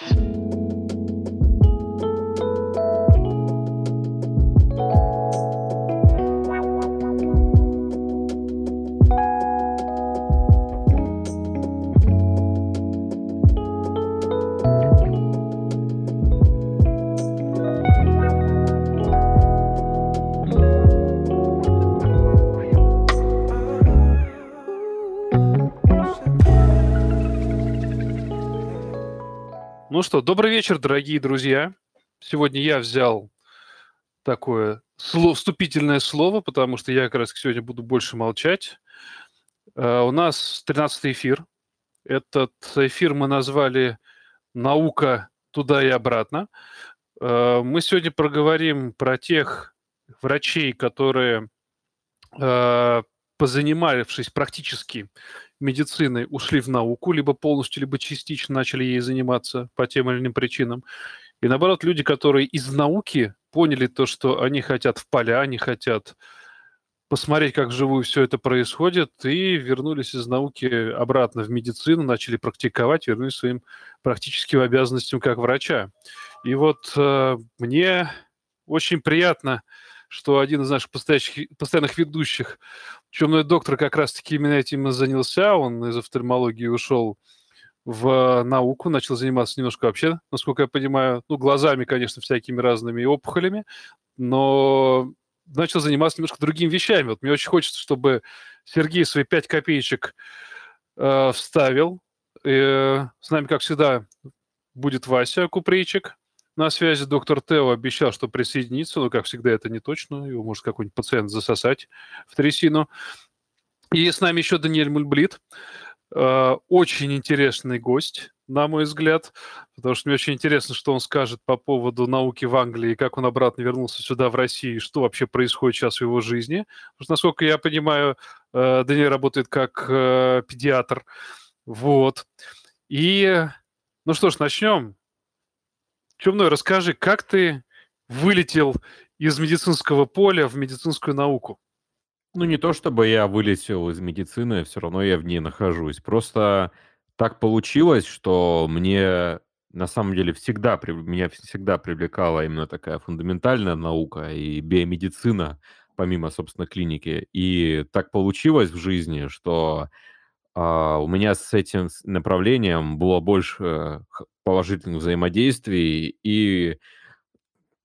Ну что, добрый вечер, дорогие друзья. Сегодня я взял такое слово, вступительное слово, потому что я как раз сегодня буду больше молчать. Uh, у нас 13 эфир. Этот эфир мы назвали «Наука туда и обратно». Uh, мы сегодня проговорим про тех врачей, которые, uh, позанимавшись практически медициной ушли в науку, либо полностью, либо частично начали ей заниматься по тем или иным причинам. И наоборот, люди, которые из науки поняли то, что они хотят в поля, они хотят посмотреть, как вживую все это происходит, и вернулись из науки обратно в медицину, начали практиковать, вернулись своим практическим обязанностям как врача. И вот э, мне очень приятно что один из наших постоянных ведущих, чумной доктор, как раз-таки именно этим и занялся. Он из офтальмологии ушел в науку, начал заниматься немножко вообще, насколько я понимаю, ну, глазами, конечно, всякими разными опухолями, но начал заниматься немножко другими вещами. Вот мне очень хочется, чтобы Сергей свои пять копеечек э, вставил. И, э, с нами, как всегда, будет Вася Купрейчик. На связи доктор Тео обещал, что присоединится, но, как всегда, это не точно. Его может какой-нибудь пациент засосать в трясину. И с нами еще Даниэль Мульблит. Э, очень интересный гость, на мой взгляд, потому что мне очень интересно, что он скажет по поводу науки в Англии, как он обратно вернулся сюда, в Россию, что вообще происходит сейчас в его жизни. Потому что, насколько я понимаю, э, Даниэль работает как э, педиатр. Вот. И, ну что ж, начнем. Чумной, расскажи, как ты вылетел из медицинского поля в медицинскую науку? Ну, не то чтобы я вылетел из медицины, все равно я в ней нахожусь. Просто так получилось, что мне на самом деле всегда, меня всегда привлекала именно такая фундаментальная наука и биомедицина, помимо, собственно, клиники. И так получилось в жизни, что а, у меня с этим направлением было больше положительных взаимодействий, и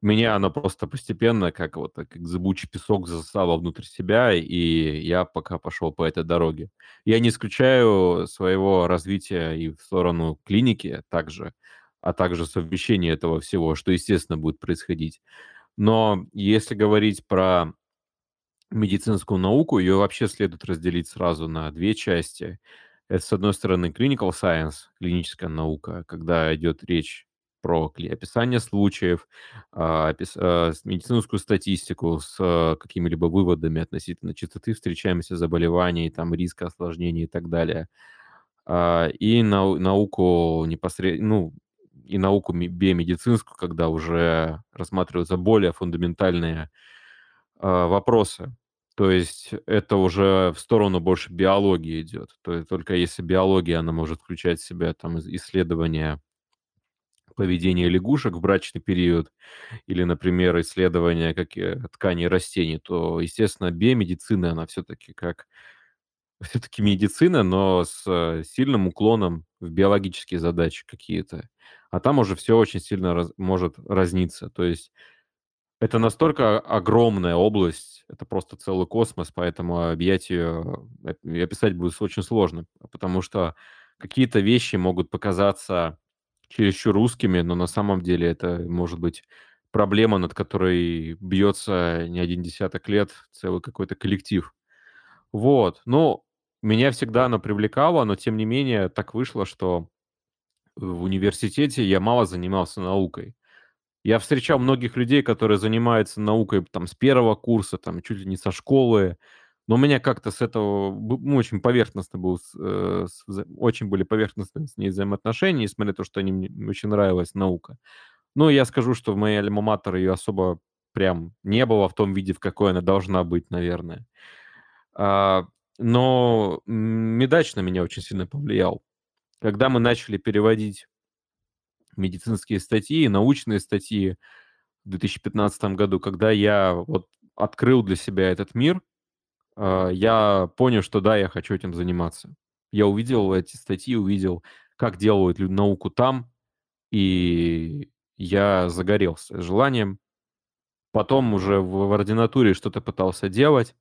меня оно просто постепенно, как вот как зыбучий песок, засосало внутрь себя, и я пока пошел по этой дороге. Я не исключаю своего развития и в сторону клиники также, а также совмещение этого всего, что, естественно, будет происходить. Но если говорить про медицинскую науку, ее вообще следует разделить сразу на две части. Это, с одной стороны, clinical science, клиническая наука, когда идет речь про описание случаев, а, а, медицинскую статистику с а, какими-либо выводами относительно частоты встречаемости заболеваний, там, риска осложнений и так далее. И нау науку непосредственно, ну, и науку биомедицинскую, когда уже рассматриваются более фундаментальные вопросы. То есть это уже в сторону больше биологии идет. То есть только если биология, она может включать в себя там исследования поведения лягушек в брачный период или, например, исследования как тканей растений, то, естественно, биомедицина, она все-таки как все-таки медицина, но с э, сильным уклоном в биологические задачи какие-то. А там уже все очень сильно раз, может разниться. То есть это настолько огромная область, это просто целый космос, поэтому объять ее и описать будет очень сложно, потому что какие-то вещи могут показаться чересчур русскими, но на самом деле это может быть проблема, над которой бьется не один десяток лет целый какой-то коллектив. Вот. Ну, меня всегда оно привлекало, но тем не менее так вышло, что в университете я мало занимался наукой. Я встречал многих людей, которые занимаются наукой там с первого курса, там чуть ли не со школы, но у меня как-то с этого ну, очень поверхностно был, э, с, очень были поверхностные с ней взаимоотношения, несмотря на то, что они, мне очень нравилась наука. Но я скажу, что в моей альма-матер ее особо прям не было в том виде, в какой она должна быть, наверное. А, но медач на меня очень сильно повлиял. Когда мы начали переводить медицинские статьи, научные статьи в 2015 году, когда я вот открыл для себя этот мир, а, я понял, что да, я хочу этим заниматься. Я увидел эти статьи, увидел, как делают науку там, и я загорелся желанием. Потом уже в, ординатуре что-то пытался делать,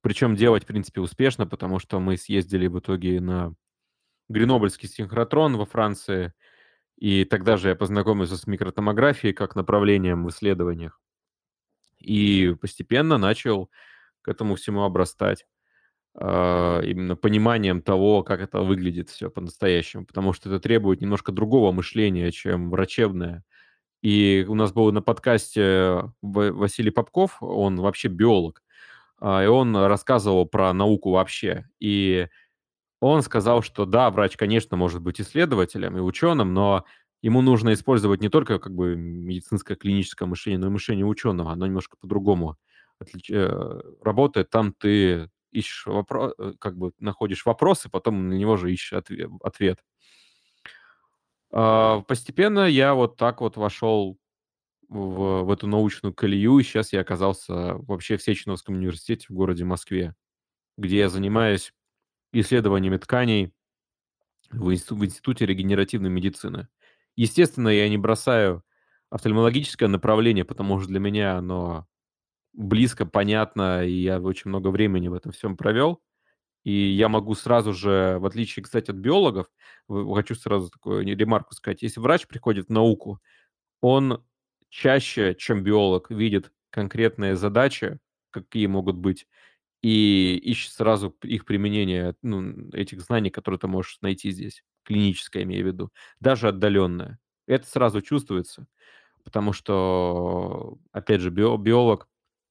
причем делать, в принципе, успешно, потому что мы съездили в итоге на Гренобльский синхротрон во Франции, и тогда же я познакомился с микротомографией как направлением в исследованиях. И постепенно начал к этому всему обрастать э, именно пониманием того, как это выглядит все по-настоящему, потому что это требует немножко другого мышления, чем врачебное. И у нас был на подкасте Василий Попков, он вообще биолог, э, и он рассказывал про науку вообще. И он сказал, что да, врач, конечно, может быть исследователем и ученым, но ему нужно использовать не только как бы медицинское клиническое мышление, но и мышление ученого. Оно немножко по-другому отлич... Э, работает. Там ты ищешь вопрос, э, как бы находишь вопрос, и потом на него же ищешь ответ. А, постепенно я вот так вот вошел в, в эту научную колею, и сейчас я оказался вообще в Сеченовском университете в городе Москве, где я занимаюсь исследованиями тканей в, институ, в Институте регенеративной медицины. Естественно, я не бросаю офтальмологическое направление, потому что для меня оно близко, понятно, и я очень много времени в этом всем провел. И я могу сразу же, в отличие, кстати, от биологов, хочу сразу такую ремарку сказать, если врач приходит в науку, он чаще, чем биолог, видит конкретные задачи, какие могут быть, и ищет сразу их применение, ну, этих знаний, которые ты можешь найти здесь, клиническое, имею в виду, даже отдаленное. Это сразу чувствуется, потому что, опять же, биолог,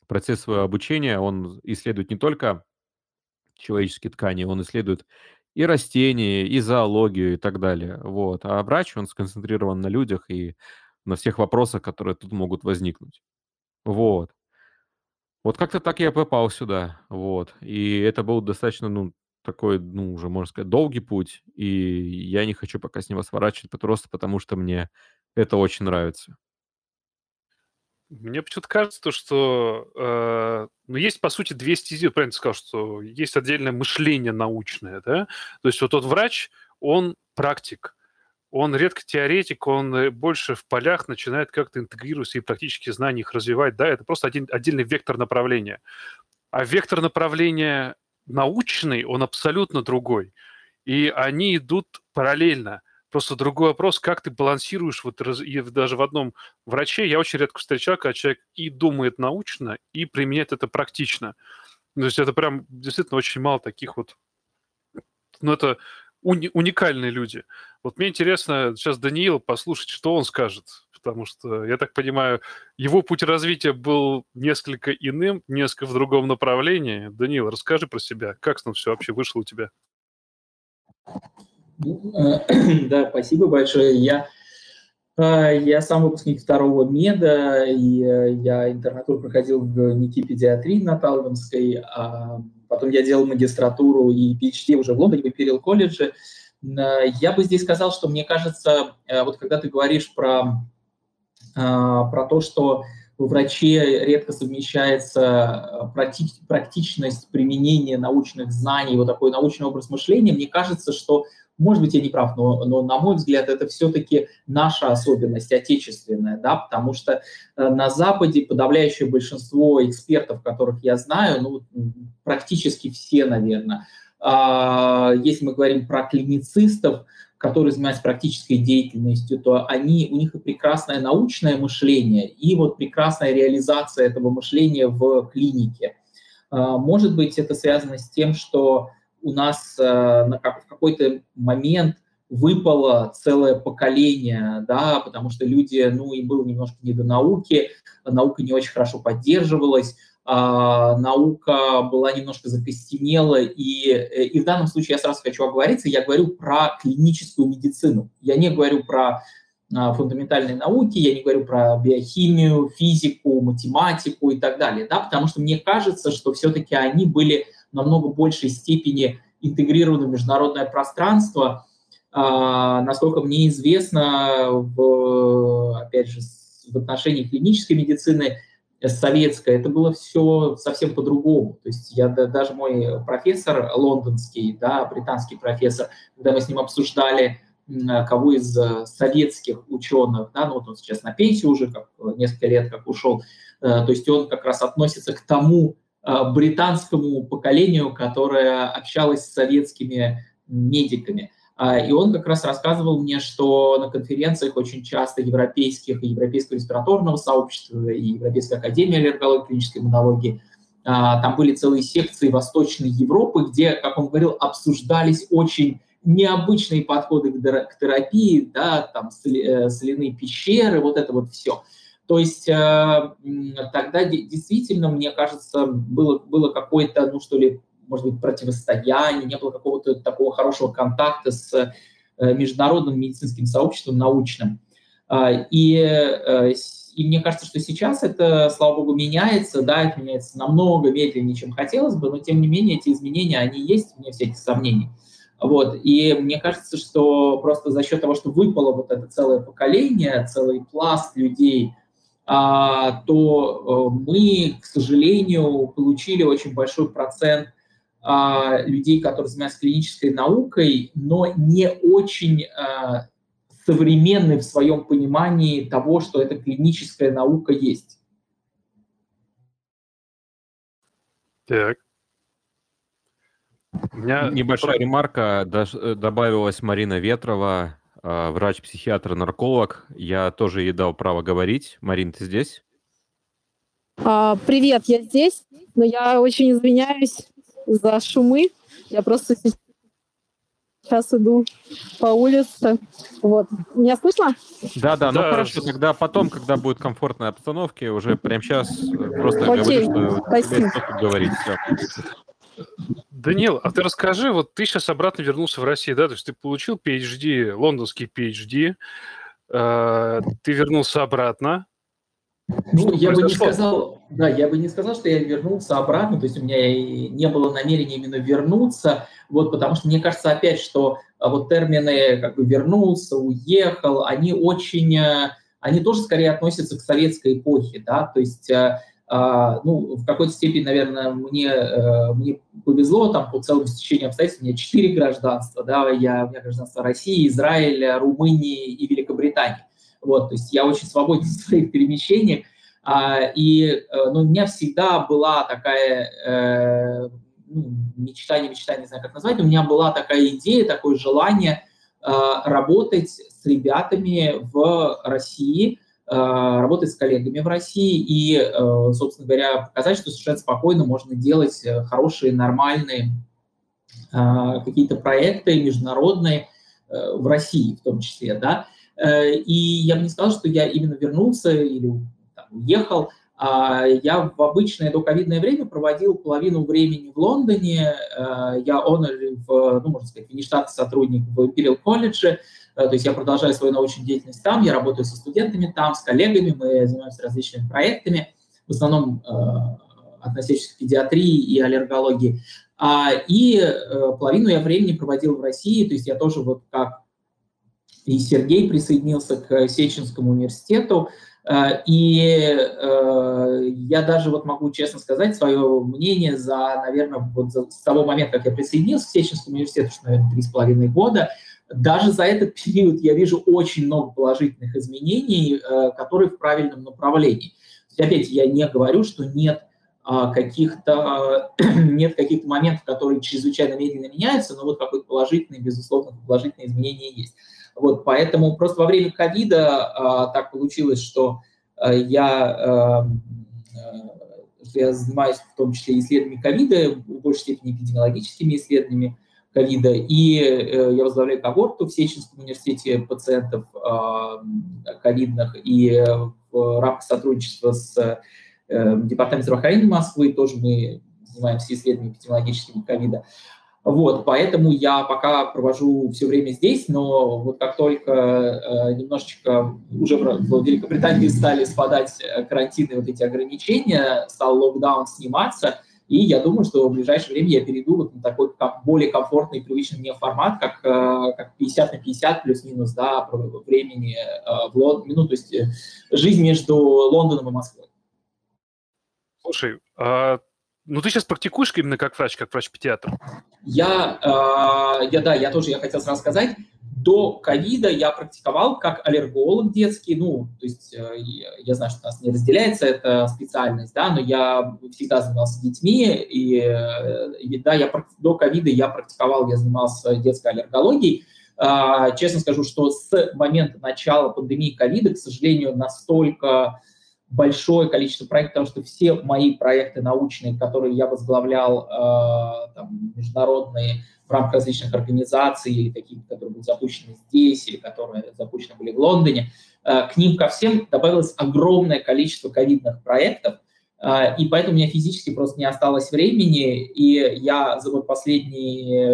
процесс своего обучения, он исследует не только человеческие ткани, он исследует и растения, и зоологию, и так далее. Вот. А врач, он сконцентрирован на людях и на всех вопросах, которые тут могут возникнуть. Вот. Вот как-то так я попал сюда, вот. И это был достаточно, ну, такой, ну, уже, можно сказать, долгий путь, и я не хочу пока с него сворачивать, просто потому что мне это очень нравится. Мне почему-то кажется, то, что э, ну, есть, по сути, две стези. Правильно сказал, что есть отдельное мышление научное, да? То есть вот тот врач, он практик, он редко теоретик, он э, больше в полях начинает как-то интегрировать свои практические знания, их развивать, да, это просто один, отдельный вектор направления. А вектор направления научный, он абсолютно другой. И они идут параллельно. Просто другой вопрос, как ты балансируешь, вот и даже в одном враче я очень редко встречал, когда человек и думает научно, и применяет это практично. То есть это прям действительно очень мало таких вот, ну это уни- уникальные люди. Вот мне интересно сейчас Даниил послушать, что он скажет, потому что, я так понимаю, его путь развития был несколько иным, несколько в другом направлении. Даниил, расскажи про себя, как там все вообще вышло у тебя? Да, спасибо большое. Я, э, я сам выпускник второго меда, и э, я интернатуру проходил в НИКИ педиатрии на Талдомской, а потом я делал магистратуру и PhD уже в Лондоне, в Imperial колледже. Я бы здесь сказал, что мне кажется, вот когда ты говоришь про, про то, что в враче редко совмещается практичность применения научных знаний, вот такой научный образ мышления, мне кажется, что может быть, я не прав, но, но на мой взгляд, это все-таки наша особенность, отечественная, да, потому что э, на Западе подавляющее большинство экспертов, которых я знаю, ну, практически все, наверное, если мы говорим про клиницистов, которые занимаются практической деятельностью, то они, у них и прекрасное научное мышление, и вот прекрасная реализация этого мышления в клинике. А, может быть, это связано с тем, что у нас на как, в какой-то момент выпало целое поколение, да, потому что люди, ну, им было немножко не до науки, наука не очень хорошо поддерживалась, а, наука была немножко закостенела, и, э, и в данном случае я сразу хочу оговориться, я говорю про клиническую медицину, я не говорю про а, фундаментальные науки, я не говорю про биохимию, физику, математику и так далее, да, потому что мне кажется, что все-таки они были намного большей степени интегрированы в международное пространство, Насколько мне известно, в, опять же, в отношении клинической медицины советская, это было все совсем по-другому. То есть я даже мой профессор лондонский, да, британский профессор, когда мы с ним обсуждали кого из э, советских ученых, да, ну вот он сейчас на пенсии уже, как несколько лет как ушел, э, то есть он как раз относится к тому э, британскому поколению, которое общалось с советскими медиками. А, и он как раз рассказывал мне, что на конференциях очень часто европейских и европейского респираторного сообщества, и Европейской академии аллергологии клинической иммунологии, а, там были целые секции Восточной Европы, где, как он говорил, обсуждались очень необычные подходы к терапии, да, там э, соляные пещеры, вот это вот все. То есть э, тогда действительно, мне кажется, было, было какое-то, ну что ли, может быть, противостояние, не было какого-то такого хорошего контакта с э, международным медицинским сообществом научным. А, и, э, и мне кажется, что сейчас это, слава богу, меняется, да, это меняется намного медленнее, чем хотелось бы, но тем не менее эти изменения, они есть, вне всяких сомнений. Вот. И мне кажется, что просто за счет того, что выпало вот это целое поколение, целый пласт людей, а, то э, мы, к сожалению, получили очень большой процент людей, которые занимаются клинической наукой, но не очень а, современны в своем понимании того, что эта клиническая наука есть. Так. У меня небольшая ремарка. Э, добавилась Марина Ветрова, а, врач-психиатр-нарколог. Я тоже ей дал право говорить. Марин, ты здесь? Привет, я здесь, но я очень извиняюсь за шумы. Я просто сейчас иду по улице. Вот. Меня слышно? Да, да, ну хорошо, тогда потом, когда будет комфортная обстановка, уже прямо сейчас просто Окей, говорю, что спасибо. говорить. Все. Данил, а ты расскажи, вот ты сейчас обратно вернулся в Россию, да, то есть ты получил PhD, лондонский PhD, э, ты вернулся обратно, ну, я бы не сказал, да, я бы не сказал, что я вернулся обратно, то есть у меня не было намерения именно вернуться, вот, потому что мне кажется опять, что а, вот термины как бы вернулся, уехал, они очень, э, они тоже скорее относятся к советской эпохе, да, то есть а, ну, в какой-то степени, наверное, мне, э, мне повезло, там, по целому стечению обстоятельств, у меня четыре гражданства, да, я, у меня гражданство России, Израиля, Румынии и Великобритании. Вот, то есть я очень свободен в своих перемещениях. А, и э, ну, у меня всегда была такая э, ну, мечта, не мечта, не знаю, как назвать, у меня была такая идея, такое желание э, работать с ребятами в России, э, работать с коллегами в России и, э, собственно говоря, показать, что совершенно спокойно можно делать хорошие, нормальные какие-то проекты международные в России в том числе, да, и я бы не сказал, что я именно вернулся или там, уехал. А я в обычное доковидное время проводил половину времени в Лондоне. Э, я honorary ну, можно сказать, внештатный сотрудник в Imperial College. Э, то есть я продолжаю свою научную деятельность там, я работаю со студентами там, с коллегами, мы занимаемся различными проектами, в основном относящихся к педиатрии и аллергологии. А, и половину я времени проводил в России, то есть я тоже вот как и Сергей присоединился к Сеченскому университету. Э, и э, я даже вот могу честно сказать свое мнение за, наверное, вот с того момента, как я присоединился к Сеченскому университету, что, наверное, три с половиной года, даже за этот период я вижу очень много положительных изменений, э, которые в правильном направлении. Опять, я не говорю, что нет а, каких-то нет каких-то моментов, которые чрезвычайно медленно меняются, но вот какой-то положительный, безусловно, положительные изменения есть. Вот, поэтому просто во время ковида а, так получилось, что а, я, а, что я занимаюсь в том числе исследованиями ковида, в большей степени эпидемиологическими исследованиями ковида, и э, я возглавляю когорту в Сеченском университете пациентов ковидных, и в рамках сотрудничества с э, Департаментом здравоохранения Москвы тоже мы занимаемся исследованиями эпидемиологическими ковида. Вот, поэтому я пока провожу все время здесь, но вот как только э, немножечко уже в Великобритании стали спадать э, карантины, вот эти ограничения, стал локдаун сниматься, И я думаю, что в ближайшее время я перейду вот на такой более комфортный привычный мне формат, как, э, как 50 на 50 плюс-минус, да, времени в Лондоне, ну, то есть жизнь между Лондоном и Москвой. Слушай, а ну, ты сейчас практикуешь именно как врач, как врач-педиатр? Я, э, я, да, я тоже, я хотел сразу сказать, до ковида я практиковал как аллерголог детский, ну, то есть э, я знаю, что у нас не разделяется эта специальность, да, но я всегда занимался детьми, и, э, и да, я до ковида я практиковал, я занимался детской аллергологией. Э, честно скажу, что с момента начала пандемии ковида, к сожалению, настолько большое количество проектов, потому что все мои проекты научные, которые я возглавлял, э, там, международные, в рамках различных организаций, или такие, которые были запущены здесь, или которые запущены были в Лондоне, э, к ним ко всем добавилось огромное количество ковидных проектов, и поэтому у меня физически просто не осталось времени, и я за вот последний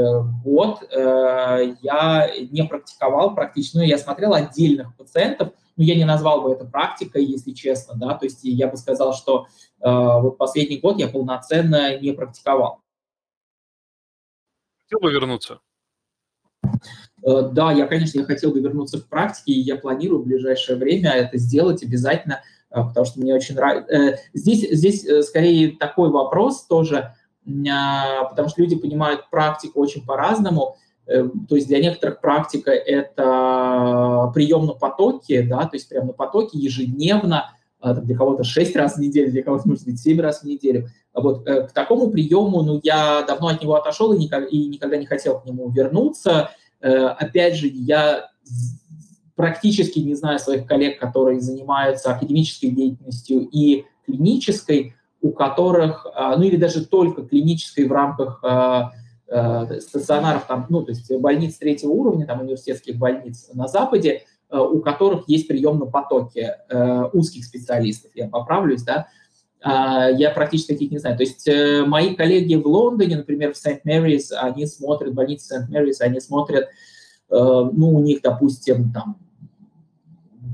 год э, я не практиковал практически, ну, я смотрел отдельных пациентов, ну, я не назвал бы это практикой, если честно, да, то есть я бы сказал, что э, вот последний год я полноценно не практиковал. Хотел бы вернуться? Э, да, я, конечно, я хотел бы вернуться к практике, и я планирую в ближайшее время это сделать обязательно, потому что мне очень нравится. Э, здесь, здесь скорее такой вопрос тоже, потому что люди понимают практику очень по-разному. То есть для некоторых практика это прием на потоке, да, то есть прямо на потоке ежедневно, а, для кого-то 6 раз в неделю, для кого-то, может быть, 7 раз в неделю. Вот э, к такому приему, ну, я давно от него отошел и никогда, и никогда не хотел к нему вернуться. Э, опять же, я практически не знаю своих коллег, которые занимаются академической деятельностью и клинической, у которых, а, ну или даже только клинической в рамках а, Э, стационаров, там, ну, то есть больниц третьего уровня, там, университетских больниц на Западе, э, у которых есть прием на потоке э, узких специалистов, я поправлюсь, да, а, я практически таких не знаю. То есть мои коллеги в Лондоне, например, в Сент-Мэрис, они смотрят, больницы Сент-Мэрис, они смотрят, ну, у них, допустим, там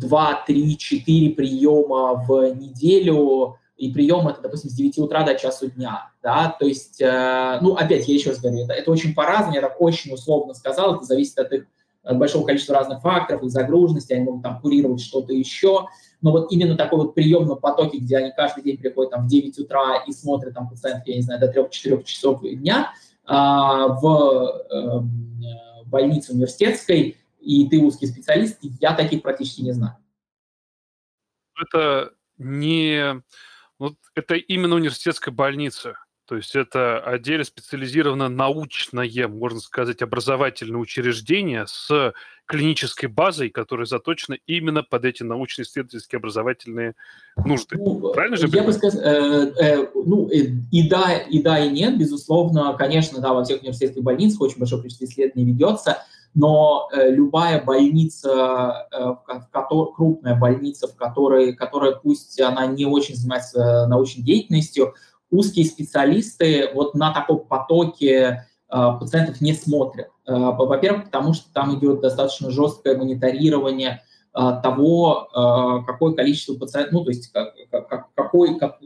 2, 3, 4 приема в неделю, и прием это, допустим, с 9 утра до часу дня, да, то есть, э, ну, опять, я еще раз говорю, это, это очень по-разному, я так очень условно сказал, это зависит от их от большого количества разных факторов, их загруженности, они могут там курировать что-то еще, но вот именно такой вот прием на потоке, где они каждый день приходят там в 9 утра и смотрят там пациентов, я не знаю, до 3-4 часов дня а, в э, больнице университетской, и ты узкий специалист, я таких практически не знаю. Это не вот это именно университетская больница. То есть это отдельно специализированное научное, можно сказать, образовательное учреждение с клинической базой, которая заточена именно под эти научно-исследовательские образовательные нужды. Ну, Правильно же? Я бы сказал, э, э, ну, э, и да, и да, и нет, безусловно, конечно, да, во всех университетских больницах очень большое количество исследований ведется, но э, любая больница, э, крупная больница, в которой, которая пусть она не очень занимается научной деятельностью, узкие специалисты вот на таком потоке э, пациентов не смотрят. Э, во-первых, потому что там идет достаточно жесткое мониторирование э, того, э, какое количество пациентов, ну, то есть как, как, какой, как,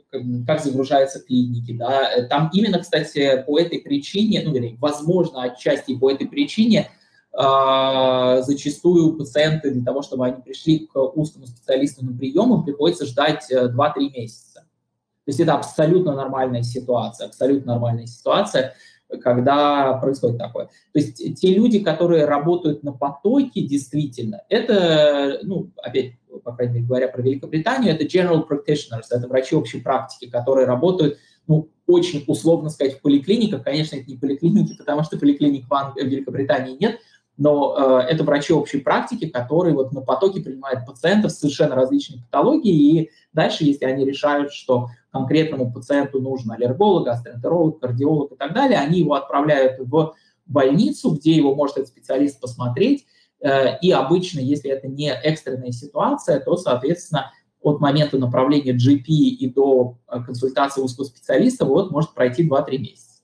как загружаются клиники. Да. Там именно, кстати, по этой причине, ну, вернее, возможно, отчасти по этой причине зачастую пациенты для того, чтобы они пришли к узкому специалисту на прием, им приходится ждать 2-3 э, месяца. То есть это абсолютно нормальная ситуация, абсолютно нормальная ситуация, когда происходит такое. То есть те люди, которые работают на потоке, действительно, это, ну, опять, по крайней мере, говоря про Великобританию, это general practitioners, это врачи общей практики, которые работают, ну, очень условно сказать, в поликлиниках. Конечно, это не поликлиники, потому что поликлиник в, Ан- в Великобритании нет, но э, это врачи общей практики, которые вот на потоке принимают пациентов с совершенно различной патологией, и дальше, если они решают, что конкретному пациенту нужен аллерголог, гастроэнтеролог, кардиолог и так далее, они его отправляют в больницу, где его может этот специалист посмотреть, э, и обычно, если это не экстренная ситуация, то, соответственно, от момента направления GP и до э, консультации узкого специалиста вот может пройти 2-3 месяца.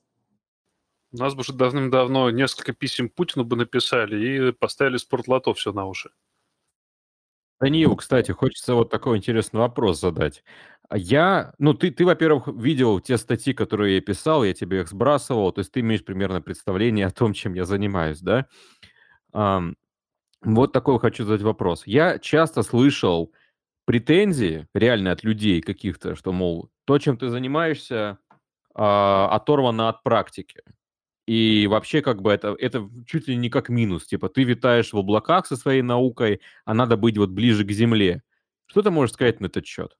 У нас бы уже давным-давно несколько писем Путину бы написали и поставили спортлото все на уши. Даниил, кстати, хочется вот такой интересный вопрос задать. А я, ну, ты, ты, во-первых, видел те статьи, которые я писал, я тебе их сбрасывал, то есть ты имеешь примерно представление о том, чем я занимаюсь, да? Вот такой хочу задать вопрос. Я часто слышал претензии, реально от людей каких-то, что, мол, то, чем ты занимаешься, а, оторвано от практики. И вообще, как бы, это, это чуть ли не как минус. Типа, ты витаешь в облаках со своей наукой, а надо быть вот ближе к земле. Что ты можешь сказать на этот счет?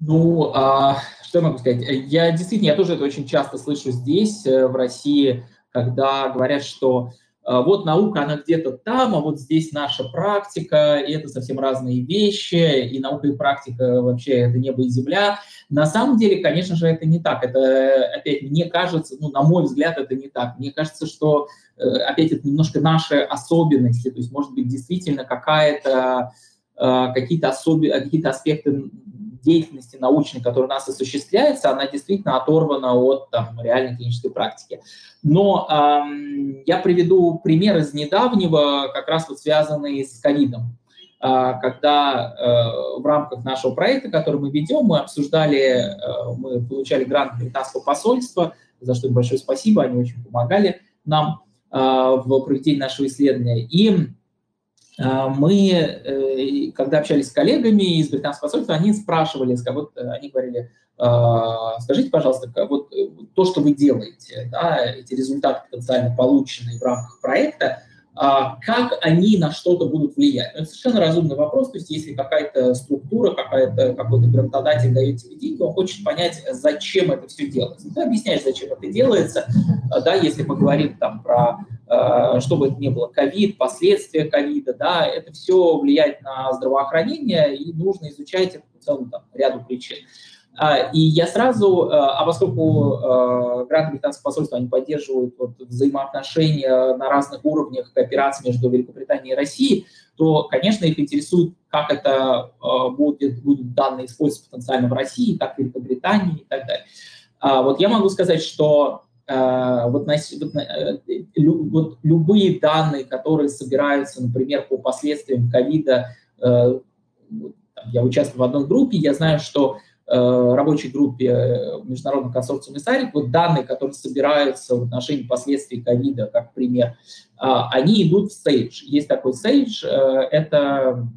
Ну, а, что я могу сказать? Я действительно, я тоже это очень часто слышу здесь, э, в России, когда говорят, что вот наука, она где-то там, а вот здесь наша практика, и это совсем разные вещи, и наука и практика вообще это небо и земля. На самом деле, конечно же, это не так. Это, опять, мне кажется, ну, на мой взгляд, это не так. Мне кажется, что, э, опять, это немножко наши особенности, то есть, может быть, действительно какая-то, какие-то, особи, какие-то аспекты деятельности научной, которая у нас осуществляется, она действительно оторвана от там, реальной клинической практики. Но эм, я приведу пример из недавнего, как раз вот связанный с ковидом. Э, когда э, в рамках нашего проекта, который мы ведем, мы обсуждали, э, мы получали грант британского посольства, за что им большое спасибо, они очень помогали нам э, в проведении нашего исследования. И мы, э, когда общались с коллегами из британского посольства, они спрашивали, вот э, они говорили, «А, скажите, пожалуйста, вот э, то, что вы делаете, да, эти результаты потенциально полученные в рамках проекта, а как они на что-то будут влиять? Это совершенно разумный вопрос, то есть если какая-то структура, какая-то, какой-то грантодатель дает тебе деньги, он хочет понять, зачем это все делается. Ты объясняешь, зачем это делается, да, если мы говорим там про, э, чтобы это не было ковид, последствия ковида, да, это все влияет на здравоохранение, и нужно изучать это по целому там, ряду причин. А, и я сразу, э, а поскольку э, гранты британского посольства, они поддерживают вот взаимоотношения на разных уровнях кооперации между Великобританией и Россией, то, конечно, их интересует, как это э, будет, будет данные использоваться потенциально в России, как в Великобритании и так далее. А вот я могу сказать, что вот, вот, лю, вот любые данные, которые собираются, например, по последствиям ковида, я участвую в одной группе, я знаю, что рабочей группе э, Международного консорциума ИСАРИК, вот данные, которые собираются в отношении последствий ковида, как пример, а, они идут в стейдж. Есть такой стейдж, э, это,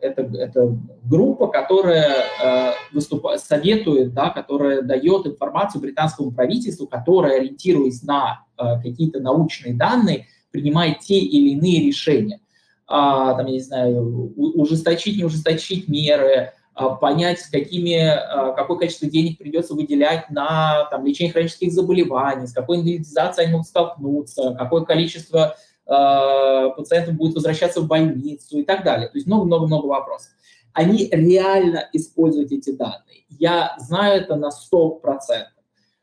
это, это группа, которая выступает, советует, да, которая дает информацию британскому правительству, которая, ориентируясь на какие-то научные данные, принимает те или иные решения. А, там, я не знаю, ужесточить, не ужесточить меры, понять, с какими, а, какое количество денег придется выделять на там, лечение хронических заболеваний, с какой инвалидизацией они могут столкнуться, какое количество э, пациентов будет возвращаться в больницу и так далее. То есть много-много-много вопросов. Они реально используют эти данные. Я знаю это на 100%.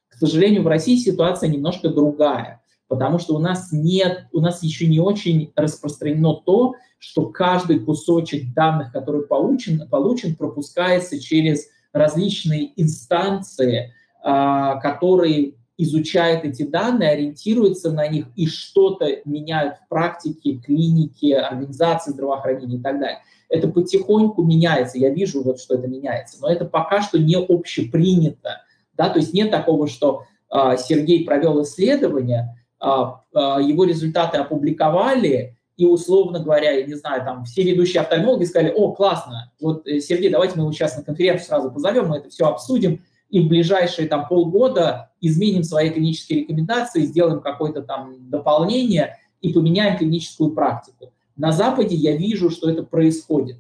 К сожалению, в России ситуация немножко другая, потому что у нас нет, у нас еще не очень распространено то, что каждый кусочек данных, который получен, получен пропускается через различные инстанции, а, которые изучают эти данные, ориентируются на них и что-то меняют в практике, клинике, организации здравоохранения и так далее. Это потихоньку меняется, я вижу, вот, что это меняется, но это пока что не общепринято. Да? То есть нет такого, что э, Сергей провел исследование, его результаты опубликовали, и, условно говоря, я не знаю, там все ведущие офтальмологи сказали, о, классно, вот, э, Сергей, давайте мы его сейчас на конференцию сразу позовем, мы это все обсудим, и в ближайшие там полгода изменим свои клинические рекомендации, сделаем какое-то там дополнение и поменяем клиническую практику. На Западе я вижу, что это происходит.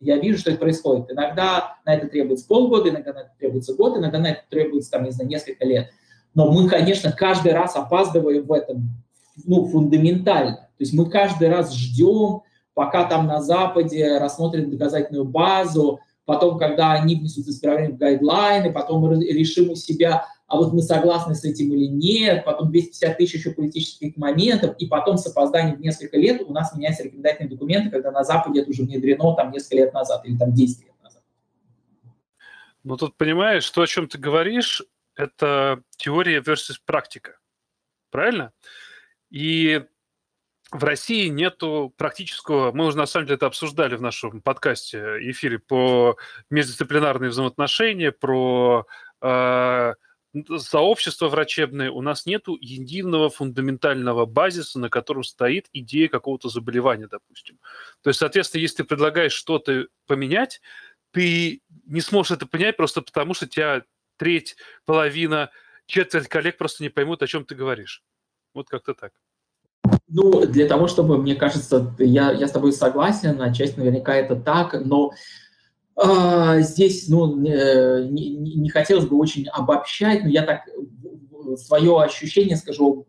Я вижу, что это происходит. Иногда на это требуется полгода, иногда на это требуется год, иногда на это требуется, там, не знаю, несколько лет. Но мы, конечно, каждый раз опаздываем в этом ну, фундаментально. То есть мы каждый раз ждем, пока там на Западе рассмотрят доказательную базу, потом, когда они внесут исправления в гайдлайны, потом мы решим у себя, а вот мы согласны с этим или нет, потом 250 тысяч еще политических моментов, и потом с опозданием в несколько лет у нас меняются рекомендательные документы, когда на Западе это уже внедрено там несколько лет назад или там 10 лет. Ну тут понимаешь, то, о чем ты говоришь, это теория versus практика. Правильно? И в России нету практического, мы уже на самом деле это обсуждали в нашем подкасте, эфире по междисциплинарные взаимоотношения, про э, сообщества врачебные, у нас нету единого фундаментального базиса, на котором стоит идея какого-то заболевания, допустим. То есть, соответственно, если ты предлагаешь что-то поменять, ты не сможешь это понять просто потому, что тебя треть, половина, четверть коллег просто не поймут, о чем ты говоришь. Вот как-то так. Ну, для того, чтобы, мне кажется, я, я с тобой согласен, отчасти наверняка это так, но э, здесь, ну, э, не, не хотелось бы очень обобщать, но я так свое ощущение скажу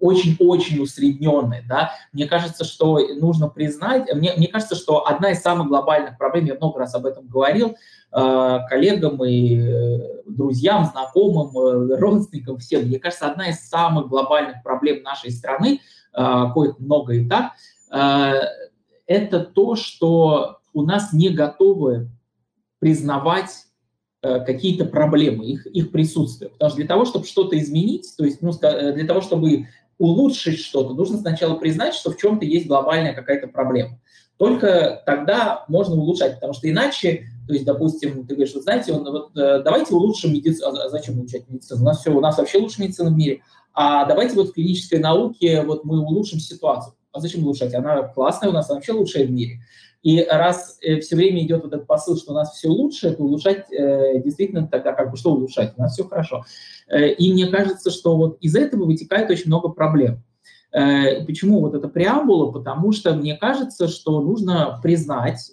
очень-очень усредненное, да. Мне кажется, что нужно признать, мне, мне кажется, что одна из самых глобальных проблем, я много раз об этом говорил, э, коллегам и э, друзьям, знакомым, э, родственникам, всем, мне кажется, одна из самых глобальных проблем нашей страны, коих много и так, это то, что у нас не готовы признавать Э, какие-то проблемы, их, их присутствие. Потому что для того, чтобы что-то изменить, то есть ну, э, для того, чтобы улучшить что-то, нужно сначала признать, что в чем-то есть глобальная какая-то проблема. Только тогда можно улучшать, потому что иначе, то есть, допустим, ты говоришь, вот знаете, он, вот, э, давайте улучшим медицину, а зачем улучшать медицину? У нас все, у нас вообще лучшая медицина в мире. А давайте вот в клинической науке вот мы улучшим ситуацию. А зачем улучшать? Она классная у нас, она вообще лучшая в мире. И раз э, все время идет вот этот посыл, что у нас все лучше, то улучшать э, действительно тогда как бы что улучшать? У нас все хорошо. Э, и мне кажется, что вот из этого вытекает очень много проблем. Почему вот эта преамбула? Потому что мне кажется, что нужно признать,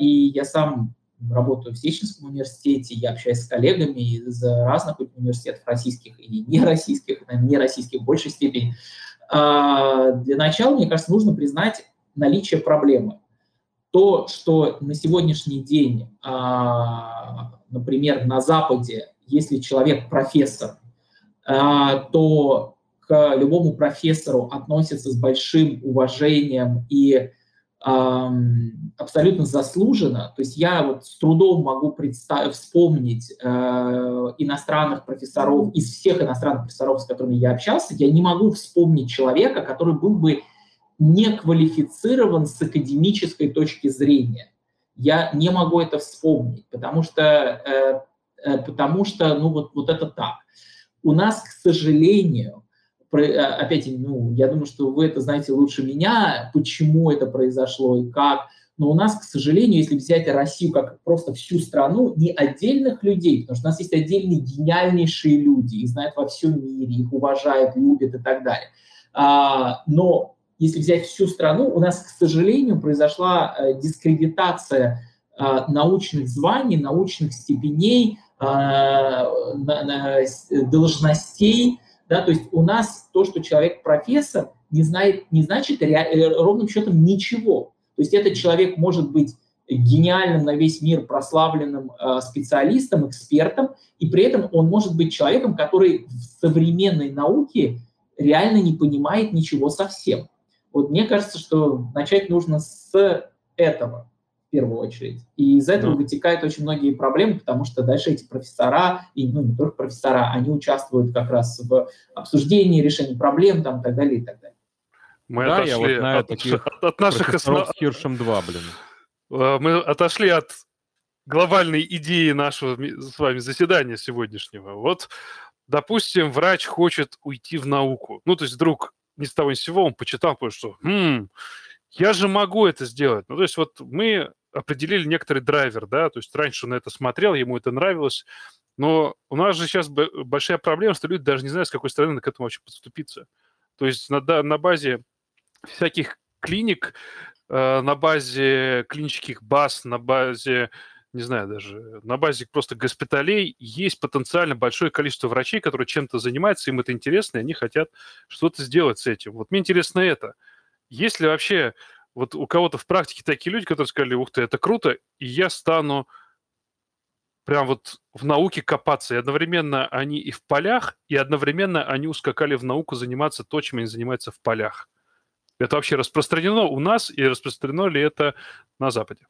и я сам работаю в Сеченском университете, я общаюсь с коллегами из разных университетов российских и не российских, не российских в большей степени. Э, для начала, мне кажется, нужно признать наличие проблемы то, что на сегодняшний день, а, например, на Западе, если человек профессор, а, то к любому профессору относятся с большим уважением и абсолютно заслуженно. То есть я вот с трудом могу представить, вспомнить э, иностранных профессоров, из всех иностранных профессоров, с которыми я общался, я не могу вспомнить человека, который был бы не квалифицирован с академической точки зрения. Я не могу это вспомнить, потому что, э, э, потому что ну, вот, вот это так. У нас, к сожалению, э, опять, ну, я думаю, что вы это знаете лучше меня, почему это произошло и как, но у нас, к сожалению, если взять Россию как просто всю страну, не отдельных людей, потому что у нас есть отдельные гениальнейшие люди, их знают во всем мире, их уважают, любят и так далее. А, но если взять всю страну, у нас, к сожалению, произошла э, дискредитация э, научных званий, научных степеней, э, должностей. Да, то есть у нас то, что человек профессор, не, знает, не значит ровным счетом ничего. То есть этот человек может быть гениальным на весь мир прославленным специалистом, экспертом, и при этом он может быть человеком, который в современной науке реально не понимает ничего совсем. Вот мне кажется, что начать нужно с этого в первую очередь. И из этого mm. вытекают очень многие проблемы, потому что дальше эти профессора, и ну, не только профессора, они участвуют как раз в обсуждении, решении проблем там, и так далее, и так далее. Мы да, отошли я вот знаю от, таких от, от наших основ... с Хиршем 2, блин. Э, мы отошли от глобальной идеи нашего с вами заседания сегодняшнего. Вот, допустим, врач хочет уйти в науку. Ну, то есть вдруг ни с того ни с сего он почитал, понял, что хм, я же могу это сделать. Ну, то есть вот мы определили некоторый драйвер, да, то есть раньше он на это смотрел, ему это нравилось, но у нас же сейчас большая проблема, что люди даже не знают, с какой стороны к этому вообще подступиться. То есть на, на базе всяких клиник, э, на базе клинических баз, на базе не знаю, даже на базе просто госпиталей есть потенциально большое количество врачей, которые чем-то занимаются, им это интересно, и они хотят что-то сделать с этим. Вот мне интересно это. Есть ли вообще вот у кого-то в практике такие люди, которые сказали, ух ты, это круто, и я стану прям вот в науке копаться. И одновременно они и в полях, и одновременно они ускакали в науку заниматься то, чем они занимаются в полях. Это вообще распространено у нас, и распространено ли это на Западе?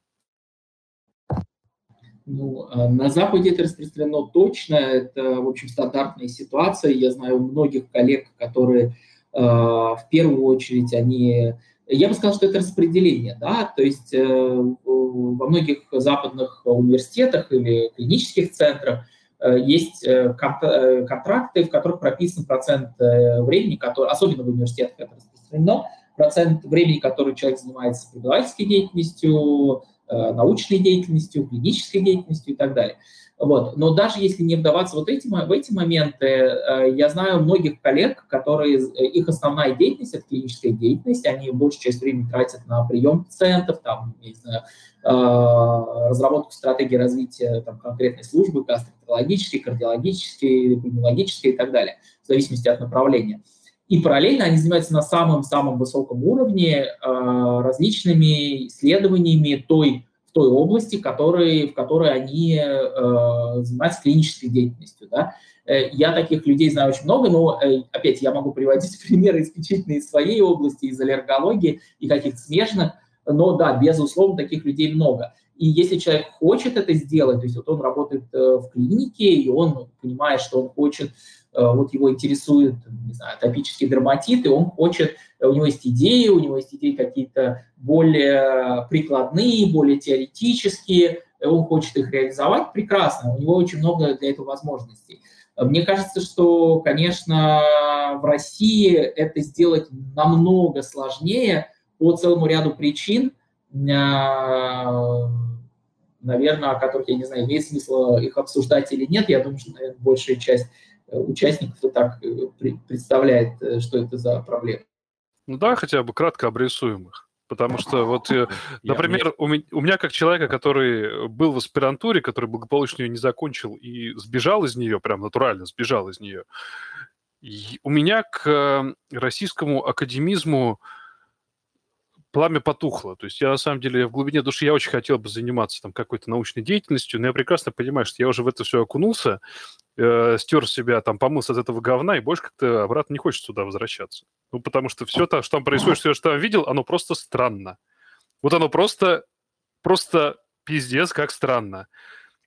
Ну, а на Западе это распространено точно, это, в общем, стандартная ситуация. Я знаю многих коллег, которые в первую очередь они я бы сказал, что это распределение, да, то есть э, во многих западных университетах или клинических центрах э, есть э, контракты, в которых прописан процент времени, который, особенно в университетах это распространено, процент времени, который человек занимается преподавательской деятельностью, научной деятельностью, клинической деятельностью и так далее. Вот. Но даже если не вдаваться вот эти, в эти моменты, э, я знаю многих коллег, которые, э, их основная деятельность – это клиническая деятельность, они большую часть времени тратят на прием пациентов, там, не знаю, э, разработку стратегии развития там, конкретной службы, гастроэнтерологической, кардиологической, пульмонологической и так далее, в зависимости от направления. И параллельно они занимаются на самом-самом высоком уровне различными исследованиями той той области, который, в которой они э, занимаются клинической деятельностью. Да? Э, я таких людей знаю очень много, но, э, опять, я могу приводить примеры исключительно из своей области, из аллергологии и каких-то смежных, но да, безусловно, таких людей много. И если человек хочет это сделать, то есть вот он работает э, в клинике, и он понимает, что он хочет Э, вот его интересует, не знаю, атопический дерматит, и он хочет, у него есть идеи, у него есть идеи какие-то более прикладные, более теоретические, он хочет их реализовать, прекрасно, у него очень много для этого возможностей. Мне кажется, что, конечно, в России это сделать намного сложнее по целому ряду причин, э, наверное, о которых, я не знаю, имеет смысл их обсуждать или нет. Я думаю, что, наверное, большая часть участников и так э, представляет, э, что это за проблема. Ну да, хотя бы кратко обрисуем их. Потому что вот, э, например, у меня, у меня как человека, который был в аспирантуре, который благополучно ее не закончил и сбежал из нее, прям натурально сбежал из нее, у меня к российскому академизму пламя потухло. То есть я, на самом деле, в глубине души я очень хотел бы заниматься там какой-то научной деятельностью, но я прекрасно понимаю, что я уже в это все окунулся, э, стер себя, там, помылся от этого говна, и больше как-то обратно не хочется туда возвращаться. Ну, потому что все то, что там происходит, все, что я там видел, оно просто странно. Вот оно просто, просто пиздец, как странно.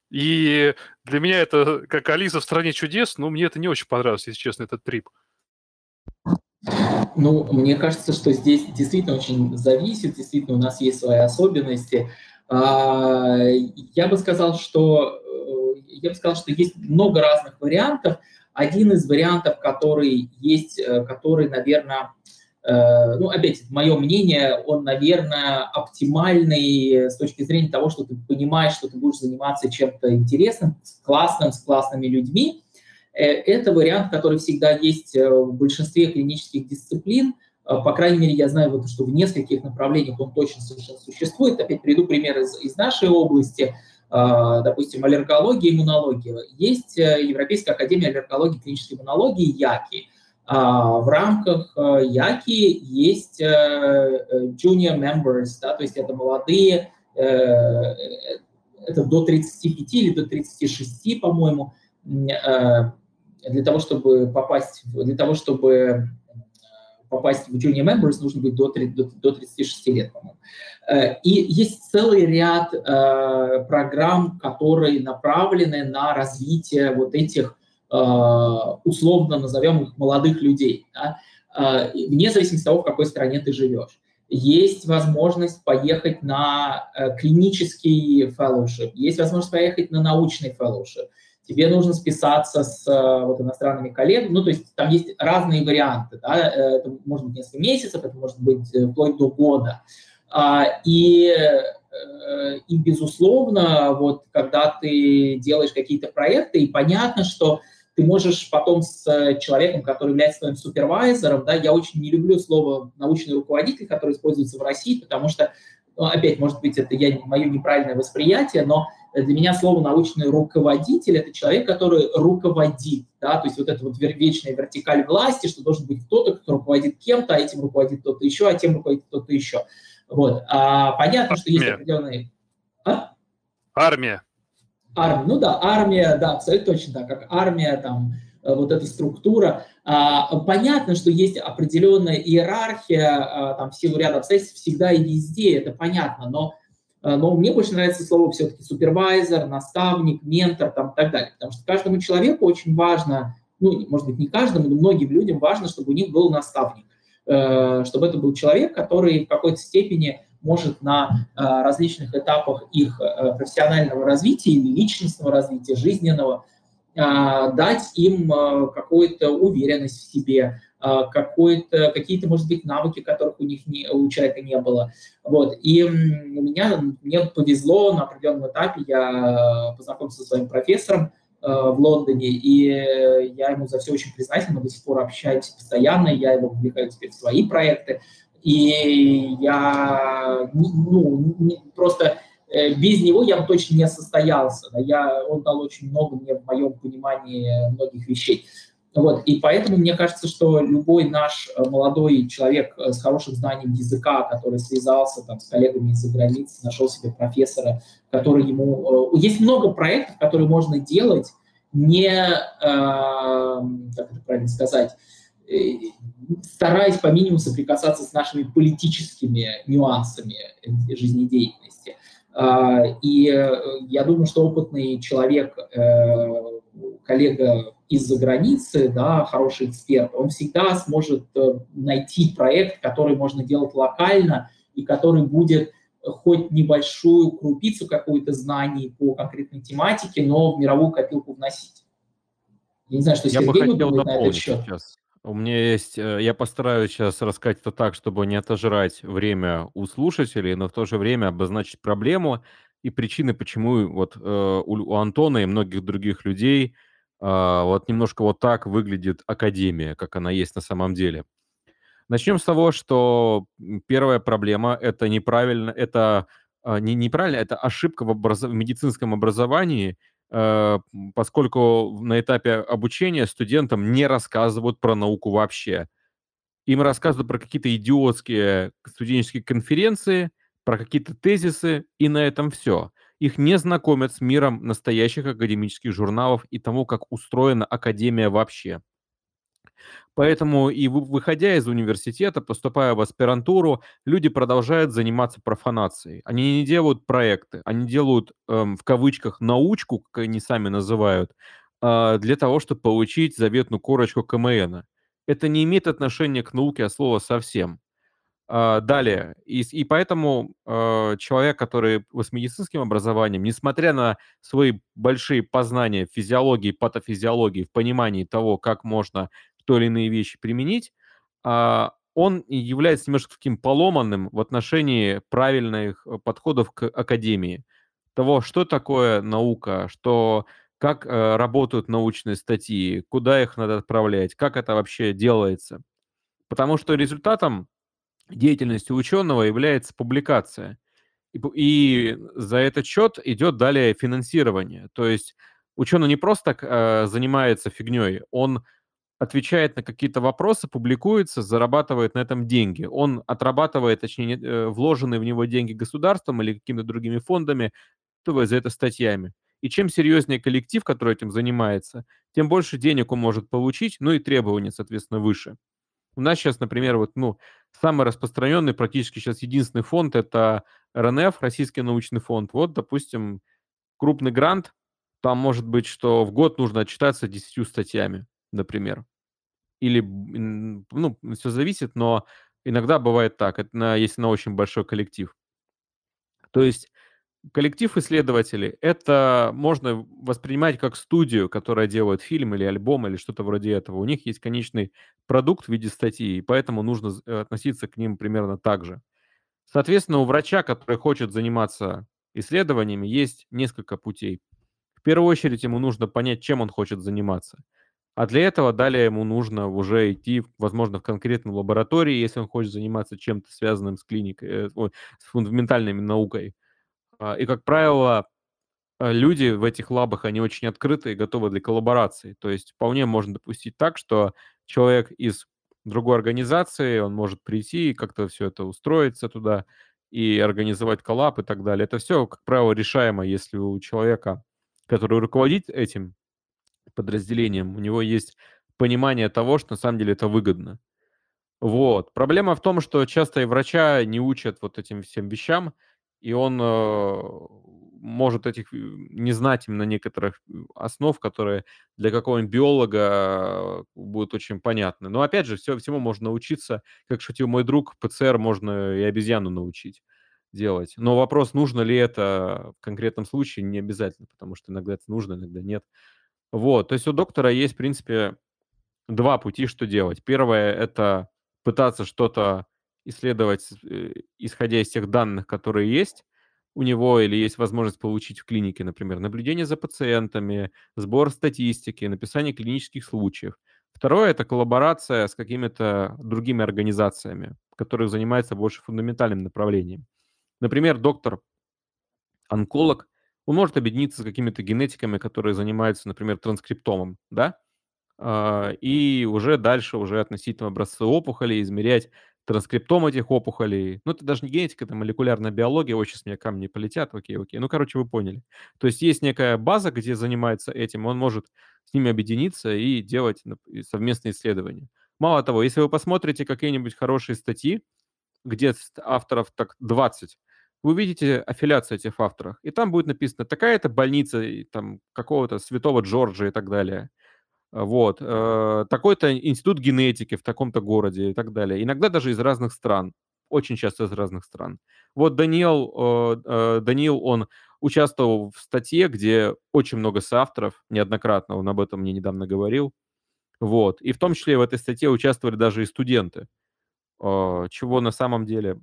И для меня это как Алиса в «Стране чудес», но мне это не очень понравилось, если честно, этот трип. Ну, мне кажется, что здесь действительно очень зависит, действительно у нас есть свои особенности. А, я бы сказал, что э, я бы сказал, что есть много разных вариантов. Один из вариантов, который есть, э, который, наверное, э, ну, опять, мое мнение, он, наверное, оптимальный с точки зрения того, что ты понимаешь, что ты будешь заниматься чем-то интересным, классным, с классными людьми. Это вариант, который всегда есть в большинстве клинических дисциплин. Э, по крайней мере, я знаю, что в нескольких направлениях он точно совершенно существует. Опять приведу пример из, из нашей области, допустим, аллергология, иммунология. Есть Европейская академия аллергологии и клинической иммунологии, ЯКИ. В рамках ЯКИ есть junior members, да, то есть это молодые, это до 35 или до 36, по-моему, для того, чтобы попасть, для того, чтобы э, попасть в Junior Members, нужно быть до, 30, до, до 36 лет, по-моему. Э, и есть целый ряд э, программ, которые направлены на развитие вот этих, э, условно назовем их, молодых людей, да? вне зависимости от того, в какой стране ты живешь. Есть возможность поехать на клинический fellowship, есть возможность поехать на научный fellowship, тебе нужно списаться с э, вот, иностранными коллегами, ну, то есть там есть разные варианты, да, э, это может быть несколько месяцев, это может быть э, вплоть до года. А, и, и, безусловно, вот, когда ты делаешь какие-то проекты, и понятно, что ты можешь потом с человеком, который является твоим супервайзером, да, я очень не люблю слово научный руководитель, который используется в России, потому что, ну, опять, может быть, это я, мое неправильное восприятие, но для меня слово научный руководитель – это человек, который руководит, да, то есть вот эта вот вечная вертикаль власти, что должен быть кто-то, кто руководит кем-то, а этим руководит кто-то еще, а тем руководит кто-то еще. Вот. А понятно, что есть определенные... А? Армия. Армия, ну да, армия, да, абсолютно точно так, как армия, там, э, вот эта структура. А, понятно, что есть определенная иерархия, а, там, в силу ряда обстоятельств, всегда и везде, это понятно, но Э, но мне больше нравится слово все-таки супервайзер, наставник, ментор там, и так далее. Потому что каждому человеку очень важно ну, может быть, не каждому, но многим людям важно, чтобы у них был наставник, э, чтобы это был человек, который в какой-то степени может на э, различных этапах их э, профессионального развития или личностного развития, жизненного, дать им какую-то уверенность в себе, какой-то, какие-то, может быть, навыки, которых у них не, у человека не было. Вот. И у меня, мне повезло на определенном этапе, я познакомился со своим профессором, Э, в Лондоне, и я ему за все очень признателен, мы до сих пор общаемся постоянно, я его вовлекаю теперь в свои проекты, и я ну, не, просто э, без него я бы точно не состоялся. Я, он дал очень много мне в моем понимании многих вещей. Вот, и поэтому мне кажется, что любой наш э, молодой человек э, с хорошим знанием языка, который связался там, с коллегами из-за границы, нашел себе профессора, который ему... Э, есть много проектов, которые можно делать, не, как это правильно сказать, стараясь по минимуму соприкасаться с нашими политическими нюансами жизнедеятельности. И я думаю, что опытный человек, коллега из-за границы, да, хороший эксперт, он всегда сможет э, найти проект, который можно делать локально и который будет хоть небольшую крупицу какую-то знаний по конкретной тематике, но в мировую копилку вносить. Я не знаю, что я Сергей бы хотел на этот счет. Сейчас. У меня есть, э, я постараюсь сейчас рассказать это так, чтобы не отожрать время у слушателей, но в то же время обозначить проблему и причины, почему вот э, у, Антона и многих других людей – а, вот немножко вот так выглядит академия, как она есть на самом деле. Начнем с того, что первая проблема – это неправильно, это а, не неправильно, это ошибка в, образ... в медицинском образовании, поскольку на этапе обучения студентам не рассказывают про науку вообще. Им рассказывают про какие-то идиотские студенческие конференции, про какие-то тезисы, и на этом все их не знакомят с миром настоящих академических журналов и тому, как устроена академия вообще. Поэтому и выходя из университета, поступая в аспирантуру, люди продолжают заниматься профанацией. Они не делают проекты, они делают эм, в кавычках научку, как они сами называют, э, для того, чтобы получить заветную корочку КМН. Это не имеет отношения к науке от слова совсем. А, далее, и, и поэтому э, человек, который с медицинским образованием, несмотря на свои большие познания в физиологии, патофизиологии, в понимании того, как можно или иные вещи применить, э, он является немножко таким поломанным в отношении правильных э, подходов к академии. Того, что такое наука, что как э, работают научные статьи, куда их надо отправлять, как это вообще делается. Потому что результатом деятельностью ученого является публикация. И, и за этот счет идет далее финансирование. То есть ученый не просто так э, занимается фигней, он отвечает на какие-то вопросы, публикуется, зарабатывает на этом деньги. Он отрабатывает, точнее, э, вложенные в него деньги государством или какими-то другими фондами, за это статьями. И чем серьезнее коллектив, который этим занимается, тем больше денег он может получить, ну и требования, соответственно, выше. У нас сейчас, например, вот, ну, самый распространенный, практически сейчас единственный фонд – это РНФ, Российский научный фонд. Вот, допустим, крупный грант, там может быть, что в год нужно отчитаться 10 статьями, например. Или, ну, все зависит, но иногда бывает так, это на, если на очень большой коллектив. То есть коллектив исследователей — это можно воспринимать как студию, которая делает фильм или альбом или что-то вроде этого. У них есть конечный продукт в виде статьи, и поэтому нужно э, относиться к ним примерно так же. Соответственно, у врача, который хочет заниматься исследованиями, есть несколько путей. В первую очередь ему нужно понять, чем он хочет заниматься. А для этого далее ему нужно уже идти, возможно, в конкретную лабораторию, если он хочет заниматься чем-то связанным с клиникой, э, с фундаментальной наукой. А, и, как правило, а, люди в этих лабах, они очень открыты и готовы для коллаборации. То есть вполне можно допустить так, что человек из другой организации, он может прийти и как-то все это устроиться туда и организовать коллаб и так далее. Это все, как правило, решаемо, если у человека, который руководит этим подразделением, у него есть понимание того, что на самом деле это выгодно. Вот. Проблема в том, что часто и врача не учат вот этим всем вещам, и он э, может этих не знать именно некоторых основ, которые для какого-нибудь биолога будут очень понятны. Но опять же, все, всему можно научиться. Как шутил мой друг, ПЦР можно и обезьяну научить делать. Но вопрос, нужно ли это в конкретном случае, не обязательно, потому что иногда это нужно, иногда нет. Вот, то есть у доктора есть, в принципе, два пути, что делать. Первое – это пытаться что-то исследовать, э, исходя из тех данных, которые есть у него, или есть возможность получить в клинике, например, наблюдение за пациентами, сбор статистики, написание клинических случаев. Второе – это коллаборация с какими-то другими организациями, которые занимаются больше фундаментальным направлением. Например, доктор-онколог, он может объединиться с какими-то генетиками, которые занимаются, например, транскриптомом, да, а, и уже дальше, уже относительно образцы опухолей, измерять транскриптом этих опухолей. Ну, это даже не генетика, это молекулярная биология. Ой, сейчас мне камни полетят, окей, окей. Ну, короче, вы поняли. То есть есть некая база, где занимается этим, он может с ними объединиться и делать совместные исследования. Мало того, если вы посмотрите какие-нибудь хорошие статьи, где авторов так 20, вы увидите аффилиацию этих авторов, и там будет написано такая-то больница там какого-то святого Джорджа и так далее. Вот. Э, такой-то институт генетики в таком-то городе и так далее. Иногда даже из разных стран. Очень часто из разных стран. Вот Даниил, э, э, Даниил, он участвовал в статье, где очень много соавторов, неоднократно, он об этом мне недавно говорил. Вот. И в том числе в этой статье участвовали даже и студенты, чего на самом деле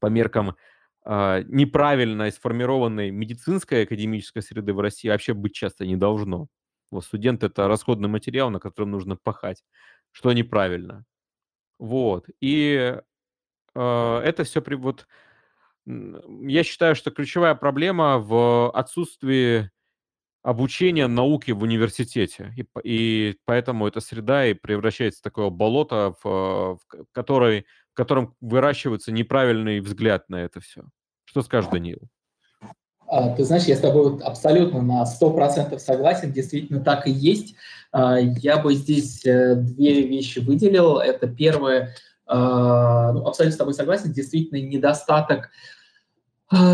по меркам неправильно сформированной медицинской академической среды в России вообще быть часто не должно. Вот студент – это расходный материал, на котором нужно пахать, что неправильно. Вот. И э, это все при... Вот, я считаю, что ключевая проблема в отсутствии обучения науки в университете. И, и поэтому эта среда и превращается в такое болото, в, в, которой, в котором выращивается неправильный взгляд на это все. Что скажешь, Даниил? А, ты знаешь, я с тобой абсолютно на 100% согласен, действительно так и есть. А, я бы здесь э, две вещи выделил. Это первое, а, ну, абсолютно с тобой согласен, действительно недостаток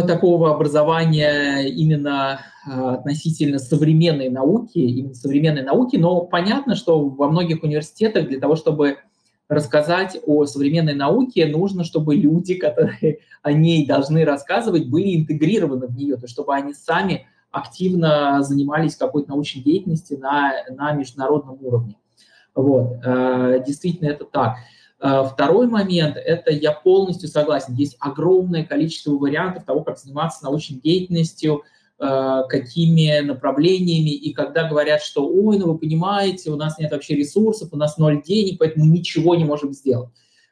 такого образования именно относительно современной науки, именно современной науки, но понятно, что во многих университетах для того, чтобы рассказать о современной науке, нужно, чтобы люди, которые о ней должны рассказывать, были интегрированы в нее, то есть чтобы они сами активно занимались какой-то научной деятельностью на, на международном уровне. Вот. Э, действительно, это так. Э, второй момент, это я полностью согласен, есть огромное количество вариантов того, как заниматься научной деятельностью, какими направлениями, и когда говорят, что, ой, ну вы понимаете, у нас нет вообще ресурсов, у нас ноль денег, поэтому ничего не можем сделать.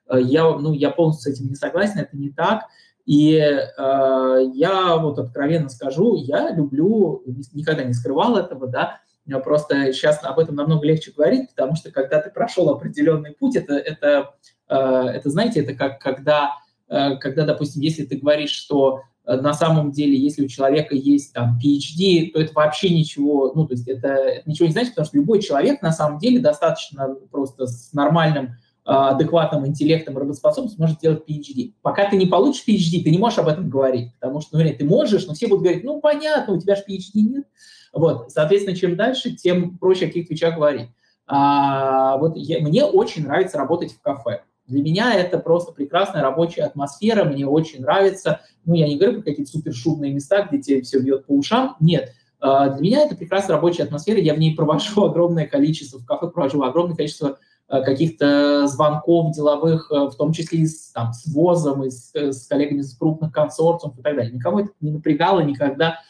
Э, я, ну, я полностью с этим не согласен, это не так. И э, я вот откровенно скажу, я люблю, никогда не скрывал этого, да, просто сейчас об этом намного легче говорить, потому что когда ты прошел определенный путь, это, это, э, это знаете, это как когда, э, когда, допустим, если ты говоришь, что Э, на самом деле, если у человека есть там PhD, то это вообще ничего, ну, то есть это, это ничего не значит, потому что любой человек на самом деле достаточно просто с нормальным а, адекватным интеллектом, работоспособностью может делать PhD. Пока ты не получишь PhD, ты не можешь об этом говорить, потому что, ну, ты можешь, но все будут говорить, ну, понятно, у тебя же PhD нет. Вот, соответственно, чем дальше, тем проще о каких-то вещах говорить. А, вот я, мне очень нравится работать в кафе. Для меня это просто прекрасная рабочая атмосфера, мне очень нравится. Ну, я не говорю про какие-то супер шумные места, где тебе все бьет по ушам. Нет, а, для меня это прекрасная рабочая атмосфера, я в ней провожу огромное количество, в кафе провожу огромное количество а, каких-то звонков деловых, а, в том числе и с, там, с ВОЗом, и с, с коллегами из крупных консорциумов и так далее. Никого это не напрягало никогда,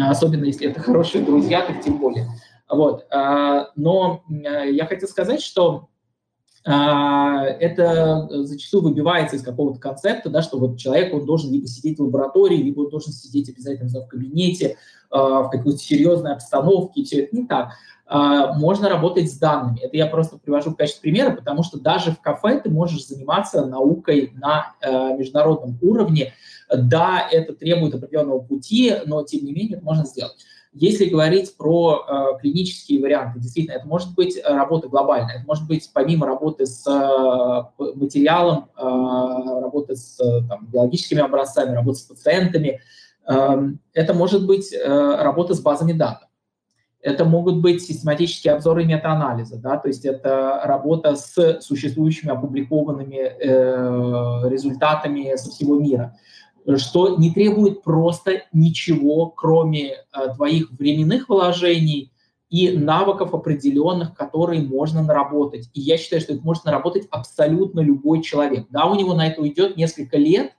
особенно если это хорошие друзья, так тем более. Вот. Но я хотел сказать, что это зачастую выбивается из какого-то концепта, да, что вот человек, он должен либо сидеть в лаборатории, либо он должен сидеть обязательно в кабинете, а, в какой-то серьезной обстановке, и все это не так. А, можно работать с данными. Это я просто привожу в качестве примера, потому что даже в кафе ты можешь заниматься наукой на международном уровне. Да, это требует определенного пути, но тем не менее это можно сделать. Если говорить про э, клинические варианты, действительно, это может быть э, работа глобальная, это может быть помимо работы с э, материалом, э, работы с э, там, биологическими образцами, работы с пациентами, э, это может быть работа с базами данных. Это могут быть систематические обзоры и метаанализы, да, то есть это работа с существующими опубликованными э, результатами со всего мира, что не требует просто ничего, кроме э, твоих временных вложений и навыков определенных, которые можно наработать. И я считаю, что их может наработать абсолютно любой человек. Да, у него на это уйдет несколько лет,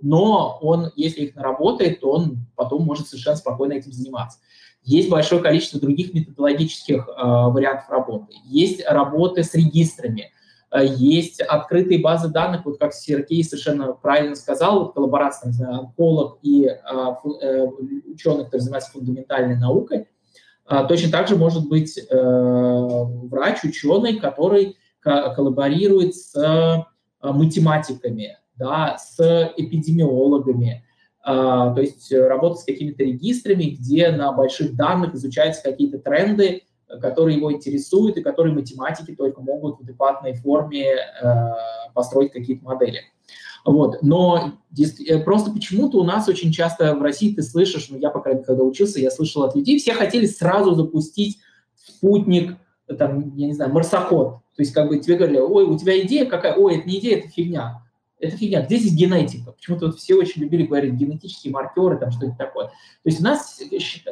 но он, если их наработает, то он потом может совершенно спокойно этим заниматься. Есть большое количество других методологических э, вариантов работы. Есть работы с регистрами, есть открытые базы данных, вот как Сергей совершенно правильно сказал, вот коллаборация, не знаю, онколог и э, э, ученый, который занимается фундаментальной наукой. Э, точно так же может быть э, врач, ученый, который коллаборирует с э, математиками, да, с эпидемиологами, а, то есть э, работать с какими-то регистрами, где на больших данных изучаются какие-то тренды, которые его интересуют и которые математики только могут в адекватной форме э, построить какие-то модели. Вот. Но э, просто почему-то у нас очень часто в России ты слышишь, ну я, по крайней мере, когда учился, я слышал от людей, все хотели сразу запустить спутник, там, я не знаю, марсоход. То есть как бы тебе говорили, ой, у тебя идея какая? Ой, это не идея, это фигня это фигня. Где здесь генетика? Почему-то вот все очень любили говорить генетические маркеры, там что-то такое. То есть у нас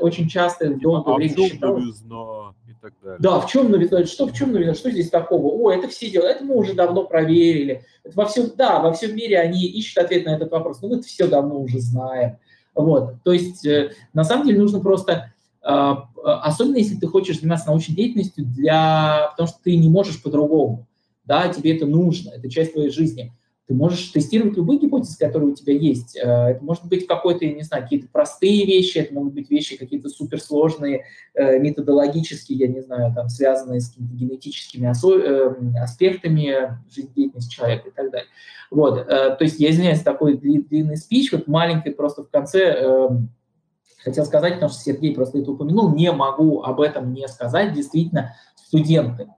очень часто долгое а время в чем считалось... новизна и так далее. Да, в чем новизна? Что в чем новизна? Что здесь такого? О, это все делают, это мы уже давно проверили. Это во всем, да, во всем мире они ищут ответ на этот вопрос. Ну, мы это все давно уже знаем. Вот. То есть э, на самом деле нужно просто э, особенно если ты хочешь заниматься научной деятельностью, для... потому что ты не можешь по-другому. Да, тебе это нужно, это часть твоей жизни. Ты можешь тестировать любые гипотезы, которые у тебя есть. Э, это может быть какой-то, не знаю, какие-то простые вещи, это могут быть вещи какие-то суперсложные, э, методологические, я не знаю, там, связанные с какими-то генетическими э, аспектами жизнедеятельности человека и так далее. Вот, то есть я извиняюсь, такой длинный спич, вот маленький просто в конце хотел сказать, потому что Сергей просто это упомянул, не могу об этом не сказать, действительно, студенты.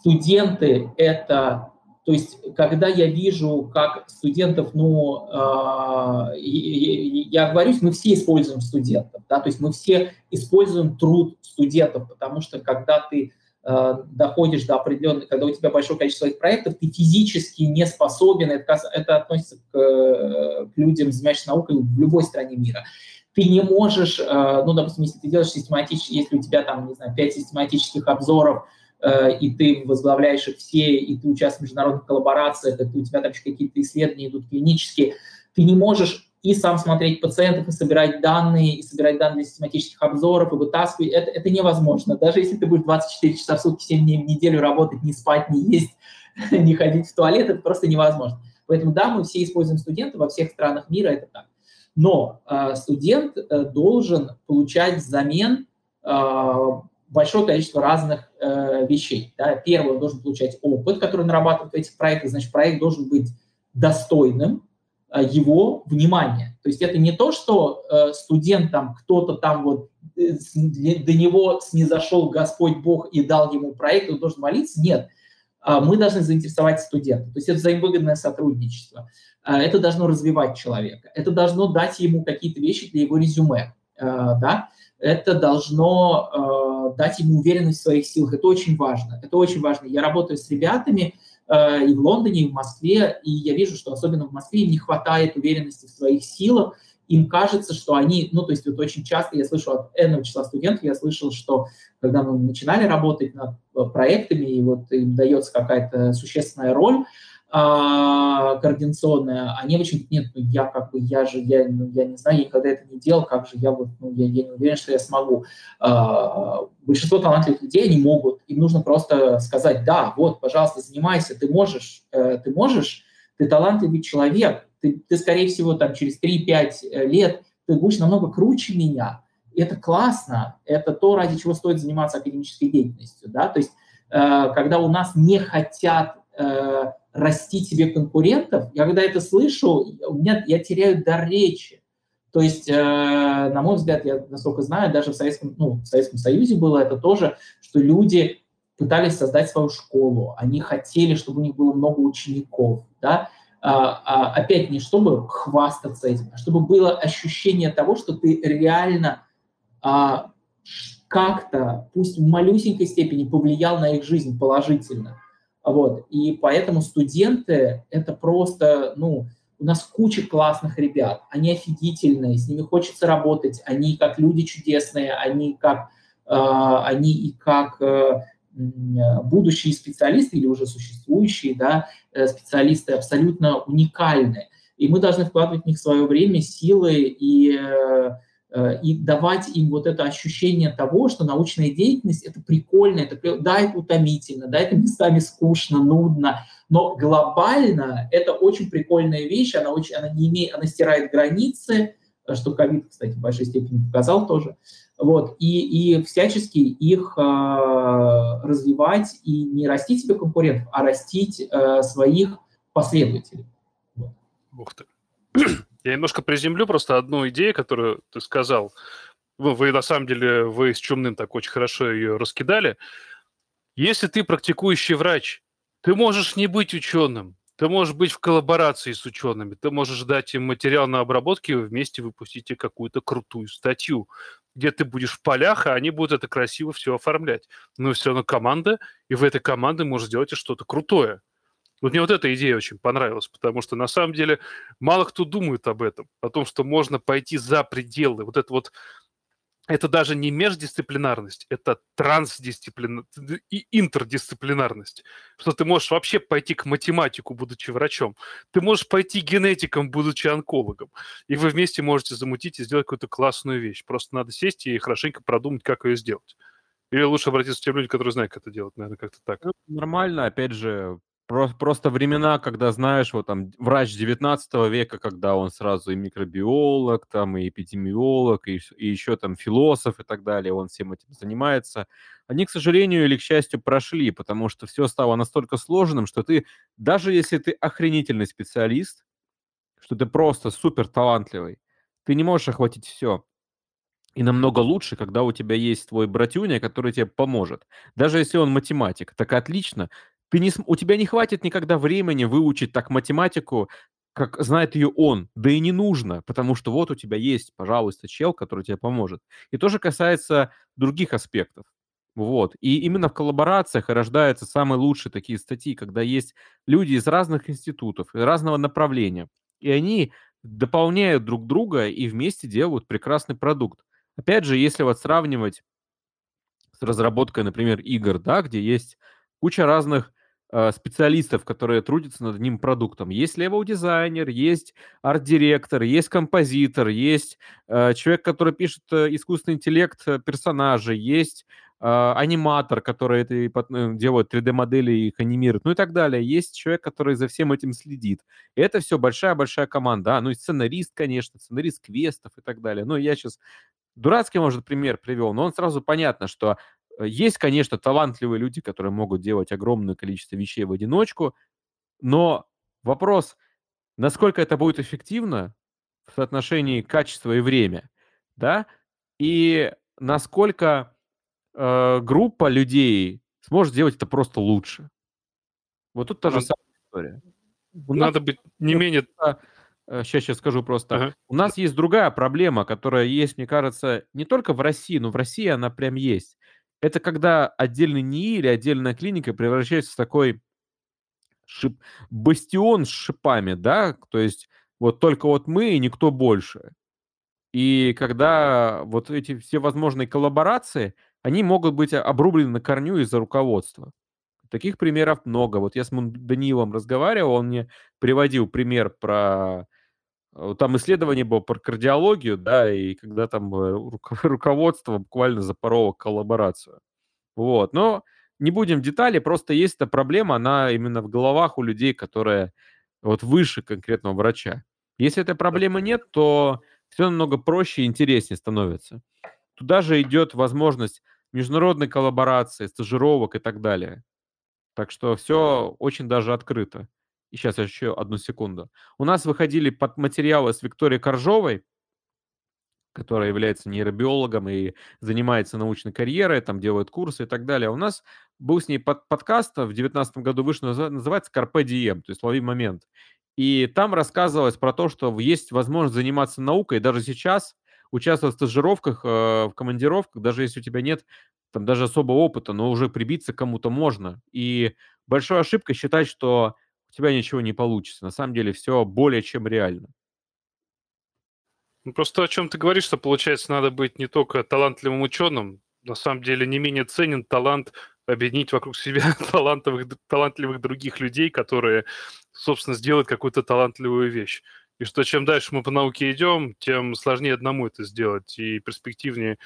Студенты – это то есть, когда я вижу, как студентов, ну, э, я говорю, мы все используем студентов, да, то есть мы все используем труд студентов, потому что когда ты э, доходишь до определенного, когда у тебя большое количество своих проектов, ты физически не способен, это, это относится к, к людям, занимающимся наукой в любой стране мира, ты не можешь, э, ну, допустим, если ты делаешь систематически, если у тебя там, не знаю, пять систематических обзоров, и ты возглавляешь их все, и ты участвуешь в международных коллаборациях, и у тебя там какие-то исследования идут клинические, ты не можешь и сам смотреть пациентов, и собирать данные, и собирать данные для систематических обзоров, и вытаскивать. Это, это невозможно. Даже если ты будешь 24 часа в сутки, 7 дней в неделю работать, не спать, не есть, не ходить в туалет, это просто невозможно. Поэтому да, мы все используем студентов во всех странах мира, это так. Но э, студент э, должен получать взамен э, большое количество разных э, вещей. Да. Первое, он должен получать опыт, который нарабатывает в этих проектах, значит, проект должен быть достойным э, его внимания. То есть это не то, что э, студент там, кто-то там вот э, до него снизошел Господь Бог и дал ему проект, он должен молиться. Нет, э, мы должны заинтересовать студента. То есть это взаимовыгодное сотрудничество. Э, это должно развивать человека. Это должно дать ему какие-то вещи для его резюме. Э, да? Это должно дать ему уверенность в своих силах. Это очень важно. Это очень важно. Я работаю с ребятами э, и в Лондоне, и в Москве, и я вижу, что особенно в Москве им не хватает уверенности в своих силах. Им кажется, что они, ну, то есть вот очень часто я слышу от энного числа студентов, я слышал, что когда мы начинали работать над э, проектами, и вот им дается какая-то существенная роль, координационная, они очень нет, ну я как бы, я же, я, ну, я не знаю, я никогда это не делал, как же я вот, ну я, я не уверен, что я смогу. А, большинство талантливых людей, они могут, им нужно просто сказать, да, вот, пожалуйста, занимайся, ты можешь, э, ты можешь, ты талантливый человек, ты, ты скорее всего, там, через 3-5 э, лет ты будешь намного круче меня, это классно, это то, ради чего стоит заниматься академической деятельностью, да, то есть э, когда у нас не хотят расти себе конкурентов, я когда это слышу, у меня, я теряю дар речи. То есть, э, на мой взгляд, я, насколько знаю, даже в Советском, ну, в Советском Союзе было это тоже, что люди пытались создать свою школу, они хотели, чтобы у них было много учеников, да, а, а, опять не чтобы хвастаться этим, а чтобы было ощущение того, что ты реально а, как-то, пусть в малюсенькой степени, повлиял на их жизнь положительно. Вот. И поэтому студенты — это просто, ну, у нас куча классных ребят, они офигительные, с ними хочется работать, они как люди чудесные, они как, э, они и как э, будущие специалисты или уже существующие да, э, специалисты абсолютно уникальны. И мы должны вкладывать в них свое время, силы и, э, э, и давать им вот это ощущение того, что научная деятельность – это прикольно, это, да, это утомительно, да, это местами скучно, нудно, но глобально это очень прикольная вещь, она, очень, она, не имеет, она стирает границы, что ковид, кстати, в большой степени показал тоже, вот, и, и всячески их э, развивать и не растить себе конкурентов, а растить э, своих последователей. Вот. Ух ты. Я немножко приземлю просто одну идею, которую ты сказал. Вы, вы на самом деле, вы с Чумным так очень хорошо ее раскидали. Если ты практикующий врач, ты можешь не быть ученым, ты можешь быть в коллаборации с учеными, ты можешь дать им материал на обработке, и вместе выпустите какую-то крутую статью, где ты будешь в полях, а они будут это красиво все оформлять. Но все равно команда, и в этой команде может сделать что-то крутое. Вот мне вот эта идея очень понравилась, потому что на самом деле мало кто думает об этом, о том, что можно пойти за пределы. Вот это вот это даже не междисциплинарность, это трансдисциплинарность и интердисциплинарность. Что ты можешь вообще пойти к математику, будучи врачом. Ты можешь пойти генетиком, будучи онкологом. И вы вместе можете замутить и сделать какую-то классную вещь. Просто надо сесть и хорошенько продумать, как ее сделать. Или лучше обратиться к тем людям, которые знают, как это делать, наверное, как-то так. Ну, нормально, опять же, Просто времена, когда, знаешь, вот там врач 19 века, когда он сразу и микробиолог, там, и эпидемиолог, и, и еще там философ и так далее, он всем этим занимается, они, к сожалению или к счастью, прошли, потому что все стало настолько сложным, что ты, даже если ты охренительный специалист, что ты просто супер талантливый, ты не можешь охватить все. И намного лучше, когда у тебя есть твой братюня, который тебе поможет. Даже если он математик, так отлично. Ты не, у тебя не хватит никогда времени выучить так математику, как знает ее он. Да и не нужно, потому что вот у тебя есть, пожалуйста, чел, который тебе поможет. И тоже касается других аспектов. Вот. И именно в коллаборациях рождаются самые лучшие такие статьи, когда есть люди из разных институтов, разного направления. И они дополняют друг друга и вместе делают прекрасный продукт. Опять же, если вот сравнивать с разработкой, например, игр, да, где есть куча разных Э, специалистов, которые трудятся над одним продуктом. Есть level-дизайнер, есть арт-директор, есть композитор, есть э, человек, который пишет э, искусственный интеллект э, персонажей, есть э, аниматор, который это э, делает 3D-модели и их анимирует, ну и так далее. Есть человек, который за всем этим следит. И это все большая-большая команда. А, ну и сценарист, конечно, сценарист квестов и так далее. Ну, я сейчас дурацкий, может, пример привел, но он сразу понятно, что есть, конечно, талантливые люди, которые могут делать огромное количество вещей в одиночку, но вопрос, насколько это будет эффективно в соотношении качества и время, да, и насколько э, группа людей сможет сделать это просто лучше. Вот тут та же самая история. Надо быть не менее... Сейчас, сейчас скажу просто. Ага. У нас есть другая проблема, которая есть, мне кажется, не только в России, но в России она прям есть это когда отдельный НИИ или отдельная клиника превращается в такой шип, бастион с шипами, да, то есть вот только вот мы и никто больше. И когда вот эти все возможные коллаборации, они могут быть обрублены на корню из-за руководства. Таких примеров много. Вот я с Данилом разговаривал, он мне приводил пример про там исследование было про кардиологию, да, и когда там э, руководство буквально запороло коллаборацию. Вот, но не будем в детали, просто есть эта проблема, она именно в головах у людей, которые вот выше конкретного врача. Если этой проблемы нет, то все намного проще и интереснее становится. Туда же идет возможность международной коллаборации, стажировок и так далее. Так что все очень даже открыто. И сейчас еще одну секунду. У нас выходили под материалы с Викторией Коржовой, которая является нейробиологом и занимается научной карьерой, там делает курсы и так далее. У нас был с ней под, подкаст в 2019 году вышел, называется «Carpe Diem», то есть «Лови момент». И там рассказывалось про то, что есть возможность заниматься наукой даже сейчас, участвовать в стажировках, э, в командировках, даже если у тебя нет там даже особого опыта, но уже прибиться кому-то можно. И большая ошибка считать, что тебя ничего не получится. На самом деле все более чем реально. Ну, просто о чем ты говоришь, что, получается, надо быть не только талантливым ученым, на самом деле не менее ценен талант объединить вокруг себя талантливых, талантливых других людей, которые, собственно, сделают какую-то талантливую вещь. И что чем дальше мы по науке идем, тем сложнее одному это сделать, и перспективнее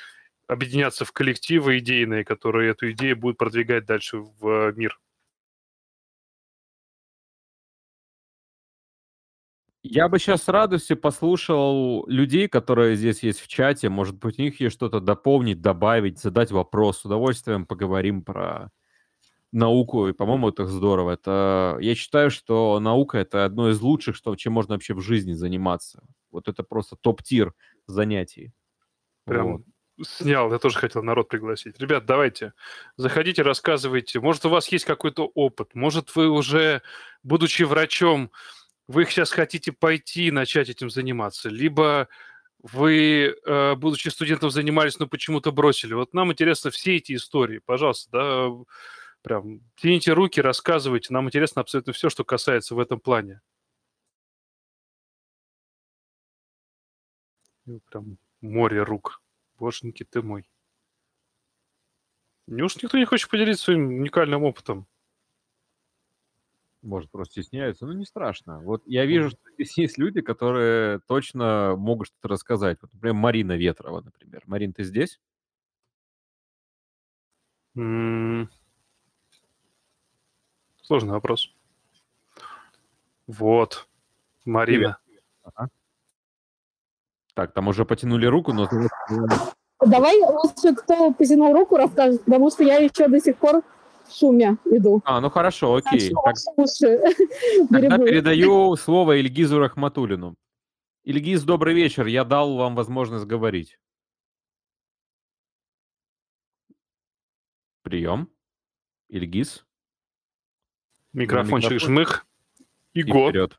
объединяться в коллективы идейные, которые эту идею будут продвигать дальше в мир. Я бы сейчас с радостью послушал людей, которые здесь есть в чате. Может быть, у них есть что-то дополнить, добавить, задать вопрос. С удовольствием поговорим про науку. И, по-моему, это здорово. Это, я считаю, что наука — это одно из лучших, что, чем можно вообще в жизни заниматься. Вот это просто топ-тир занятий. Прям вот. снял. Я тоже хотел народ пригласить. Ребят, давайте, заходите, рассказывайте. Может, у вас есть какой-то опыт. Может, вы уже, будучи врачом, вы сейчас хотите пойти начать этим заниматься, либо вы, э, будучи студентом, занимались, но почему-то бросили. Вот нам интересно все эти истории. Пожалуйста, да, прям тяните руки, рассказывайте. Нам интересно абсолютно все, что касается в этом плане. Прям море рук. Боженьки ты мой. Неужто никто не хочет поделиться своим уникальным опытом? Может, просто стесняются. Ну, не страшно. Вот я вижу, что здесь есть люди, которые точно могут что-то рассказать. Вот, например, Марина Ветрова, например. Марин, ты здесь? Сложный вопрос. Вот. Марина. Ага. Так, там уже потянули руку, но... Давай лучше, кто потянул руку, расскажет, потому что я еще до сих пор шуме иду. А, ну хорошо, окей. Так, уши Тогда передаю слово Ильгизу Рахматулину. Ильгиз, добрый вечер. Я дал вам возможность говорить. Прием. Ильгиз. Микрофончик микрофон. жмых. И И го. вперед.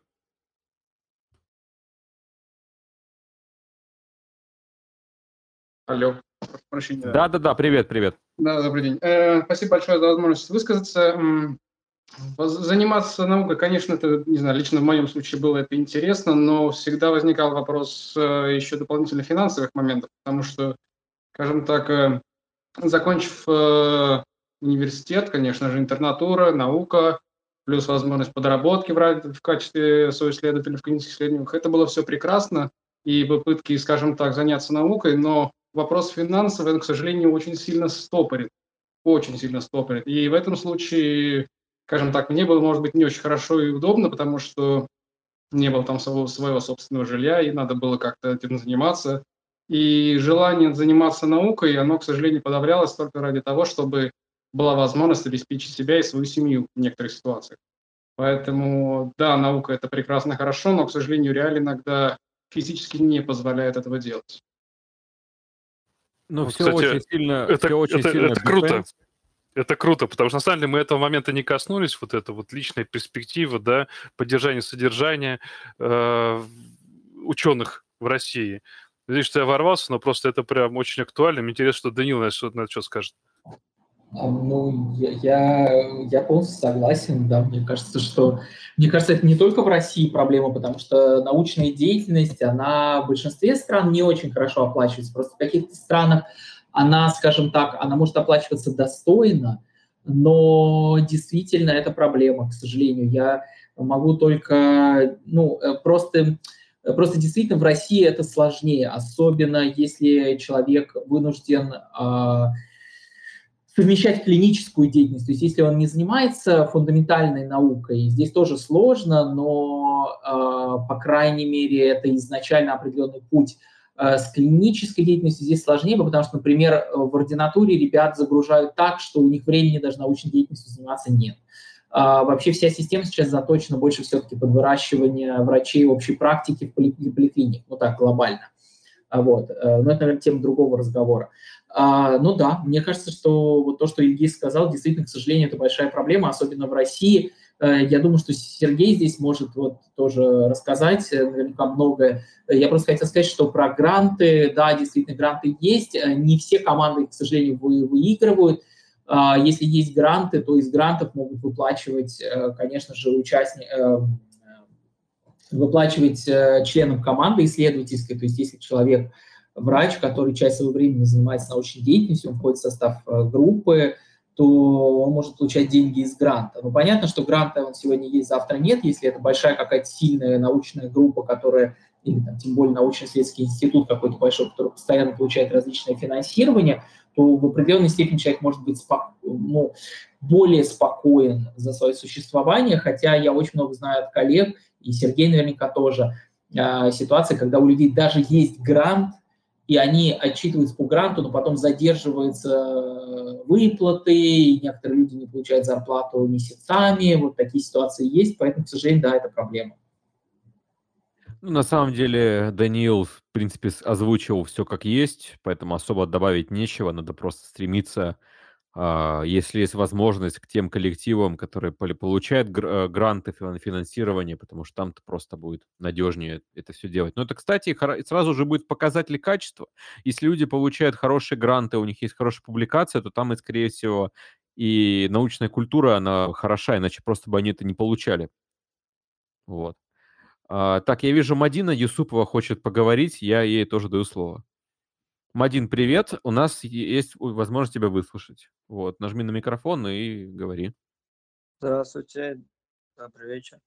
Алло, прошу прощения. Да-да-да, привет, привет. Да, добрый день. Э, спасибо большое за возможность высказаться. Заниматься наукой, конечно, это, не знаю, лично в моем случае было это интересно, но всегда возникал вопрос э, еще дополнительно финансовых моментов, потому что, скажем так, э, закончив э, университет, конечно же, интернатура, наука, плюс возможность подработки в, в качестве соисследователя в клинических исследованиях, это было все прекрасно, и попытки, скажем так, заняться наукой, но вопрос финансовый, он, к сожалению, очень сильно стопорит. Очень сильно стопорит. И в этом случае, скажем так, мне было, может быть, не очень хорошо и удобно, потому что не было там своего, своего собственного жилья, и надо было как-то этим заниматься. И желание заниматься наукой, оно, к сожалению, подавлялось только ради того, чтобы была возможность обеспечить себя и свою семью в некоторых ситуациях. Поэтому, да, наука – это прекрасно хорошо, но, к сожалению, реалии иногда физически не позволяет этого делать. Ну, все кстати, очень сильно, это- все очень это- сильно это круто. Это круто, потому что на самом деле мы этого момента не коснулись, вот это вот личная перспектива, да, поддержание содержания э, ученых в России. Здесь что я ворвался, но просто это прям очень актуально. Мне интересно, что Данил на что, на что скажет. А, Ну, я, я, полностью согласен, да, мне кажется, что, мне кажется, это не только в России проблема, потому что научная деятельность, она в большинстве стран не очень хорошо оплачивается, просто в каких-то странах она, скажем так, она может оплачиваться достойно, но действительно это проблема, к сожалению. Я могу только, ну, э, просто, просто действительно в России это сложнее, особенно если человек вынужден а, совмещать клиническую деятельность. То есть если он не занимается фундаментальной наукой, здесь тоже сложно, но, э, по крайней мере, это изначально определенный путь. Э, с клинической деятельностью здесь сложнее, потому что, например, в ординатуре ребят загружают так, что у них времени даже научной деятельностью заниматься нет. А, вообще вся система сейчас заточена больше все-таки под выращивание врачей общей практики в поли- поликлиник, ну так, глобально. А Вот. э, Но это, наверное, тема другого разговора. А, ну да, мне кажется, что вот то, что Ильгиз сказал, действительно, к сожалению, это большая проблема, особенно в России, Я думаю, что Сергей здесь может вот тоже рассказать наверняка многое. Я просто хотел сказать, что про гранты, да, действительно, гранты есть. Не все команды, к сожалению, вы, выигрывают. Если есть гранты, то из грантов могут выплачивать, конечно же, участники, выплачивать членам команды исследовательской. То есть если человек врач, который часть своего времени занимается научной деятельностью, он входит в состав группы, то он может получать деньги из гранта. Ну, понятно, что гранта он сегодня есть, завтра нет. Если это большая какая-то сильная научная группа, которая, или там, тем более научно-исследовательский институт какой-то большой, который постоянно получает различное финансирование, то в определенной степени человек может быть спок... ну, более спокоен за свое существование, хотя я очень много знаю от коллег, и Сергей наверняка тоже, э, ситуации, когда у людей даже есть грант, и они отчитываются по гранту, но потом задерживаются э, выплаты, и некоторые люди не получают зарплату месяцами, вот такие ситуации есть, поэтому, к сожалению, да, это проблема. Ну, на самом деле, Даниил, в принципе, озвучил все как есть, поэтому особо добавить нечего, надо просто стремиться если есть возможность, к тем коллективам, которые получают э, гранты, финансирование, потому что там-то просто будет надежнее это все делать. Но это, кстати, сразу же будет показатель качества. Если люди получают хорошие гранты, у них есть хорошая публикация, то там, и, скорее всего, и научная культура, она хороша, иначе просто бы они это не получали. Вот. А, так, я вижу, Мадина Юсупова хочет поговорить, я ей тоже даю слово. Мадин, привет. У нас есть возможность тебя выслушать. Вот, нажми на микрофон и говори. Здравствуйте, добрый вечер.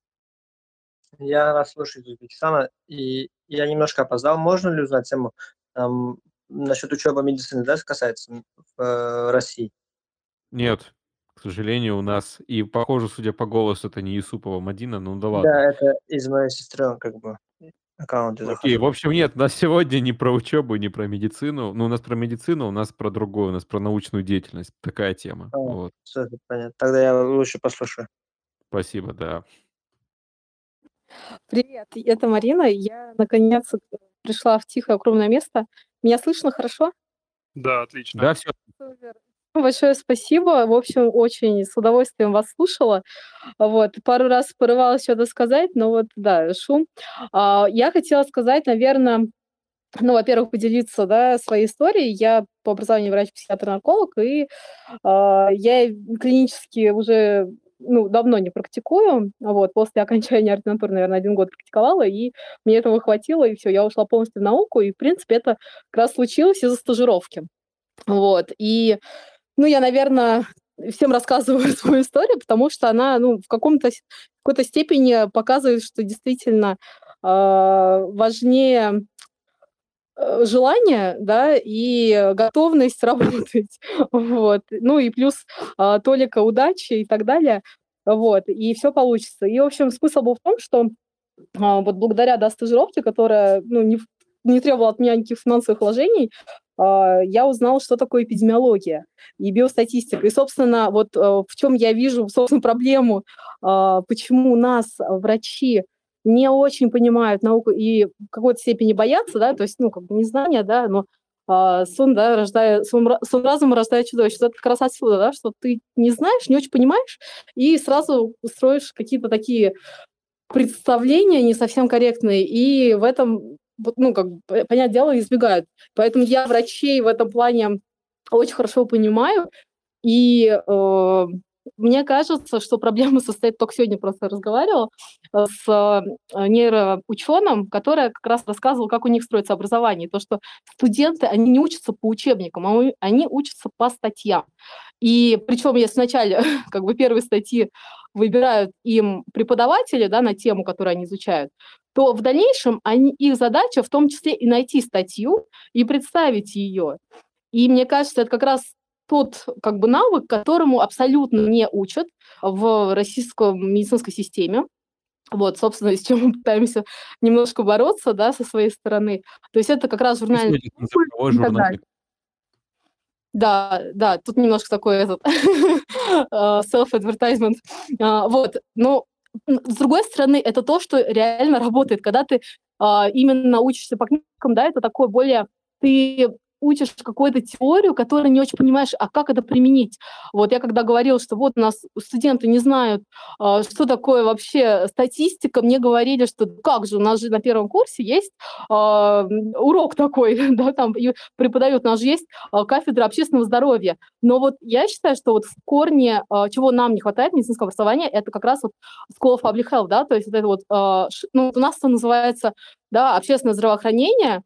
Я вас слушаю из Узбекистана, и я немножко опоздал. Можно ли узнать тему там, насчет учебы медицины, да, касается в э, России? Нет, к сожалению, у нас, и похоже, судя по голосу, это не Юсупова Мадина, ну да ладно. Да, это из моей сестры, как бы аккаунте Окей, в общем, нет, у нас сегодня не про учебу, не про медицину. Ну, у нас про медицину, у нас про другое, у нас про научную деятельность. Такая тема. А, вот. Супер, понятно. Тогда я лучше послушаю. Спасибо, да. Привет, это Марина. Я, наконец, пришла в тихое, укромное место. Меня слышно хорошо? Да, отлично. Да, все. Супер. Большое спасибо. В общем, очень с удовольствием вас слушала. Вот, пару раз порывалась что-то сказать, но вот, да, шум. А, я хотела сказать, наверное, ну, во-первых, поделиться, да, своей историей. Я по образованию врач-психиатр-нарколог, и э, я клинически уже ну, давно не практикую. Вот, после окончания ординатуры, наверное, один год практиковала, и мне этого хватило, и все, я ушла полностью в науку, и, в принципе, это как раз случилось из-за стажировки. Вот, и ну, я, наверное, всем рассказываю свою историю, потому что она, ну, в каком-то какой-то степени показывает, что действительно э, важнее желание, да, и готовность работать, вот, ну и плюс э, толика удачи и так далее, вот, и все получится. И, в общем, смысл был в том, что э, вот благодаря, да, стажировке, которая, ну, не, не требовала от меня никаких финансовых вложений, а, я узнала, что такое эпидемиология и биостатистика. И, собственно, вот э, в чем я вижу, собственно, проблему, а, почему у нас врачи не очень понимают науку и в какой-то степени боятся, да, то есть, ну, как бы незнание, да, но а, сон, да, рождая, сон, сон разума рождает чудовище. Это как раз отсюда, да, что ты не знаешь, не очень понимаешь, и сразу строишь какие-то такие представления не совсем корректные, и в этом ну, как бы, понятное дело, избегают. Поэтому я врачей в этом плане очень хорошо понимаю. И э, мне кажется, что проблема состоит, только сегодня просто разговаривала э, с э, нейроученым, который как раз рассказывал, как у них строится образование. То, что студенты, они не учатся по учебникам, а они учатся по статьям. И причем, если вначале как бы первые статьи выбирают им преподаватели да, на тему, которую они изучают, то в дальнейшем они, их задача в том числе и найти статью и представить ее. И мне кажется, это как раз тот как бы навык, которому абсолютно не учат в российской медицинской системе. Вот, собственно, с чем мы пытаемся немножко бороться, да, со своей стороны. То есть это как раз журнальный... Да, да, тут немножко такой этот а, self-advertisement. А, вот, но с другой стороны, это то, что реально работает. Когда ты именно учишься по книгам, да, это такое более... Ты учишь какую-то теорию, которую не очень понимаешь, а как это применить. Вот я когда говорила, что вот у нас студенты не знают, э, что такое вообще статистика, мне говорили, что как же, у нас же на первом курсе есть э, урок такой, да, там преподают, у нас же есть э, кафедра общественного здоровья. Но вот я считаю, что вот в корне, чего нам не хватает медицинского образования, это как раз вот School of Public Health, да, то есть вот это вот, ну, у нас это называется, да, общественное здравоохранение,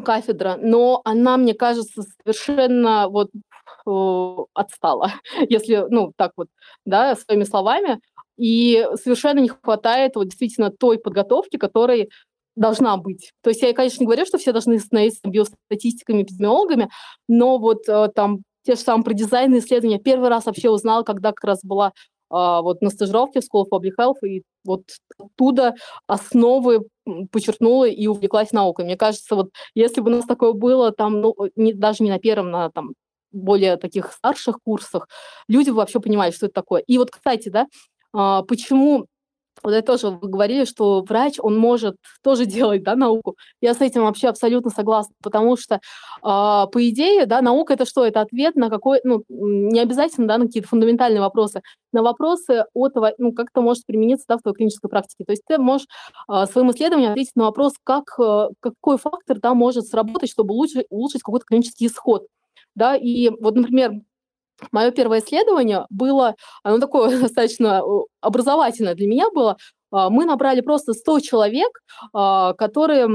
кафедра, но она, мне кажется, совершенно вот э, отстала, если, ну, так вот, да, своими словами, и совершенно не хватает вот действительно той подготовки, которой должна быть. То есть я, конечно, не говорю, что все должны становиться биостатистиками, эпидемиологами, но вот э, там те же самые про дизайн исследования. Первый раз вообще узнала, когда как раз была вот на стажировке в School of Public Health, и вот оттуда основы подчеркнула и увлеклась наукой. Мне кажется, вот если бы у нас такое было там, ну, не, даже не на первом, на там более таких старших курсах, люди вообще понимали, что это такое. И вот, кстати, да, а, почему вот это тоже вы говорили, что врач, он может тоже делать, да, науку. Я с этим вообще абсолютно согласна, потому что, э, по идее, да, наука это что? Это ответ на какой, ну, не обязательно, да, на какие-то фундаментальные вопросы, на вопросы от, ну, как это может примениться, да, в твоей клинической практике. То есть ты можешь э, своим исследованием ответить на вопрос, как, э, какой фактор, да, может сработать, чтобы улучшить, улучшить какой-то клинический исход. Да, и вот, например, Мое первое исследование было, оно такое достаточно образовательное для меня было. А, мы набрали просто 100 человек, а, которые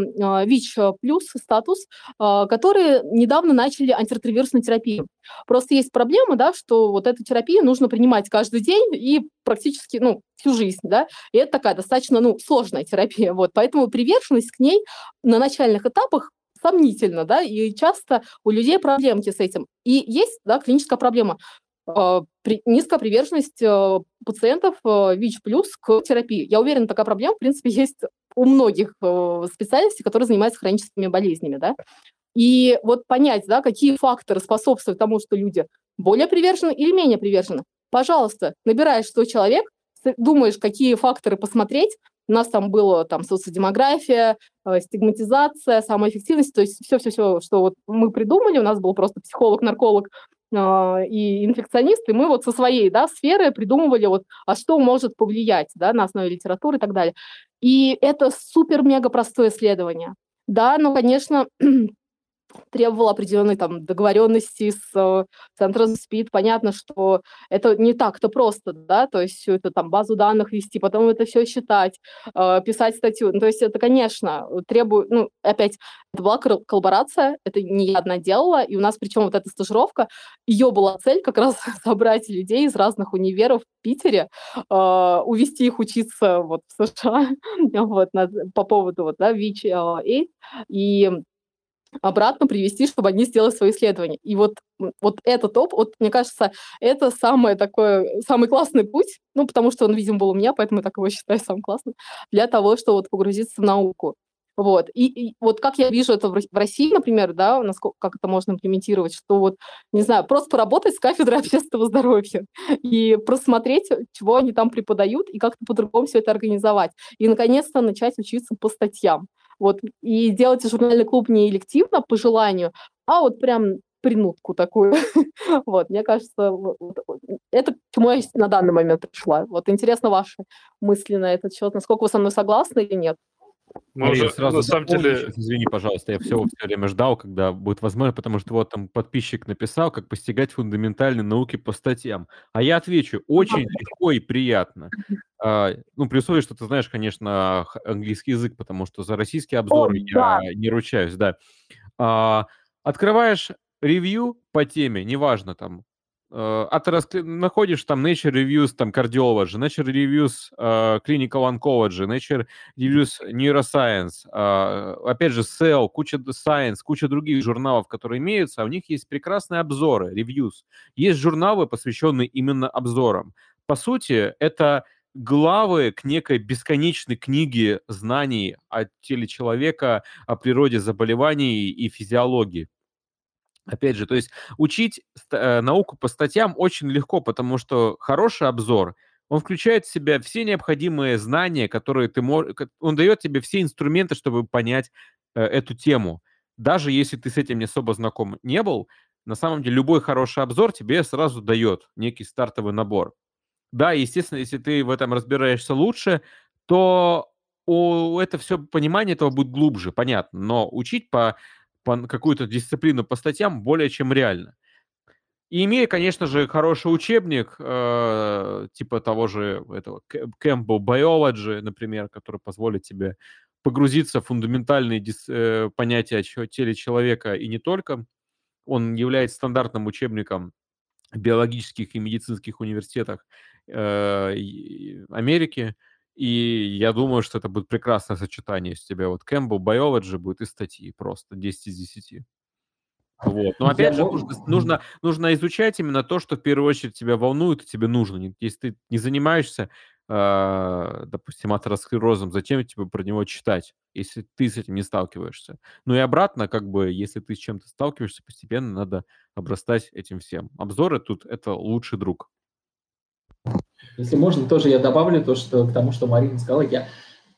ВИЧ плюс статус, а, которые недавно начали антиретровирусную терапию. Просто есть проблема, да, что вот эту терапию нужно принимать каждый день и практически, ну, всю жизнь, да, и это такая достаточно, ну, сложная терапия, вот, поэтому приверженность к ней на начальных этапах сомнительно, да, и часто у людей проблемки с этим. И есть, да, клиническая проблема. При, низкая приверженность э, пациентов э, ВИЧ плюс к терапии. Я уверена, такая проблема, в принципе, есть у многих специалистов, которые занимаются хроническими болезнями, да. И вот понять, да, какие факторы способствуют тому, что люди более привержены или менее привержены. Пожалуйста, набираешь 100 человек, думаешь, какие факторы посмотреть, у нас там было там социодемография, э, стигматизация, самоэффективность, то есть все-все-все, что вот мы придумали, у нас был просто психолог, нарколог э, и инфекционист, и мы вот со своей да, сферы придумывали, вот, а что может повлиять да, на основе литературы и так далее. И это супер-мега простое исследование. Да, но, конечно, требовал определенной там договоренности с э, центром СПИД. Понятно, что это не так-то просто, да, то есть всю эту там базу данных вести, потом это все считать, э, писать статью. Ну, то есть это, конечно, требует, ну, опять, это была коллаборация, это не я одна делала, и у нас причем вот эта стажировка, ее была цель как раз собрать людей из разных универов в Питере, э, увести их учиться вот в США вот, на, по поводу вот, да, ВИЧ, и обратно привести, чтобы они сделали свои исследования. И вот, вот этот топ, вот, мне кажется, это самый такой, самый классный путь, ну, потому что он, видимо, был у меня, поэтому я так его считаю самым классным, для того, чтобы вот погрузиться в науку. Вот. И, и вот как я вижу это в России, например, да, насколько, как это можно имплементировать, что вот, не знаю, просто поработать с кафедрой общественного здоровья и просмотреть, чего они там преподают, и как-то по-другому все это организовать. И, наконец-то, начать учиться по статьям. Вот, и делайте журнальный клуб не элективно, по желанию, а вот прям принудку такую. вот, мне кажется, это к чему я на данный момент пришла. Вот интересно ваши мысли на этот счет, насколько вы со мной согласны или нет. Мы уже, сразу на самом деле... Сейчас, извини, пожалуйста, я все, все время ждал, когда будет возможно, потому что вот там подписчик написал, как постигать фундаментальные науки по статьям. А я отвечу, очень легко и приятно. А, ну, при условии, что ты знаешь, конечно, английский язык, потому что за российский обзор О, я да. не ручаюсь, да. А, открываешь ревью по теме, неважно, там, а ты рас... находишь там Nature Reviews, там Cardiology, Nature Reviews uh, Clinical Oncology, Nature Reviews Neuroscience, uh, опять же Cell, куча Science, куча других журналов, которые имеются, а у них есть прекрасные обзоры, reviews. Есть журналы, посвященные именно обзорам. По сути, это главы к некой бесконечной книге знаний о теле человека, о природе заболеваний и физиологии. Опять же, то есть учить э, науку по статьям очень легко, потому что хороший обзор, он включает в себя все необходимые знания, которые ты можешь... Он дает тебе все инструменты, чтобы понять э, эту тему. даже если ты с этим не особо знаком не был, на самом деле любой хороший обзор тебе сразу дает некий стартовый набор. Да, естественно, если ты в этом разбираешься лучше, то у это все понимание этого будет глубже, понятно. Но учить по, по какую-то дисциплину по статьям более чем реально. И имея, конечно же, хороший учебник, э, типа того же этого Campbell Biology, например, который позволит тебе погрузиться в фундаментальные дис, э, понятия о теле человека и не только. Он является стандартным учебником в биологических и медицинских университетах э, Америки. И я думаю, что это будет прекрасное сочетание из тебя. Вот Campbell Biology будет и статьи просто 10 из 10. Вот. Но опять же, нужно, нужно, нужно изучать именно то, что в первую очередь тебя волнует и тебе нужно. Если ты не занимаешься, э, допустим, атеросклерозом, зачем тебе про него читать, если ты с этим не сталкиваешься? Ну и обратно, как бы, если ты с чем-то сталкиваешься, постепенно надо обрастать этим всем. Обзоры тут это лучший друг. Если можно, тоже я добавлю то, что к тому, что Марина сказала, я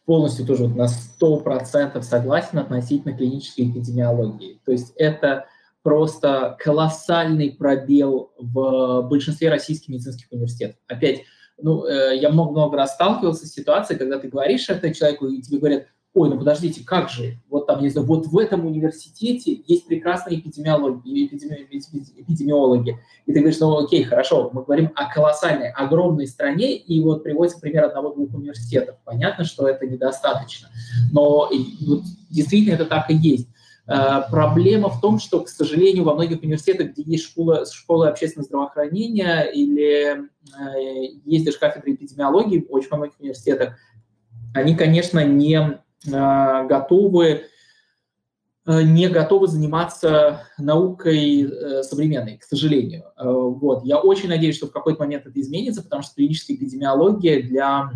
полностью тоже вот на 100% согласен относительно клинической эпидемиологии. То есть это просто колоссальный пробел в большинстве российских медицинских университетов. Опять, ну, э, я много-много раз сталкивался с ситуацией, когда ты говоришь это человеку, и тебе говорят, ой, ну подождите, как же, вот там, не знаю, вот в этом университете есть прекрасные эпидемиологи, эпидеми, эпидемиологи. И ты говоришь, ну окей, хорошо, мы говорим о колоссальной, огромной стране, и вот приводится пример одного-двух университетов. Понятно, что это недостаточно, но вот, действительно это так и есть. Э, проблема в том, что, к сожалению, во многих университетах, где есть школа, школа общественного здравоохранения или э, есть даже кафедры эпидемиологии, очень во многих университетах, они, конечно, не готовы не готовы заниматься наукой современной, к сожалению. Вот. Я очень надеюсь, что в какой-то момент это изменится, потому что клиническая эпидемиология для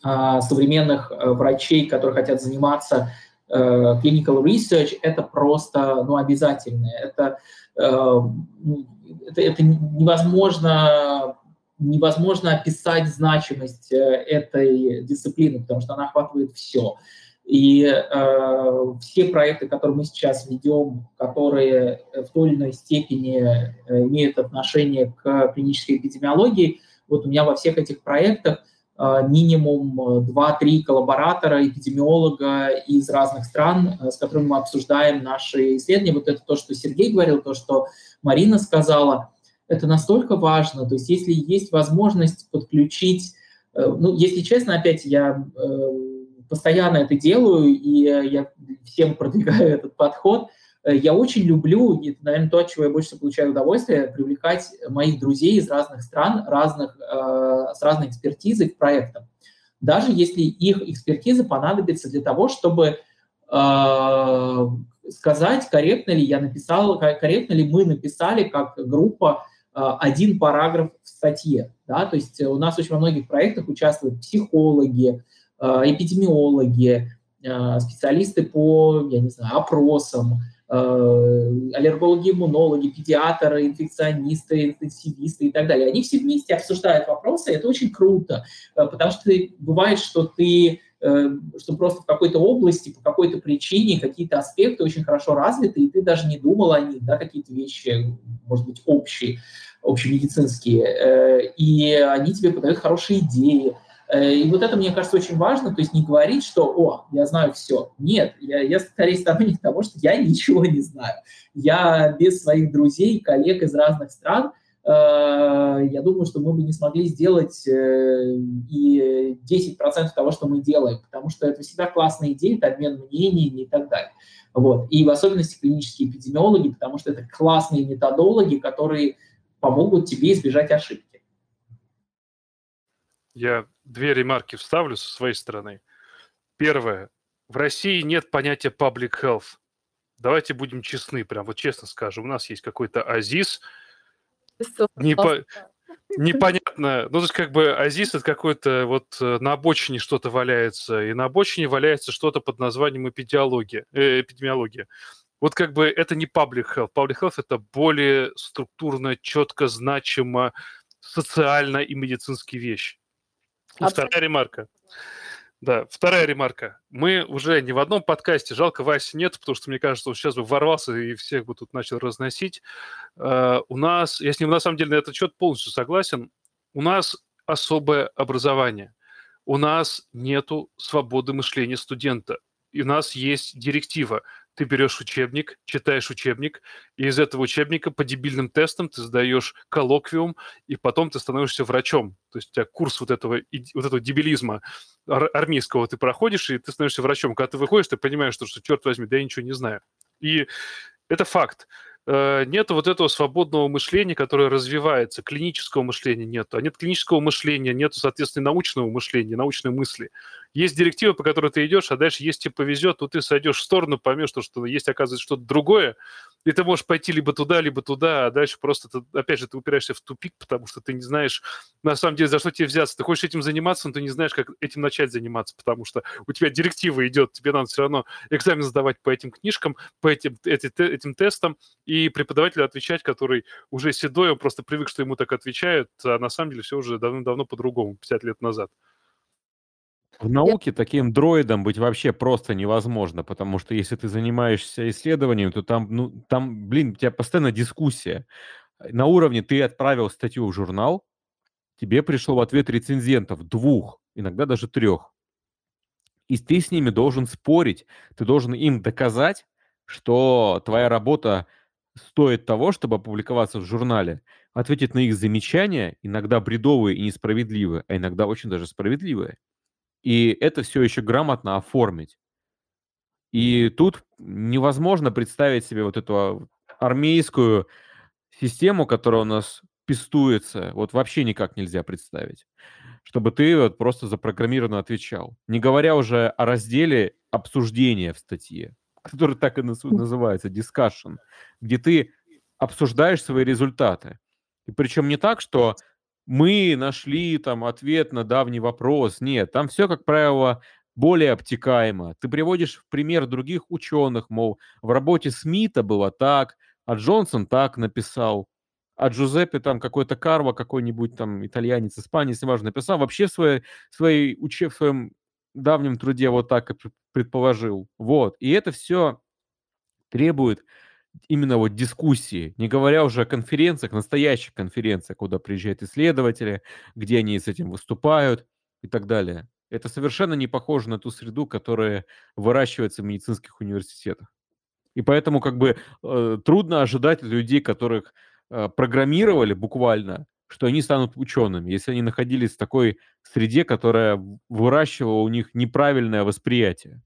современных врачей, которые хотят заниматься Э, clinical research это просто ну, обязательное. Это, э, это, это невозможно, невозможно описать значимость э, этой дисциплины, потому что она охватывает все. И э, все проекты, которые мы сейчас ведем, которые в той или иной степени имеют отношение к клинической эпидемиологии, вот у меня во всех этих проектах Э, минимум 2-3 э, коллаборатора, эпидемиолога из разных стран, э, с которыми мы обсуждаем наши исследования. Вот это то, что Сергей говорил, то, что Марина сказала, это настолько важно. То есть если есть возможность подключить, ну, если честно, опять я постоянно это делаю, и я всем продвигаю этот подход – Э, я очень люблю, это, наверное, то, от чего я больше получаю удовольствие, привлекать моих друзей из разных стран, разных, э, с разной экспертизой к проектам. Даже если их экспертиза понадобится для того, чтобы э, сказать, корректно ли я написал, корректно ли мы написали как группа э, один параграф в статье. Да? То есть у нас очень во многих проектах участвуют психологи, э, эпидемиологи, э, специалисты по, я не знаю, опросам, Э, аллергологи, иммунологи, педиатры, инфекционисты, интенсивисты и так далее. Они все вместе обсуждают вопросы, это очень круто, э, потому что бывает, что ты э, что просто в какой-то области по какой-то причине какие-то аспекты очень хорошо развиты, и ты даже не думал о них, да, какие-то вещи, может быть, общие, общемедицинские, и они тебе подают хорошие идеи, Э, и вот это, мне кажется, очень важно, то есть не говорить, что, о, я знаю все. Нет, я, я скорее сторонник того, что я ничего не знаю. Я без своих друзей, коллег из разных стран, э, я думаю, что мы бы не смогли сделать э, и 10% того, что мы делаем, потому что это всегда классная идея, это обмен мнениями и так далее. Вот. И в особенности клинические эпидемиологи, потому что это классные методологи, которые помогут тебе избежать ошибки. Я две ремарки вставлю со своей стороны. Первое. В России нет понятия public health. Давайте будем честны, прям вот честно скажем. У нас есть какой-то АЗИС, непо... непонятно, ну, то есть как бы АЗИС это какой-то вот э, на обочине что-то валяется, и на обочине валяется что-то под названием эпидемиология. Э, эпидемиология. Вот как бы это не public health. Public health это более структурно, четко, значимо, социально и медицинские вещи. Абсолютно. Вторая ремарка. Да, вторая ремарка. Мы уже не в одном подкасте, жалко Васи нет, потому что, мне кажется, он сейчас бы ворвался и всех бы тут начал разносить. Uh, у нас, я с ним на самом деле на этот счет полностью согласен, у нас особое образование. У нас нету свободы мышления студента. И у нас есть директива ты берешь учебник, читаешь учебник, и из этого учебника по дебильным тестам ты сдаешь коллоквиум, и потом ты становишься врачом. То есть у тебя курс вот этого, вот этого дебилизма армейского ты проходишь, и ты становишься врачом. Когда ты выходишь, ты понимаешь, что, что черт возьми, да я ничего не знаю. И это факт. Э, нет вот этого свободного мышления, которое развивается, клинического мышления нет, а нет клинического мышления, нет, соответственно, научного мышления, научной мысли. Есть директивы, по которой ты идешь, а дальше, если тебе повезет, то ты сойдешь в сторону, поймешь, что, что есть, оказывается, что-то другое, и ты можешь пойти либо туда, либо туда, а дальше просто, ты, опять же, ты упираешься в тупик, потому что ты не знаешь, на самом деле, за что тебе взяться. Ты хочешь этим заниматься, но ты не знаешь, как этим начать заниматься, потому что у тебя директива идет, тебе надо все равно экзамен сдавать по этим книжкам, по этим, эти, этим тестам, и преподавателю отвечать, который уже седой, он просто привык, что ему так отвечают, а на самом деле все уже давно-давно по-другому, 50 лет назад. В науке таким дроидом быть вообще просто невозможно, потому что если ты занимаешься исследованием, то там, ну, там, блин, у тебя постоянно дискуссия. На уровне ты отправил статью в журнал, тебе пришло в ответ рецензентов, двух, иногда даже трех. И ты с ними должен спорить, ты должен им доказать, что твоя работа стоит того, чтобы опубликоваться в журнале, ответить на их замечания, иногда бредовые и несправедливые, а иногда очень даже справедливые. И это все еще грамотно оформить. И тут невозможно представить себе вот эту армейскую систему, которая у нас пестуется, вот вообще никак нельзя представить. Чтобы ты вот просто запрограммированно отвечал. Не говоря уже о разделе обсуждения в статье, который так и называется, discussion, где ты обсуждаешь свои результаты. И причем не так, что мы нашли там ответ на давний вопрос. Нет, там все, как правило, более обтекаемо. Ты приводишь в пример других ученых, мол, в работе Смита было так, а Джонсон так написал, а Джузеппе там какой-то Карва, какой-нибудь там итальянец, испанец, неважно, написал, вообще в, своей, своей, в своем давнем труде вот так и предположил. Вот. И это все требует именно вот дискуссии, не говоря уже о конференциях, настоящих конференциях, куда приезжают исследователи, где они с этим выступают и так далее. Это совершенно не похоже на ту среду, которая выращивается в медицинских университетах. И поэтому как бы э, трудно ожидать от людей, которых э, программировали буквально, что они станут учеными, если они находились в такой среде, которая выращивала у них неправильное восприятие.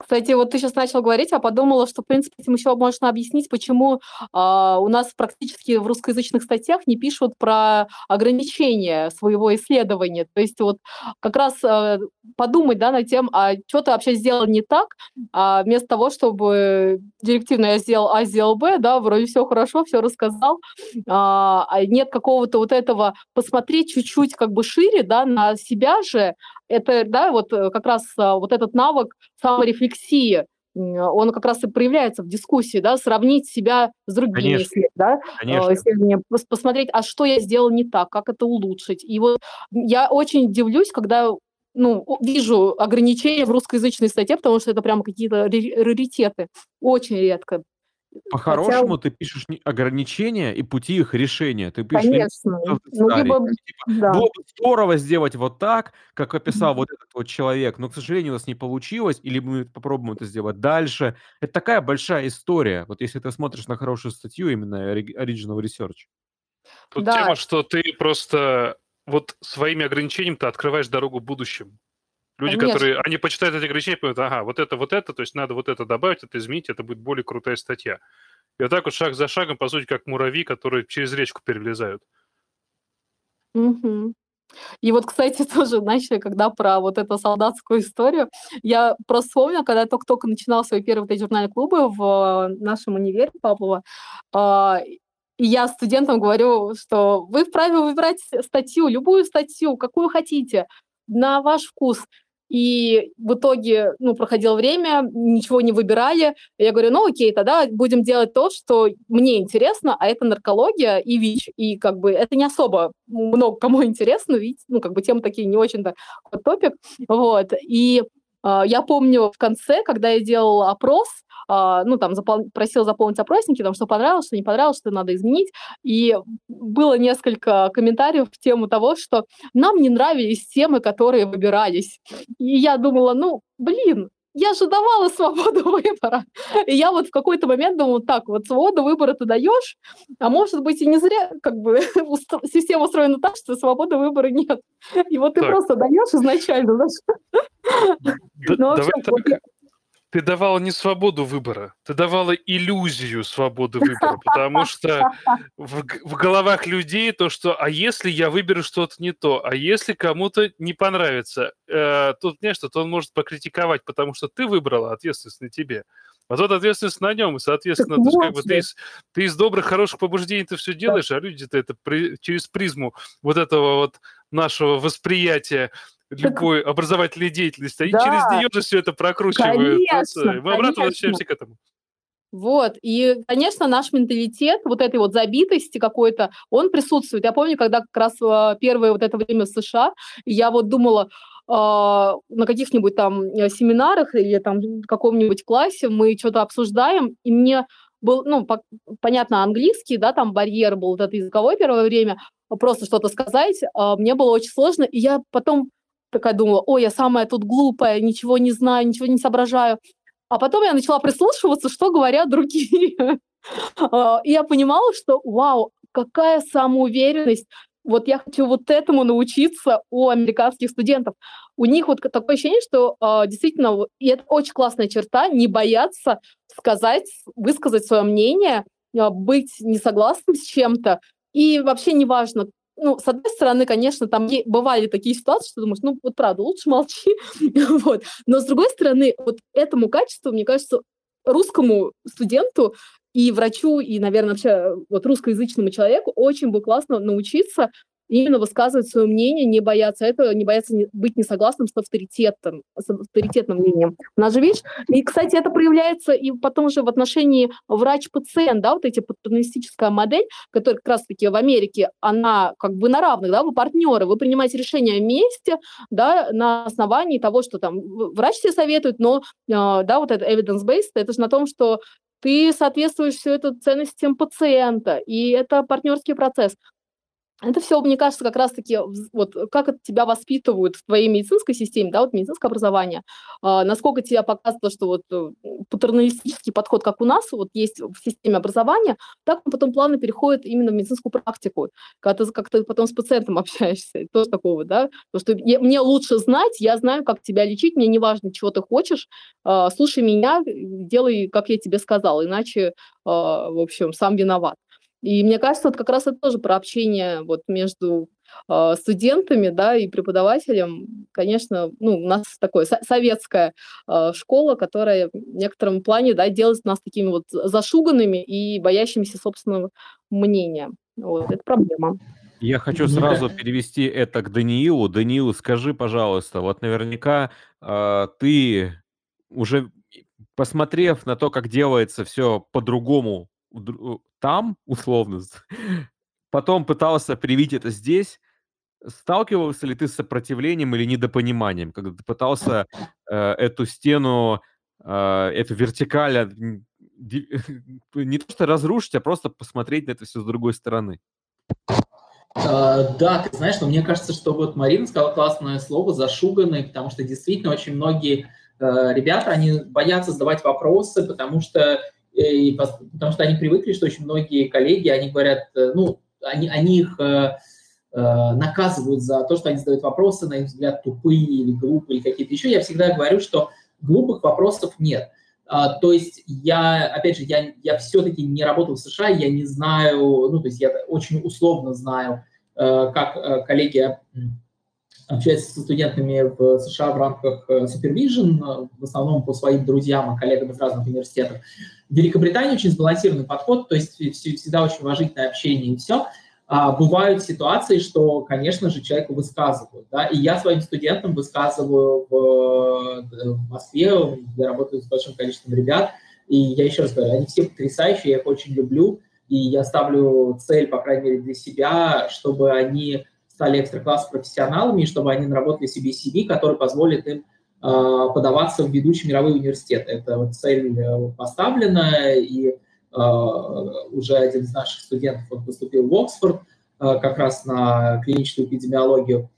Кстати, вот ты сейчас начал говорить, а подумала, что, в принципе, этим еще можно объяснить, почему а, у нас практически в русскоязычных статьях не пишут про ограничения своего исследования. То есть вот как раз а, подумать да, над тем, а что ты вообще сделал не так, а вместо того, чтобы директивно я сделал А, сделал Б, да, вроде все хорошо, все рассказал, а, а нет какого-то вот этого посмотреть чуть-чуть как бы шире, да, на себя же, это, да, вот э, как раз а, вот этот навык саморефлексии, он как раз и проявляется в дискуссии, да, сравнить себя с другими, Конечно. если, да, Конечно. исследования, посмотреть, а что я сделал не так, как это улучшить. И вот я очень удивлюсь, когда ну, вижу ограничения в русскоязычной статье, потому что это прямо какие-то раритеты. Очень редко. По-хорошему Хотя... ты пишешь ограничения и пути их решения. Ты пишешь Конечно. Ну, либо... типа, да. Было бы здорово сделать вот так, как описал mm-hmm. вот этот вот человек, но, к сожалению, у нас не получилось, или мы попробуем это сделать дальше. Это такая большая история, вот если ты смотришь на хорошую статью, именно Original Research. Тут да. тема, что ты просто вот своими ограничениями ты открываешь дорогу будущему. Люди, Конечно. которые, они почитают эти ограничения, понимают, ага, вот это, вот это, то есть надо вот это добавить, это изменить, это будет более крутая статья. И вот так вот шаг за шагом, по сути, как муравьи, которые через речку перелезают. Угу. И вот, кстати, тоже, знаете, когда про вот эту солдатскую историю, я просто вспомнила, когда я только-только начинал свои первые вот эти журнальные клубы в нашем универе Павлова, а, и я студентам говорю, что вы вправе выбирать статью, любую статью, какую хотите, на ваш вкус. И в итоге, ну, проходило время, ничего не выбирали. Я говорю, ну, окей, тогда будем делать то, что мне интересно, а это наркология и ВИЧ. И как бы это не особо много кому интересно, ведь, ну, как бы темы такие не очень-то топик. Вот. И э, я помню в конце, когда я делала опрос, а, ну, там, запол... просил заполнить опросники, там, что понравилось, что не понравилось, что надо изменить. И было несколько комментариев в тему того, что нам не нравились темы, которые выбирались. И я думала, ну, блин, я же давала свободу выбора. И я вот в какой-то момент думала, так, вот свободу выбора ты даешь, а может быть и не зря, как бы система устроена так, что свободы выбора нет. И вот ты так. просто даешь изначально. Да, ну, вообще, давай так ты давала не свободу выбора, ты давала иллюзию свободы выбора, потому что в, в головах людей то, что «а если я выберу что-то не то, а если кому-то не понравится?» э, Тут, конечно, то он может покритиковать, потому что ты выбрала, ответственность на тебе. А тут ответственность на нем, и, соответственно, ты, как бы, ты, из, ты из добрых, хороших побуждений ты все делаешь, а люди-то это при, через призму вот этого вот нашего восприятия любой так... образовательной деятельности. Они да. через нее же все это прокручивают. Конечно, Мы обратно возвращаемся к этому. Вот, и, конечно, наш менталитет вот этой вот забитости какой-то, он присутствует. Я помню, когда как раз а, первое вот это время в США, я вот думала, э, на каких-нибудь там э, семинарах или там в каком-нибудь классе мы что-то обсуждаем, и мне был, ну, по, понятно, английский, да, там барьер был вот это языковое первое время, просто что-то сказать, э, мне было очень сложно, и я потом такая думала, ой, я самая тут глупая, ничего не знаю, ничего не соображаю. А потом я начала прислушиваться, что говорят другие. А, и я понимала, что, вау, какая самоуверенность. Вот я хочу вот этому научиться у американских студентов. У них вот такое ощущение, что э, действительно, и это очень классная черта, не бояться сказать, высказать свое мнение, э, быть не согласным с чем-то. И вообще неважно, ну, с одной стороны, конечно, там бывали такие ситуации, что думаешь, ну, вот правда, лучше молчи, вот. Но с другой стороны, вот этому качеству, мне кажется, русскому студенту и врачу, и, наверное, вообще вот русскоязычному человеку очень бы классно научиться именно высказывать свое мнение, не бояться этого, не бояться быть несогласным с авторитетом, с авторитетным мнением. У нас же, видишь, и, кстати, это проявляется и потом же в отношении врач-пациент, да, вот эти паттернистическая модель, которая как раз-таки в Америке, она как бы на равных, да, вы партнеры, вы принимаете решение вместе, да, на основании того, что там врач тебе советует, но, э, да, вот это evidence-based, это же на том, что ты соответствуешь все это ценностям пациента, и это партнерский процесс. Это все, мне кажется, как раз-таки вот как это тебя воспитывают в твоей медицинской системе, да, вот медицинское образование, э, насколько тебя показывает, что вот э, патерналистический подход, как у нас вот есть в системе образования, так он потом плавно переходит именно в медицинскую практику, когда ты как-то потом с пациентом общаешься, тоже такого, да, потому что я, мне лучше знать, я знаю, как тебя лечить, мне не важно, чего ты хочешь, э, слушай меня, делай, как я тебе сказал, иначе, э, в общем, сам виноват. И мне кажется, это как раз это тоже про общение вот между э, студентами, да, и преподавателем. Конечно, ну, у нас такая советская э, школа, которая в некотором плане, да, делает нас такими вот зашуганными и боящимися собственного мнения. Вот, это проблема. Я хочу сразу перевести это к Даниилу. Даниил, скажи, пожалуйста, вот наверняка э, ты уже посмотрев на то, как делается все по-другому там, условно, потом пытался привить это здесь. Сталкивался ли ты с сопротивлением или недопониманием, когда ты пытался э, эту стену, э, эту вертикаль не то что разрушить, а просто посмотреть на это все с другой стороны? Uh, да, ты знаешь, но мне кажется, что вот Марина сказала классное слово «зашуганный», потому что действительно очень многие uh, ребята, они боятся задавать вопросы, потому что и, потому что они привыкли, что очень многие коллеги, они говорят, э, ну, они, они их э, э, наказывают за то, что они задают вопросы, на их взгляд, тупые или глупые, или какие-то еще. Я всегда говорю, что глупых вопросов нет. А, то есть я, опять же, я, я все-таки не работал в США, я не знаю, ну, то есть я очень условно знаю, э, как э, коллеги общается со студентами в США в рамках э, Supervision, э, в основном по своим друзьям и коллегам из разных университетов. В Великобритании очень сбалансированный подход, то есть всегда очень уважительное общение и все. а, бывают ситуации, что, конечно же, человеку высказывают. Да? И я своим студентам высказываю в, в Москве, я работаю с большим количеством ребят, и я еще раз говорю, они все потрясающие, я их очень люблю, и я ставлю цель, по крайней мере, для себя, чтобы они стали экстра-класс профессионалами, чтобы они наработали себе CV, который позволит им э, подаваться в ведущие мировые университеты. Это вот цель э, поставлена, и Э, уже один из наших студентов он поступил в Оксфорд э, как раз на клиническую эпидемиологию.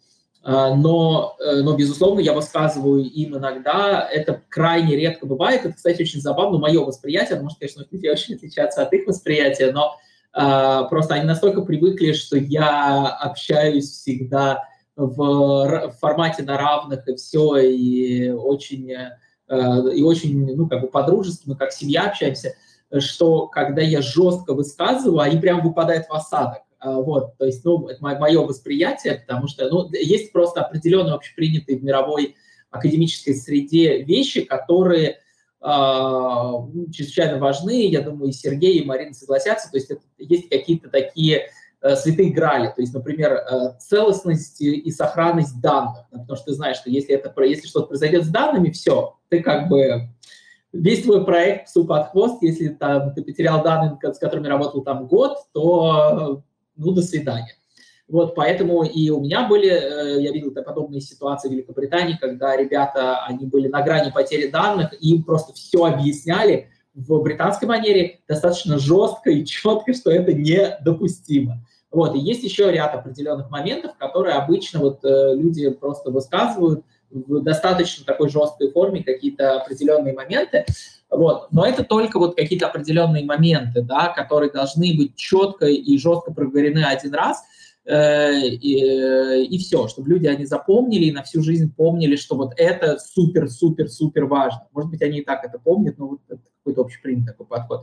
Э, но, но, безусловно, я высказываю им иногда, это крайне редко бывает. Это, кстати, очень забавно, мое восприятие, может, конечно, у людей очень отличаться от их восприятия, но просто они настолько привыкли, что я общаюсь всегда в, формате на равных и все, и очень, и очень, ну, как бы по-дружески, мы как семья общаемся – что когда я жестко высказываю, они прям выпадают в осадок. А, вот, то есть, ну, это мое восприятие, потому что, ну, есть просто определенные общепринятые в мировой академической среде вещи, которые э, чрезвычайно важны. Я думаю, и Сергей, и Марина согласятся. То есть, это, есть какие-то такие э, святые грали. То есть, например, э, целостность и сохранность данных. Потому что ты знаешь, что если, это, если что-то произойдет с данными, все, ты как бы весь твой проект псу под хвост, если там, ты потерял данные, с которыми работал там год, то ну, до свидания. Вот, поэтому и у меня были, э, я видел подобные ситуации в Великобритании, когда ребята, они были на грани потери данных, и им просто все объясняли в британской манере достаточно жестко и четко, что это недопустимо. Вот, и есть еще ряд определенных моментов, которые обычно вот э, люди просто высказывают, в достаточно такой жесткой форме какие-то определенные моменты. Вот. Но это только вот какие-то определенные моменты, да, которые должны быть четко и жестко проговорены один раз, и, и все, чтобы люди они запомнили и на всю жизнь помнили, что вот это супер-супер-супер важно. Может быть, они и так это помнят, но вот какой-то общепринятый такой подход.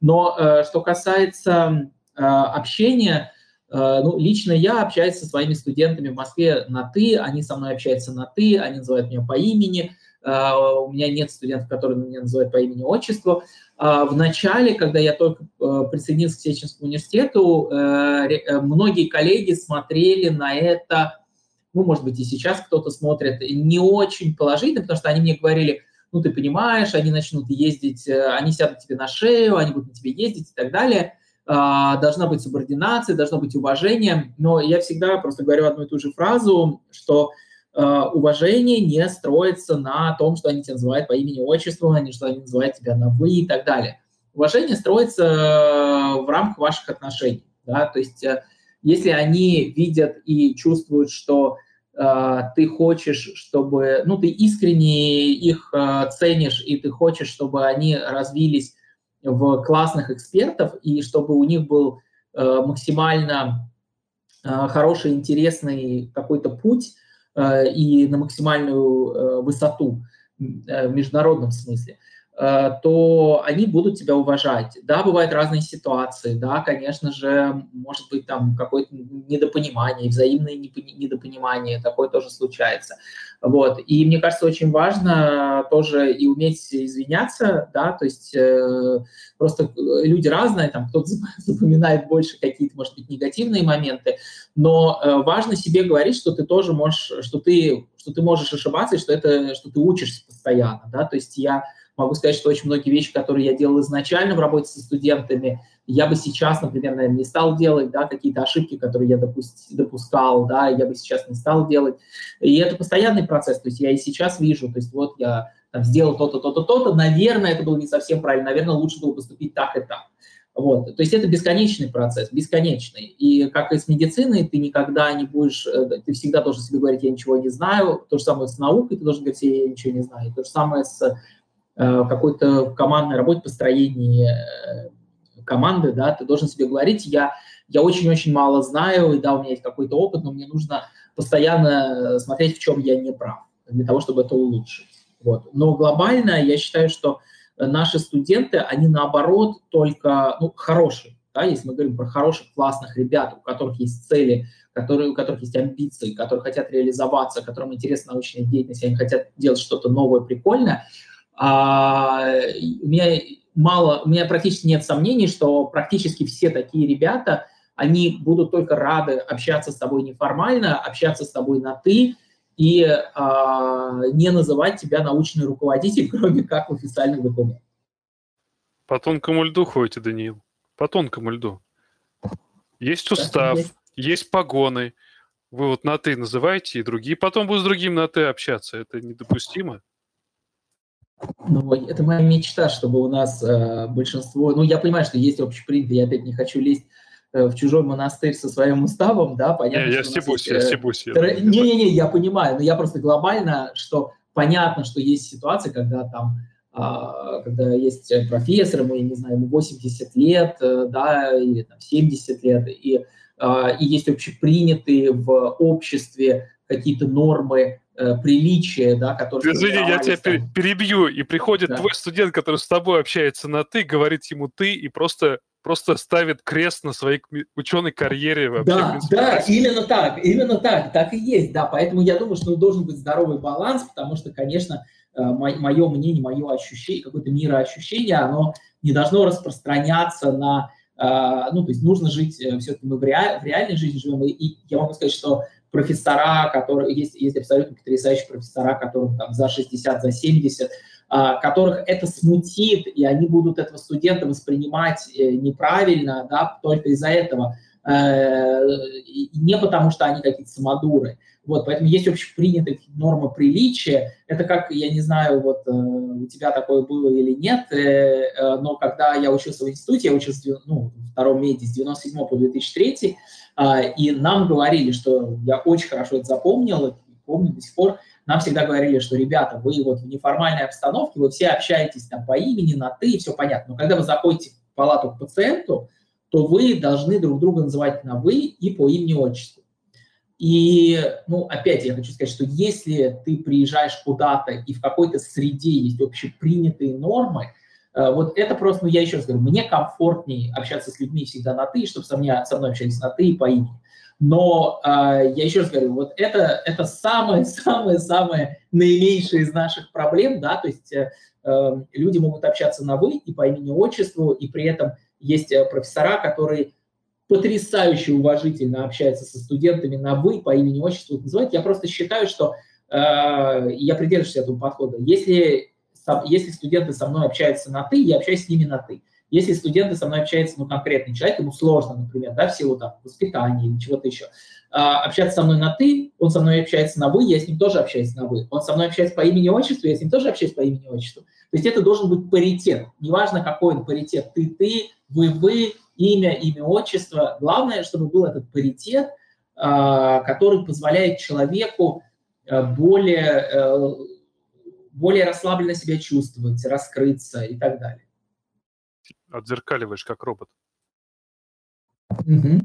Но э, что касается э, общения, Э, ну, лично я общаюсь со своими студентами в Москве на «ты», они со мной общаются на «ты», они называют меня по имени, э, у меня нет студентов, которые меня называют по имени-отчеству. А в начале, когда я только э, присоединился к Сеченскому университету, многие коллеги смотрели на это, ну, может быть, и сейчас кто-то смотрит, не очень положительно, потому что они мне говорили, ну, ты понимаешь, они начнут ездить, они сядут тебе на шею, они будут на тебе ездить и так далее – а, должна быть субординация, должно быть уважение, но я всегда просто говорю одну и ту же фразу, что уважение не строится на том, что они тебя называют по имени-отчеству, а не что они называют тебя на «вы» и так далее. Уважение строится в рамках ваших отношений. Да? То есть э, если они видят и чувствуют, что uh, ты хочешь, чтобы... Ну, ты искренне их uh, ценишь, и ты хочешь, чтобы они развились в классных экспертов, и чтобы у них был э, максимально э, хороший, интересный какой-то путь э, и на максимальную э, высоту э, в международном смысле. Э, то они будут тебя уважать. Да, бывают разные ситуации, да, конечно же, может быть там какое-то недопонимание, взаимное недопонимание, такое тоже случается. Вот. И мне кажется, очень важно тоже и уметь извиняться, да, то есть э, просто люди разные, там кто-то запоминает больше какие-то, может быть, негативные моменты, но э, важно себе говорить, что ты тоже можешь, что ты, что ты можешь ошибаться, и что это, что ты учишься постоянно, да, то есть я Могу сказать, что очень многие вещи, которые я делал изначально в работе со студентами, я бы сейчас, например, наверное, не стал делать, да, какие-то ошибки, которые я допусти, допускал, да, я бы сейчас не стал делать. И это постоянный процесс, то есть я и сейчас вижу, то есть вот я там, сделал то-то, то-то, то-то, наверное, это было не совсем правильно, наверное, лучше было поступить так и так. Вот. То есть это бесконечный процесс, бесконечный. И как и с медициной, ты никогда не будешь, э, ты всегда должен себе говорить, я ничего не знаю. То же самое с наукой, ты должен говорить, я ничего не знаю. То же самое с какой-то командной работе, построении э, команды, да, ты должен себе говорить, я, я очень-очень мало знаю, и да, у меня есть какой-то опыт, но мне нужно постоянно смотреть, в чем я не прав, для того, чтобы это улучшить. Вот. Но глобально я считаю, что наши студенты, они наоборот только ну, хорошие. Да, если мы говорим про хороших, классных ребят, у которых есть цели, которые, у которых есть амбиции, которые хотят реализоваться, которым интересна научная деятельность, они хотят делать что-то новое, прикольное, а, у меня мало, у меня практически нет сомнений, что практически все такие ребята, они будут только рады общаться с тобой неформально, общаться с тобой на «ты», и а, не называть тебя научный руководитель, кроме как в официальных документах. По тонкому льду ходите, Даниил. По тонкому льду. Есть устав, есть. есть погоны. Вы вот на «ты» называете, и другие потом будут с другим на «ты» общаться. Это недопустимо. Ну, это моя мечта, чтобы у нас э, большинство... Ну, я понимаю, что есть общепринятые, я опять не хочу лезть э, в чужой монастырь со своим уставом, да, понятно. Не, я стебусь, есть, я стебусь. Не-не-не, я понимаю, но я просто глобально, что понятно, что есть ситуации, когда там а, когда есть профессор, ему, я не знаю, ему 80 лет, э, да, или там 70 лет, и, а, и есть общепринятые в обществе какие-то нормы э, приличия, да, которые... Извини, я тебя там... перебью, и приходит да. твой студент, который с тобой общается на «ты», говорит ему «ты», и просто просто ставит крест на своей ученой карьере вообще. Да, да, именно так, именно так, так и есть, да, поэтому я думаю, что должен быть здоровый баланс, потому что, конечно, Э, мое мнение, мое ощущение, какое-то мироощущение, оно не должно распространяться на... Э, ну, то есть нужно жить, э, все-таки мы в, реаль, в реальной жизни живем, и я могу сказать, что профессора, которые есть, есть абсолютно потрясающие профессора, которым там за 60, за 70, которых это смутит, и они будут этого студента воспринимать неправильно, да, только из-за этого, не потому что они какие-то самодуры, вот, поэтому есть общепринятые нормы приличия. Это как, я не знаю, вот э, у тебя такое было или нет, э, э, но когда я учился в институте, я учился ну, в втором меди с 97 по 2003, э, и нам говорили, что я очень хорошо это запомнил, помню до сих пор, нам всегда говорили, что, ребята, вы вот в неформальной обстановке, вы все общаетесь там по имени, на «ты», все понятно. Но когда вы заходите в палату к пациенту, то вы должны друг друга называть на «вы» и по имени-отчеству. И, ну, опять я хочу сказать, что если ты приезжаешь куда-то и в какой-то среде есть общепринятые нормы, э, вот это просто, ну, я еще раз говорю, мне комфортнее общаться с людьми всегда на «ты», чтобы со мной, со мной общались на «ты» и по имени. Но э, я еще раз говорю, вот это, это самое-самое-самое наименьшее из наших проблем, да, то есть э, э люди могут общаться на «вы» и по имени-отчеству, и при этом есть э, профессора, которые потрясающе уважительно общается со студентами на «вы», по имени, отчеству их называть. Я просто считаю, что э, я придерживаюсь этого подхода. Если, если студенты со мной общаются на «ты», я общаюсь с ними на «ты». Если студенты со мной общаются, ну, конкретный человек, ему сложно, например, да, в силу там воспитания или чего-то еще, общаться со мной на «ты», он со мной общается на «вы», я с ним тоже общаюсь на «вы». Он со мной общается по имени-отчеству, я с ним тоже общаюсь по имени-отчеству. То есть это должен быть паритет. Неважно, какой он паритет, ты-ты, вы-вы, имя, имя, отчество. Главное, чтобы был этот паритет, а, который позволяет человеку а, более, э, более расслабленно себя чувствовать, раскрыться и так далее. Отзеркаливаешь как робот. Угу.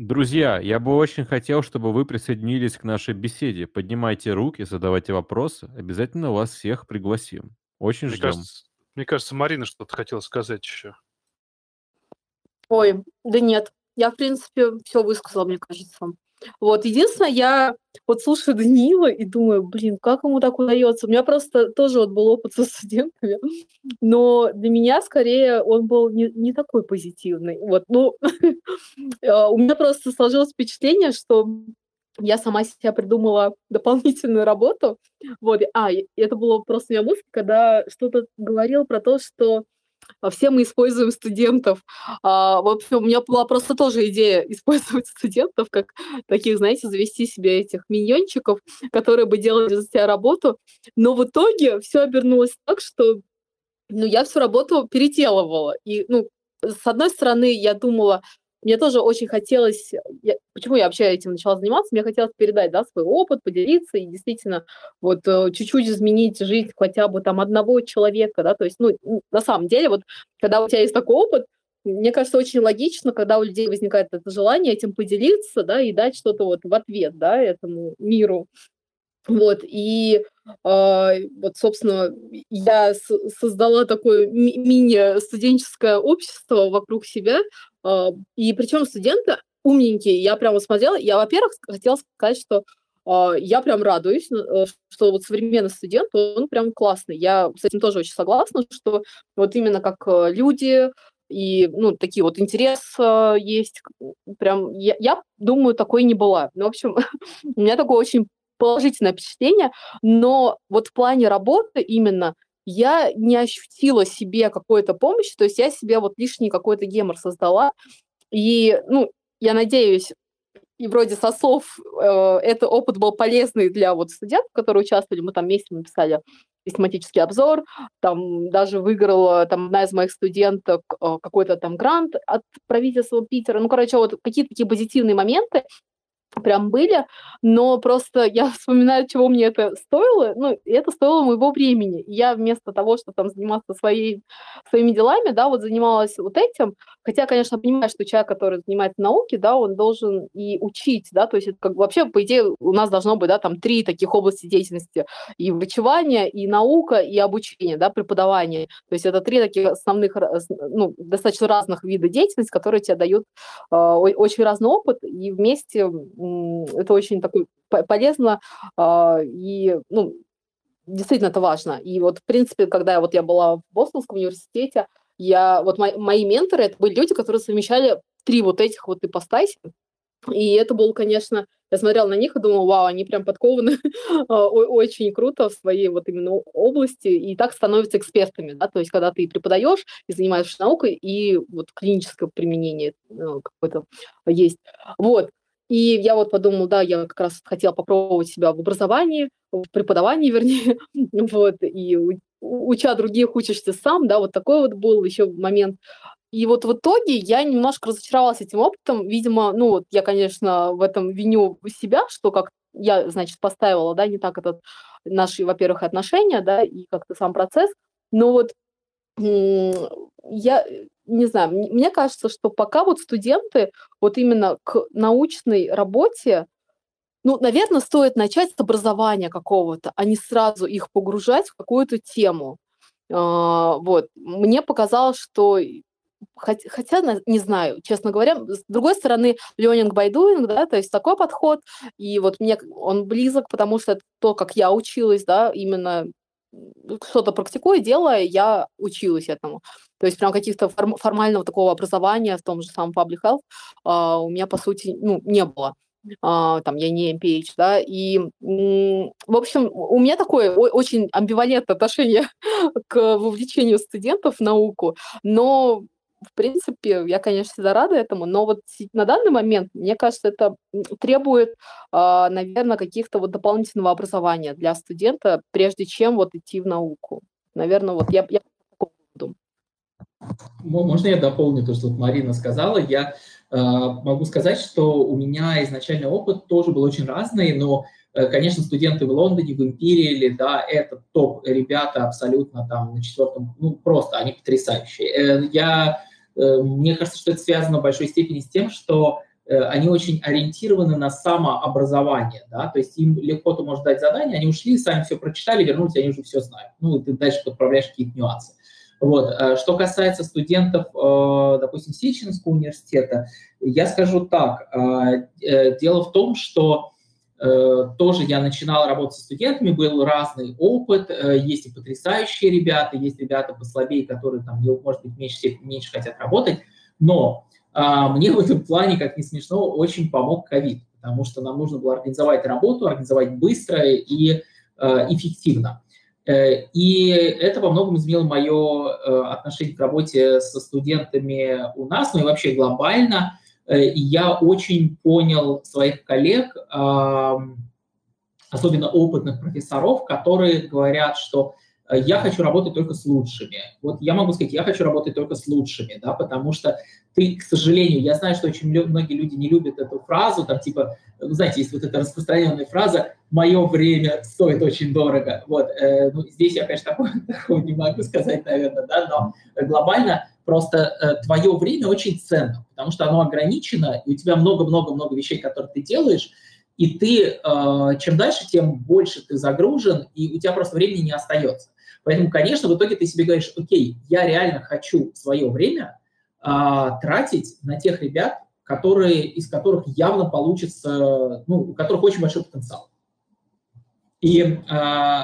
Друзья, я бы очень хотел, чтобы вы присоединились к нашей беседе. Поднимайте руки, задавайте вопросы. Обязательно вас всех пригласим. Очень мне ждем. Кажется, мне кажется, Марина что-то хотела сказать еще. Ой, да нет. Я, в принципе, все высказала, мне кажется. Вот, единственное, я вот слушаю Даниила и думаю, блин, как ему так удается? У меня просто тоже вот был опыт со студентами, но для меня скорее он был не, не такой позитивный. Вот, ну, а, у меня просто сложилось впечатление, что я сама себя придумала дополнительную работу. Вот, а, это было просто у меня мысль, когда что-то говорил про то, что все мы используем студентов. А, в общем, у меня была просто тоже идея использовать студентов, как таких, знаете, завести себе этих миньончиков, которые бы делали за тебя работу. Но в итоге все обернулось так, что ну, я всю работу переделывала. И, ну, с одной стороны, я думала, мне тоже очень хотелось, я, почему я вообще этим начала заниматься, мне хотелось передать, да, свой опыт, поделиться и действительно вот э, чуть-чуть изменить жизнь хотя бы там одного человека, да, то есть, ну, на самом деле, вот когда у тебя есть такой опыт, мне кажется, очень логично, когда у людей возникает это желание этим поделиться, да, и дать что-то вот в ответ, да, этому миру. Вот, и э, вот, собственно, я создала такое ми- мини-студенческое общество вокруг себя, э, и причем студенты умненькие, я прямо смотрела, я, во-первых, хотела сказать, что э, я прям радуюсь, э, что вот современный студент, он прям классный. Я с этим тоже очень согласна, что вот именно как люди, и, ну, такие вот интерес э, есть. Прям, я, я думаю, такой не была. Ну, в общем, у меня такое очень положительное впечатление, но вот в плане работы именно я не ощутила себе какой-то помощи, то есть я себе вот лишний какой-то гемор создала, и, ну, я надеюсь, и вроде со слов э, это опыт был полезный для вот студентов, которые участвовали, мы там вместе написали систематический обзор, там даже выиграла там одна из моих студенток э, какой-то там грант от правительства Питера, ну, короче, вот какие-то такие позитивные моменты, прям были, но просто я вспоминаю, чего мне это стоило, ну, это стоило моего времени. Я вместо того, чтобы там заниматься своей, своими делами, да, вот занималась вот этим, хотя, конечно, понимаю, что человек, который занимается наукой, да, он должен и учить, да, то есть это как вообще, по идее, у нас должно быть, да, там три таких области деятельности, и врачевание, и наука, и обучение, да, преподавание. То есть это три таких основных, ну, достаточно разных вида деятельности, которые тебе дают э, очень разный опыт, и вместе это очень такой полезно, а, и, ну, действительно это важно. И вот, в принципе, когда я, вот я была в Бостонском университете, я, вот мои, мои менторы, это были люди, которые совмещали три вот этих вот ипостаси, и это было, конечно, я смотрела на них и думала, вау, они прям подкованы очень круто в своей вот именно области, и так становятся экспертами, да, то есть когда ты преподаешь и занимаешься наукой, и вот клиническое применение ну, какое-то есть. Вот, и я вот подумала, да, я как раз хотела попробовать себя в образовании, в преподавании, вернее, вот, и уча других, учишься сам, да, вот такой вот был еще момент. И вот в итоге я немножко разочаровалась этим опытом. Видимо, ну вот я, конечно, в этом виню себя, что как я, значит, поставила, да, не так этот наши, во-первых, отношения, да, и как-то сам процесс. Но вот я не знаю, мне кажется, что пока вот студенты вот именно к научной работе, ну, наверное, стоит начать с образования какого-то, а не сразу их погружать в какую-то тему. А, вот. Мне показалось, что хотя, не знаю, честно говоря, с другой стороны, learning by doing, да, то есть такой подход, и вот мне он близок, потому что то, как я училась, да, именно что-то практикуя, делая, я училась этому. То есть прям каких-то форм- формального такого образования в том же самом public health uh, у меня, по сути, ну, не было. Uh, там я не MPH, да, и, в общем, у меня такое очень амбивалентное отношение к вовлечению студентов в науку, но в принципе, я, конечно, всегда рада этому, но вот на данный момент, мне кажется, это требует, а, наверное, каких-то вот дополнительного образования для студента, прежде чем вот идти в науку. Наверное, вот я, я. Можно я дополню то, что Марина сказала? Я э, могу сказать, что у меня изначальный опыт тоже был очень разный, но э, Конечно, студенты в Лондоне, в Империале, да, это топ ребята абсолютно там на четвертом, ну просто они потрясающие. Э, я мне кажется, что это связано в большой степени с тем, что э, они очень ориентированы на самообразование, да, то есть им легко ты можешь дать задание, они ушли, сами все прочитали, вернулись, они уже все знают. Ну, и ты дальше подправляешь какие-то нюансы. Вот. Э, что касается студентов, допустим, Сеченского университета, я скажу так. Дело в том, что Э, тоже я начинал работать со студентами, был разный опыт, э, есть и потрясающие ребята, есть ребята послабее, которые там, может быть, меньше, меньше хотят работать, но а, мне в этом плане, как ни смешно, очень помог ковид, потому что нам нужно было организовать работу, организовать быстро и э, эффективно. И это во многом изменило мое отношение к работе со студентами у нас, ну и вообще глобально. Э, я очень понял своих коллег, особенно опытных профессоров, которые говорят, что э, я хочу работать только с лучшими. Вот я могу сказать, я хочу работать только с лучшими, да, потому что ты, к сожалению, я знаю, что очень многие люди не любят эту фразу, там типа, ну, знаете, есть вот эта распространенная фраза «мое время стоит очень дорого». Вот, э, ну, здесь я, конечно, такого не могу сказать, наверное, да, но глобально Просто э, твое время очень ценно, потому что оно ограничено, и у тебя много-много-много вещей, которые ты делаешь, и ты, э, чем дальше, тем больше ты загружен, и у тебя просто времени не остается. Поэтому, конечно, в итоге ты себе говоришь, окей, я реально хочу свое время э, тратить на тех ребят, которые, из которых явно получится, ну, у которых очень большой потенциал. И э,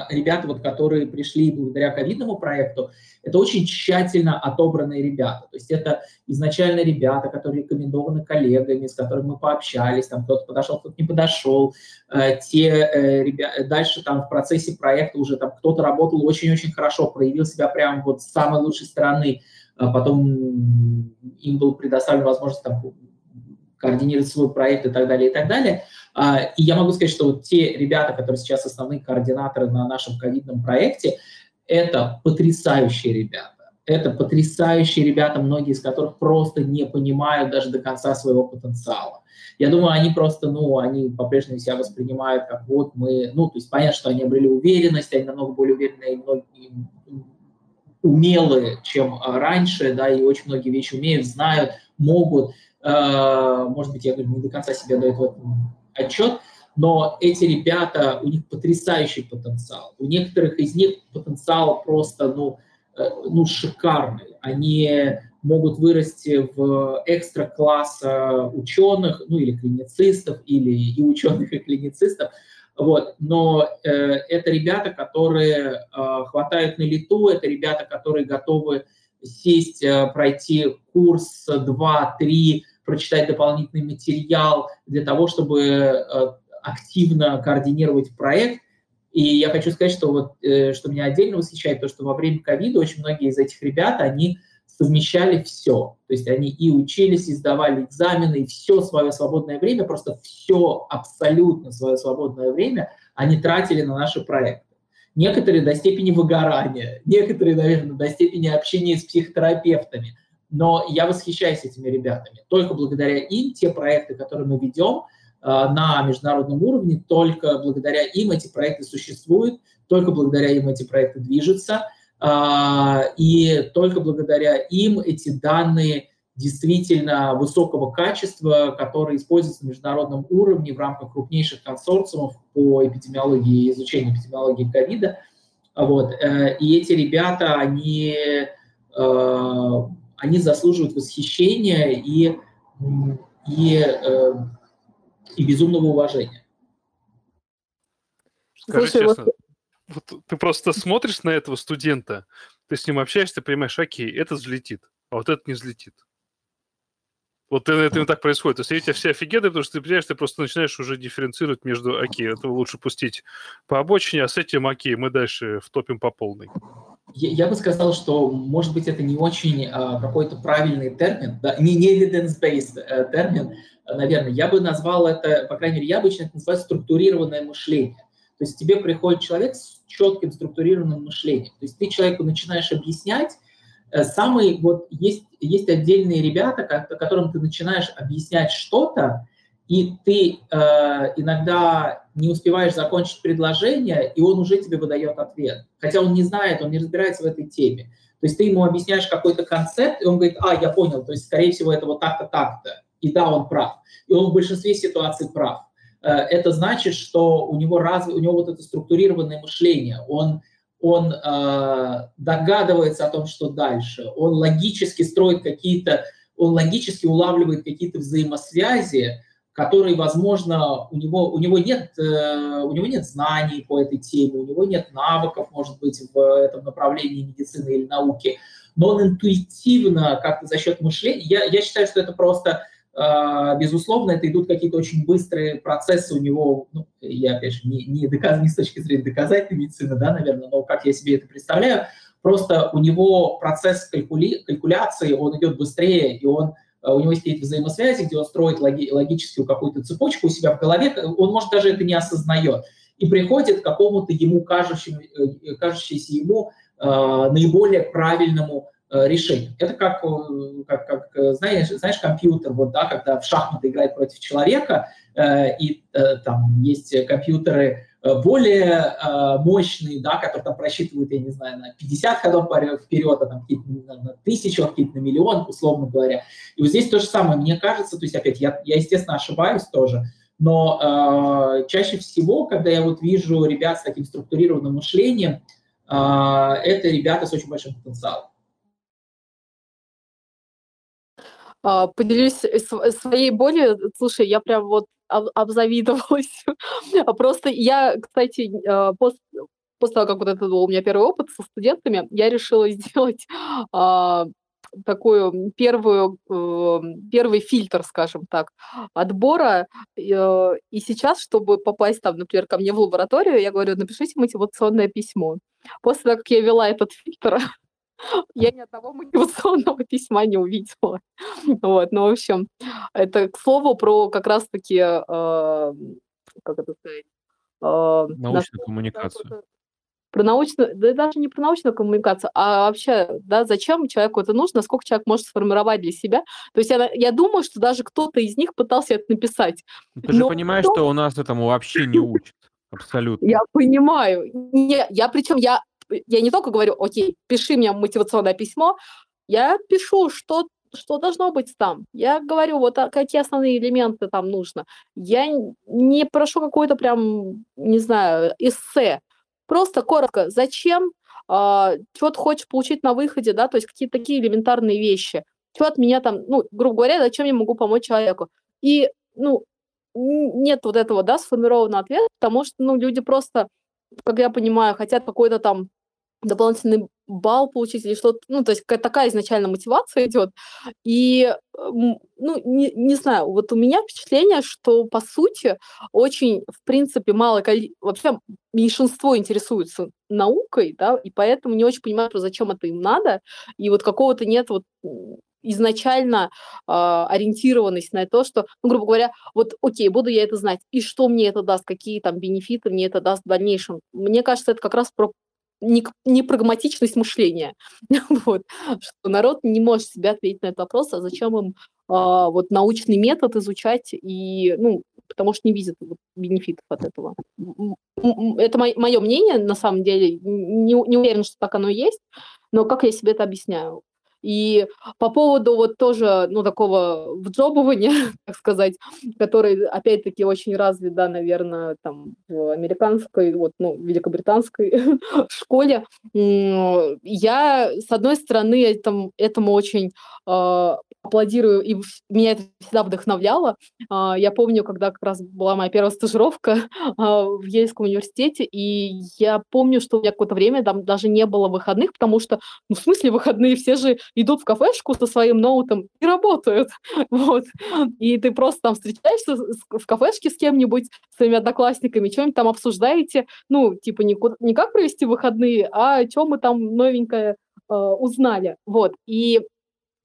ребята, вот, которые пришли благодаря ковидному проекту, это очень тщательно отобранные ребята. То есть это изначально ребята, которые рекомендованы коллегами, с которыми мы пообщались, там кто-то подошел, кто-то не подошел. Э, те э, ребята, дальше там в процессе проекта уже там кто-то работал очень-очень хорошо, проявил себя прямо вот с самой лучшей стороны. А потом им был предоставлен возможность там, координировать свой проект и так далее, и так далее. А, и я могу сказать, что вот те ребята, которые сейчас основные координаторы на нашем ковидном проекте, это потрясающие ребята. Это потрясающие ребята, многие из которых просто не понимают даже до конца своего потенциала. Я думаю, они просто, ну, они по-прежнему себя воспринимают как вот мы, ну, то есть понятно, что они обрели уверенность, они намного более уверенные и умелые, чем а, раньше, да, и очень многие вещи умеют, знают, могут. А, может быть, я говорю, не до конца дают в этом отчет, но эти ребята, у них потрясающий потенциал. У некоторых из них потенциал просто, ну, э, ну шикарный. Они могут вырасти в экстра класса ученых, ну или клиницистов, или и ученых, и клиницистов. Вот. Но э, это ребята, которые э, хватают на лету, это ребята, которые готовы сесть, э, пройти курс 2-3, прочитать дополнительный материал для того, чтобы э, активно координировать проект. И я хочу сказать, что, вот, э, что меня отдельно восхищает, то, что во время ковида очень многие из этих ребят, они совмещали все. То есть они и учились, и сдавали экзамены, и все свое свободное время, просто все, абсолютно свое свободное время они тратили на наши проекты. Некоторые до степени выгорания, некоторые, наверное, до степени общения с психотерапевтами. Но я восхищаюсь этими ребятами. Только благодаря им те проекты, которые мы ведем, Э, на международном уровне. Только благодаря им эти проекты существуют, только благодаря им эти проекты движутся, э, и только благодаря им эти данные действительно высокого качества, которые используются на международном уровне в рамках крупнейших консорциумов по эпидемиологии, изучению эпидемиологии ковида. Вот. Э, и эти ребята, они, они заслуживают восхищения и, и и безумного уважения. Скажи Слушай, честно, вот... Вот ты просто смотришь на этого студента, ты с ним общаешься, ты понимаешь, окей, это взлетит, а вот это не взлетит. Вот это именно так происходит. То есть эти все офигенные, потому что ты понимаешь, ты просто начинаешь уже дифференцировать между, окей, этого лучше пустить по обочине, а с этим, окей, мы дальше втопим по полной. Я, бы сказал, что, может быть, это не очень а, какой-то правильный термин, да, не, не evidence-based а, термин, наверное. Я бы назвал это, по крайней мере, я обычно это называю структурированное мышление. То есть тебе приходит человек с четким структурированным мышлением. То есть ты человеку начинаешь объяснять, э, самый вот есть, есть отдельные ребята, которым ты начинаешь объяснять что-то, и ты э, иногда не успеваешь закончить предложение, и он уже тебе выдает ответ. Хотя он не знает, он не разбирается в этой теме. То есть ты ему объясняешь какой-то концепт, и он говорит, а, я понял, то есть, скорее всего, это вот так-то, так-то. И да, он прав. И он в большинстве ситуаций прав. Э, это значит, что у него, разв... у него вот это структурированное мышление, он, он э, догадывается о том, что дальше, он логически строит какие-то, он логически улавливает какие-то взаимосвязи, которые, возможно, у него, у него нет, э, у него нет знаний по этой теме, у него нет навыков, может быть, в этом направлении медицины или науки, но он интуитивно, как-то за счет мышления, я, я считаю, что это просто а, безусловно, это идут какие-то очень быстрые процессы у него, ну, я, опять же, не, не, доказ, не с точки зрения доказательной медицины, да, наверное, но как я себе это представляю, просто у него процесс калькули, калькуляции, он идет быстрее, и он, у него есть какие-то взаимосвязи, где он строит логи, логическую какую-то цепочку у себя в голове, он, может, даже это не осознает, и приходит к какому-то ему кажущему, э, кажущемуся ему э, наиболее правильному Э, решением. Это как, э, как, как э, знаешь, знаешь, компьютер, вот, да, когда в шахматы играет против человека, э, и э, там есть компьютеры более э, мощные, да, которые там просчитывают, я не знаю, на 50 ходов вперед, а там какие-то на, на тысячу, а какие-то на миллион, условно говоря. И вот здесь то же самое, мне кажется, то есть опять, я, я естественно, ошибаюсь тоже, но э, чаще всего, когда я вот вижу ребят с таким структурированным мышлением, э, это ребята с очень большим потенциалом. А, поделюсь своей болью. Слушай, я прям вот обзавидовалась. А просто я, кстати, а, после, после того, как вот это был у меня первый опыт со студентами, я решила сделать а, такую первую, э, первый фильтр, скажем так, отбора. Э, и сейчас, чтобы попасть там, например, ко мне в лабораторию, я говорю, напишите мотивационное письмо. После того, как я вела этот фильтр, я ни одного мотивационного письма не увидела. Вот, ну, в общем, это, к слову, про как раз-таки, э, как это сказать, э, научную коммуникацию. Про научную, да даже не про научную коммуникацию, а вообще, да, зачем человеку это нужно, сколько человек может сформировать для себя. То есть я, я думаю, что даже кто-то из них пытался это написать. Ты же понимаешь, кто... что у нас этому вообще не учат. Абсолютно. Я понимаю. Не, я причем я я не только говорю, окей, пиши мне мотивационное письмо, я пишу, что что должно быть там. Я говорю, вот а какие основные элементы там нужно. Я не прошу какой-то прям, не знаю, эссе. Просто коротко, зачем, а, что ты хочешь получить на выходе, да, то есть какие-то такие элементарные вещи. Что от меня там, ну, грубо говоря, зачем я могу помочь человеку. И, ну, нет вот этого, да, сформированного ответа, потому что, ну, люди просто, как я понимаю, хотят какой-то там дополнительный балл получить или что-то, ну, то есть такая изначально мотивация идет. И, ну, не, не знаю, вот у меня впечатление, что, по сути, очень, в принципе, мало, вообще меньшинство интересуется наукой, да, и поэтому не очень понимают, зачем это им надо, и вот какого-то нет вот изначально э, ориентированность на то, что, ну, грубо говоря, вот, окей, буду я это знать, и что мне это даст, какие там бенефиты мне это даст в дальнейшем. Мне кажется, это как раз про непрагматичность мышления. вот. Что народ не может себе ответить на этот вопрос, а зачем им а, вот научный метод изучать, и, ну, потому что не видят вот, бенефитов от этого. Это мое мнение, на самом деле. Не, не уверен, что так оно есть, но как я себе это объясняю? И по поводу вот тоже, ну, такого вджобывания, так сказать, который, опять-таки, очень развит, да, наверное, там, в американской, вот, ну, великобританской школе, я, с одной стороны, этому, этому очень э, аплодирую, и меня это всегда вдохновляло. А, я помню, когда как раз была моя первая стажировка а, в Ельском университете, и я помню, что у меня какое-то время там даже не было выходных, потому что, ну, в смысле выходные, все же идут в кафешку со своим ноутом и работают, вот. И ты просто там встречаешься в кафешке с кем-нибудь, с своими одноклассниками, что-нибудь там обсуждаете, ну, типа, не, не как провести выходные, а что мы там новенькое э, узнали, вот. И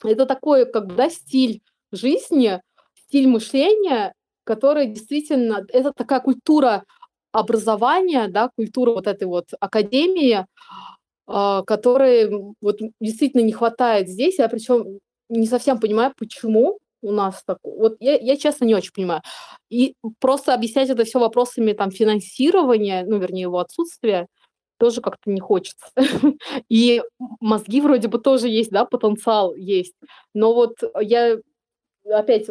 это такой, как бы, да, стиль жизни, стиль мышления, который действительно, это такая культура образования, да, культура вот этой вот академии, э, которой вот действительно не хватает здесь. Я причем не совсем понимаю, почему у нас так. Вот я, я честно не очень понимаю. И просто объяснять это все вопросами там финансирования, ну, вернее, его отсутствия, тоже как-то не хочется. И мозги вроде бы тоже есть, да, потенциал есть. Но вот я опять,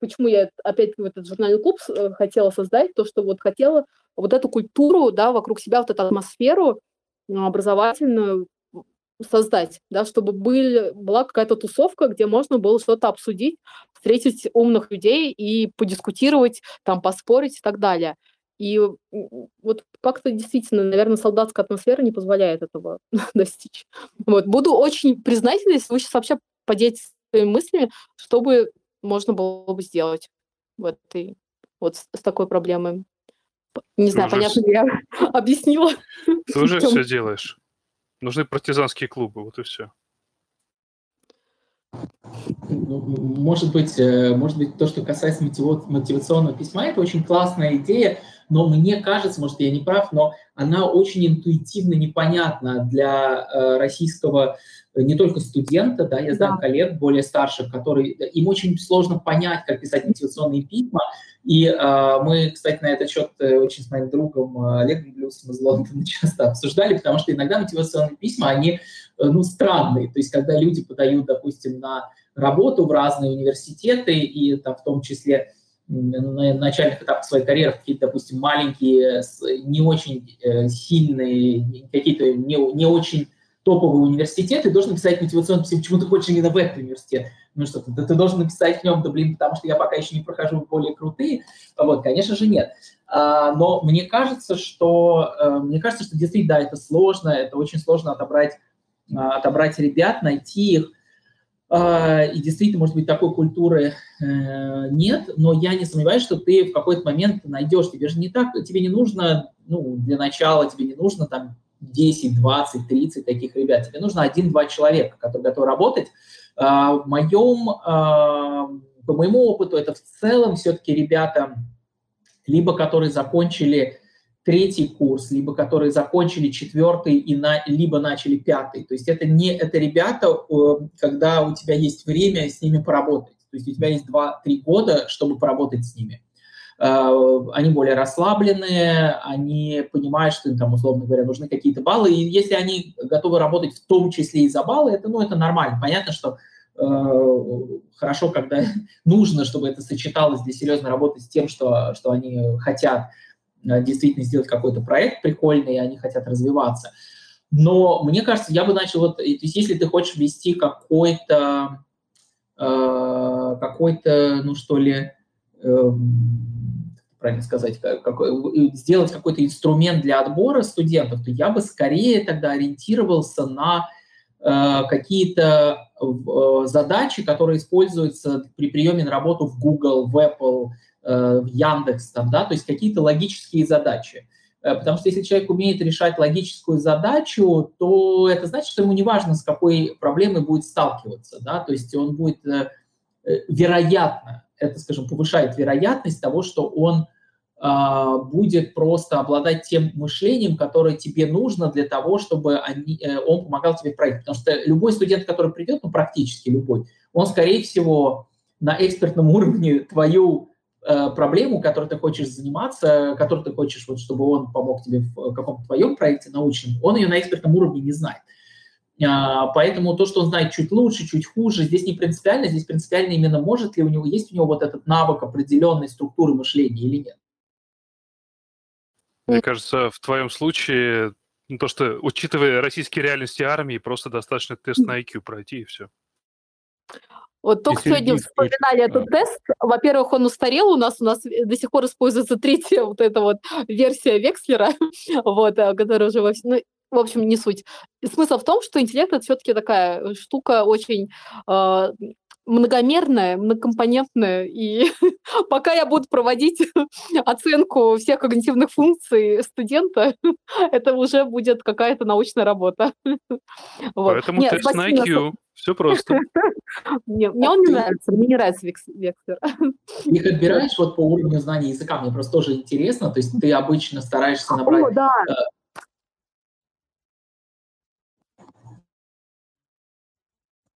почему я опять в этот журнальный клуб э, хотела создать, то, что вот хотела вот эту культуру, да, вокруг себя, вот эту атмосферу образовательную создать, да, чтобы были, была какая-то тусовка, где можно было что-то обсудить, встретить умных людей и подискутировать, там, поспорить и так далее. И вот как-то действительно, наверное, солдатская атмосфера не позволяет этого достичь. Вот. Буду очень признательна, если вы сейчас вообще поделитесь своими мыслями, чтобы можно было бы сделать в этой, вот с, с такой проблемой. Не знаю, уже понятно ли я объяснила. Ты уже все делаешь. Нужны партизанские клубы, вот и все. Ну, может быть, э, может быть, то, что касается мотивационного письма, это очень классная идея, но мне кажется, может, я не прав, но она очень интуитивно непонятна для э, российского э, не только студента, да, я знаю да. коллег более старших, которые им очень сложно понять, как писать мотивационные письма. И э, мы, кстати, на этот счет э, очень с моим другом Олегом Блюсом из Лондона часто обсуждали, потому что иногда мотивационные письма, они ну, странные. То есть, когда люди подают, допустим, на работу в разные университеты, и там в том числе на начальных этапах своей карьеры какие-то, допустим, маленькие, не очень э, сильные, какие-то не, не очень топовый университет, ты должен написать мотивационное письмо, почему ты хочешь именно в этот университет. Ну что, ты, ты должен написать в нем, да блин, потому что я пока еще не прохожу более крутые. Вот, конечно же, нет. А, но мне кажется, что а, мне кажется, что действительно, да, это сложно, это очень сложно отобрать, а, отобрать ребят, найти их. А, и действительно, может быть, такой культуры э, нет, но я не сомневаюсь, что ты в какой-то момент найдешь. Тебе же не так, тебе не нужно, ну, для начала тебе не нужно там 10, 20, 30 таких ребят. Тебе нужно один-два человека, которые готовы работать. А, в моем, а, по моему опыту, это в целом все-таки ребята, либо которые закончили третий курс, либо которые закончили четвертый и на, либо начали пятый. То есть это не это ребята, когда у тебя есть время с ними поработать. То есть у тебя есть 2-3 года, чтобы поработать с ними. Э, они более расслабленные, они понимают, что им там, условно говоря, нужны какие-то баллы. И если они готовы работать в том числе и за баллы, это, ну, это нормально. Понятно, что э, хорошо, когда нужно, чтобы это сочеталось для серьезной работы с тем, что, что они хотят Э, действительно сделать какой-то проект прикольный, и они хотят развиваться. Но мне кажется, я бы начал вот, то есть если ты хочешь ввести какой-то, э, какой-то, ну что ли, правильно сказать, какой, сделать какой-то инструмент для отбора студентов, то я бы скорее тогда ориентировался на э, какие-то э, задачи, которые используются при приеме на работу в Google, в Apple, Э, в Яндекс, там, да, то есть какие-то логические задачи. Э, потому что если человек умеет решать логическую задачу, то это значит, что ему не важно, с какой проблемой будет сталкиваться. Да? То есть он будет, э, вероятно, это, скажем, повышает вероятность того, что он а, будет просто обладать тем мышлением, которое тебе нужно для того, чтобы они, он помогал тебе в. Потому что любой студент, который придет, ну практически любой, он, скорее всего, на экспертном уровне твою Э, проблему, которой ты хочешь заниматься, которой ты хочешь, вот, чтобы он помог тебе в каком-то твоем проекте научном, он ее на экспертном уровне не знает. А, поэтому то, что он знает чуть лучше, чуть хуже, здесь не принципиально, здесь принципиально именно может ли у него, есть у него вот этот навык определенной структуры мышления или нет. Мне кажется, в твоем случае ну, то, что, учитывая российские реальности армии, просто достаточно тест на IQ пройти и все. Вот только Если сегодня вспоминали этот тест. Во-первых, он устарел у нас. У нас до сих пор используется третья вот эта вот версия Векслера, вот, э, которая уже во всем... Ну, в общем, не суть. Смысл в том, что интеллект это все-таки такая штука очень э, многомерная, многокомпонентная, и пока я буду проводить оценку всех когнитивных функций студента, это уже будет какая-то научная работа. Вот. Поэтому Нет, тест на IQ. Все просто. Мне, мне он не нравится, мне не нравится вектор. Их отбираешь вот по уровню знания языка, мне просто тоже интересно, то есть ты обычно стараешься набрать... О, да. Э,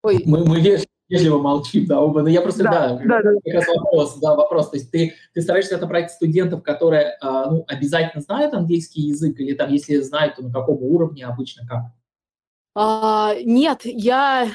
Ой. Мы, мы вежливо молчим, да, оба. Но я просто, да, да, да, да. вопрос, да, вопрос. То есть ты, ты стараешься отобрать студентов, которые а, ну, обязательно знают английский язык, или там, если знают, то на каком уровне обычно как? А, нет, я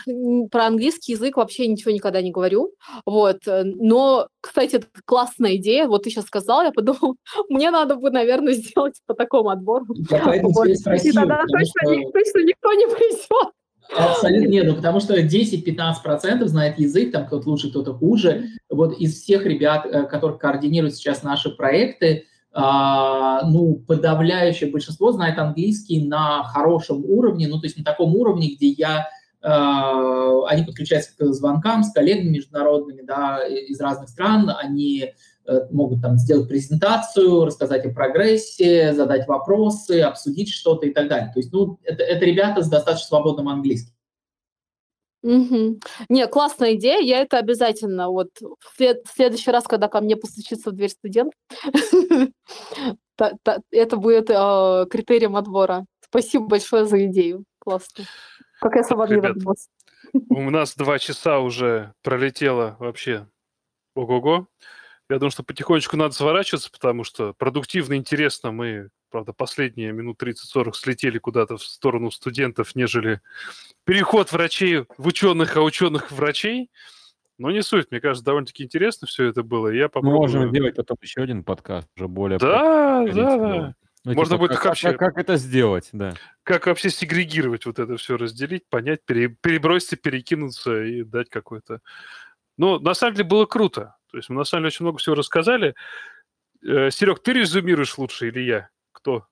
про английский язык вообще ничего никогда не говорю. Вот. Э, но, кстати, это классная идея. Вот ты сейчас сказал, я подумал, мне надо бы, наверное, сделать по такому отбору. Я вот. спросил, И тогда точно, что... точно никто не придет. Абсолютно нет, ну потому что 10-15% знает язык, там кто-то лучше, кто-то хуже. Вот из всех ребят, э, которые координируют сейчас наши проекты, а, ну, подавляющее большинство знает английский на хорошем уровне, ну, то есть на таком уровне, где я а, они подключаются к звонкам с коллегами международными, да, из разных стран, они э, могут там сделать презентацию, рассказать о прогрессе, задать вопросы, обсудить что-то и так далее. То есть, ну, это, это ребята с достаточно свободным английским. Угу. Не, классная идея, я это обязательно вот в, след, в следующий раз, когда ко мне постучится в дверь студент, это будет э, критерием отбора. Спасибо большое за идею, классно. Как я сама не У нас два часа уже пролетело вообще. Ого-го. Я думаю, что потихонечку надо сворачиваться, потому что продуктивно, интересно. Мы, правда, последние минут 30-40 слетели куда-то в сторону студентов, нежели переход врачей в ученых, а ученых в врачей. Но не суть, мне кажется, довольно-таки интересно все это было. Я попробую... Мы можем сделать потом еще один подкаст, уже более... Да, да, да. Ну, Можно типа, будет как, их вообще, как, как это сделать, да. как вообще сегрегировать вот это все, разделить, понять, пере- переброситься, перекинуться и дать какой-то... Ну, на самом деле было круто. То есть мы на самом деле очень много всего рассказали. Э, Серег, ты резюмируешь лучше или я? Кто?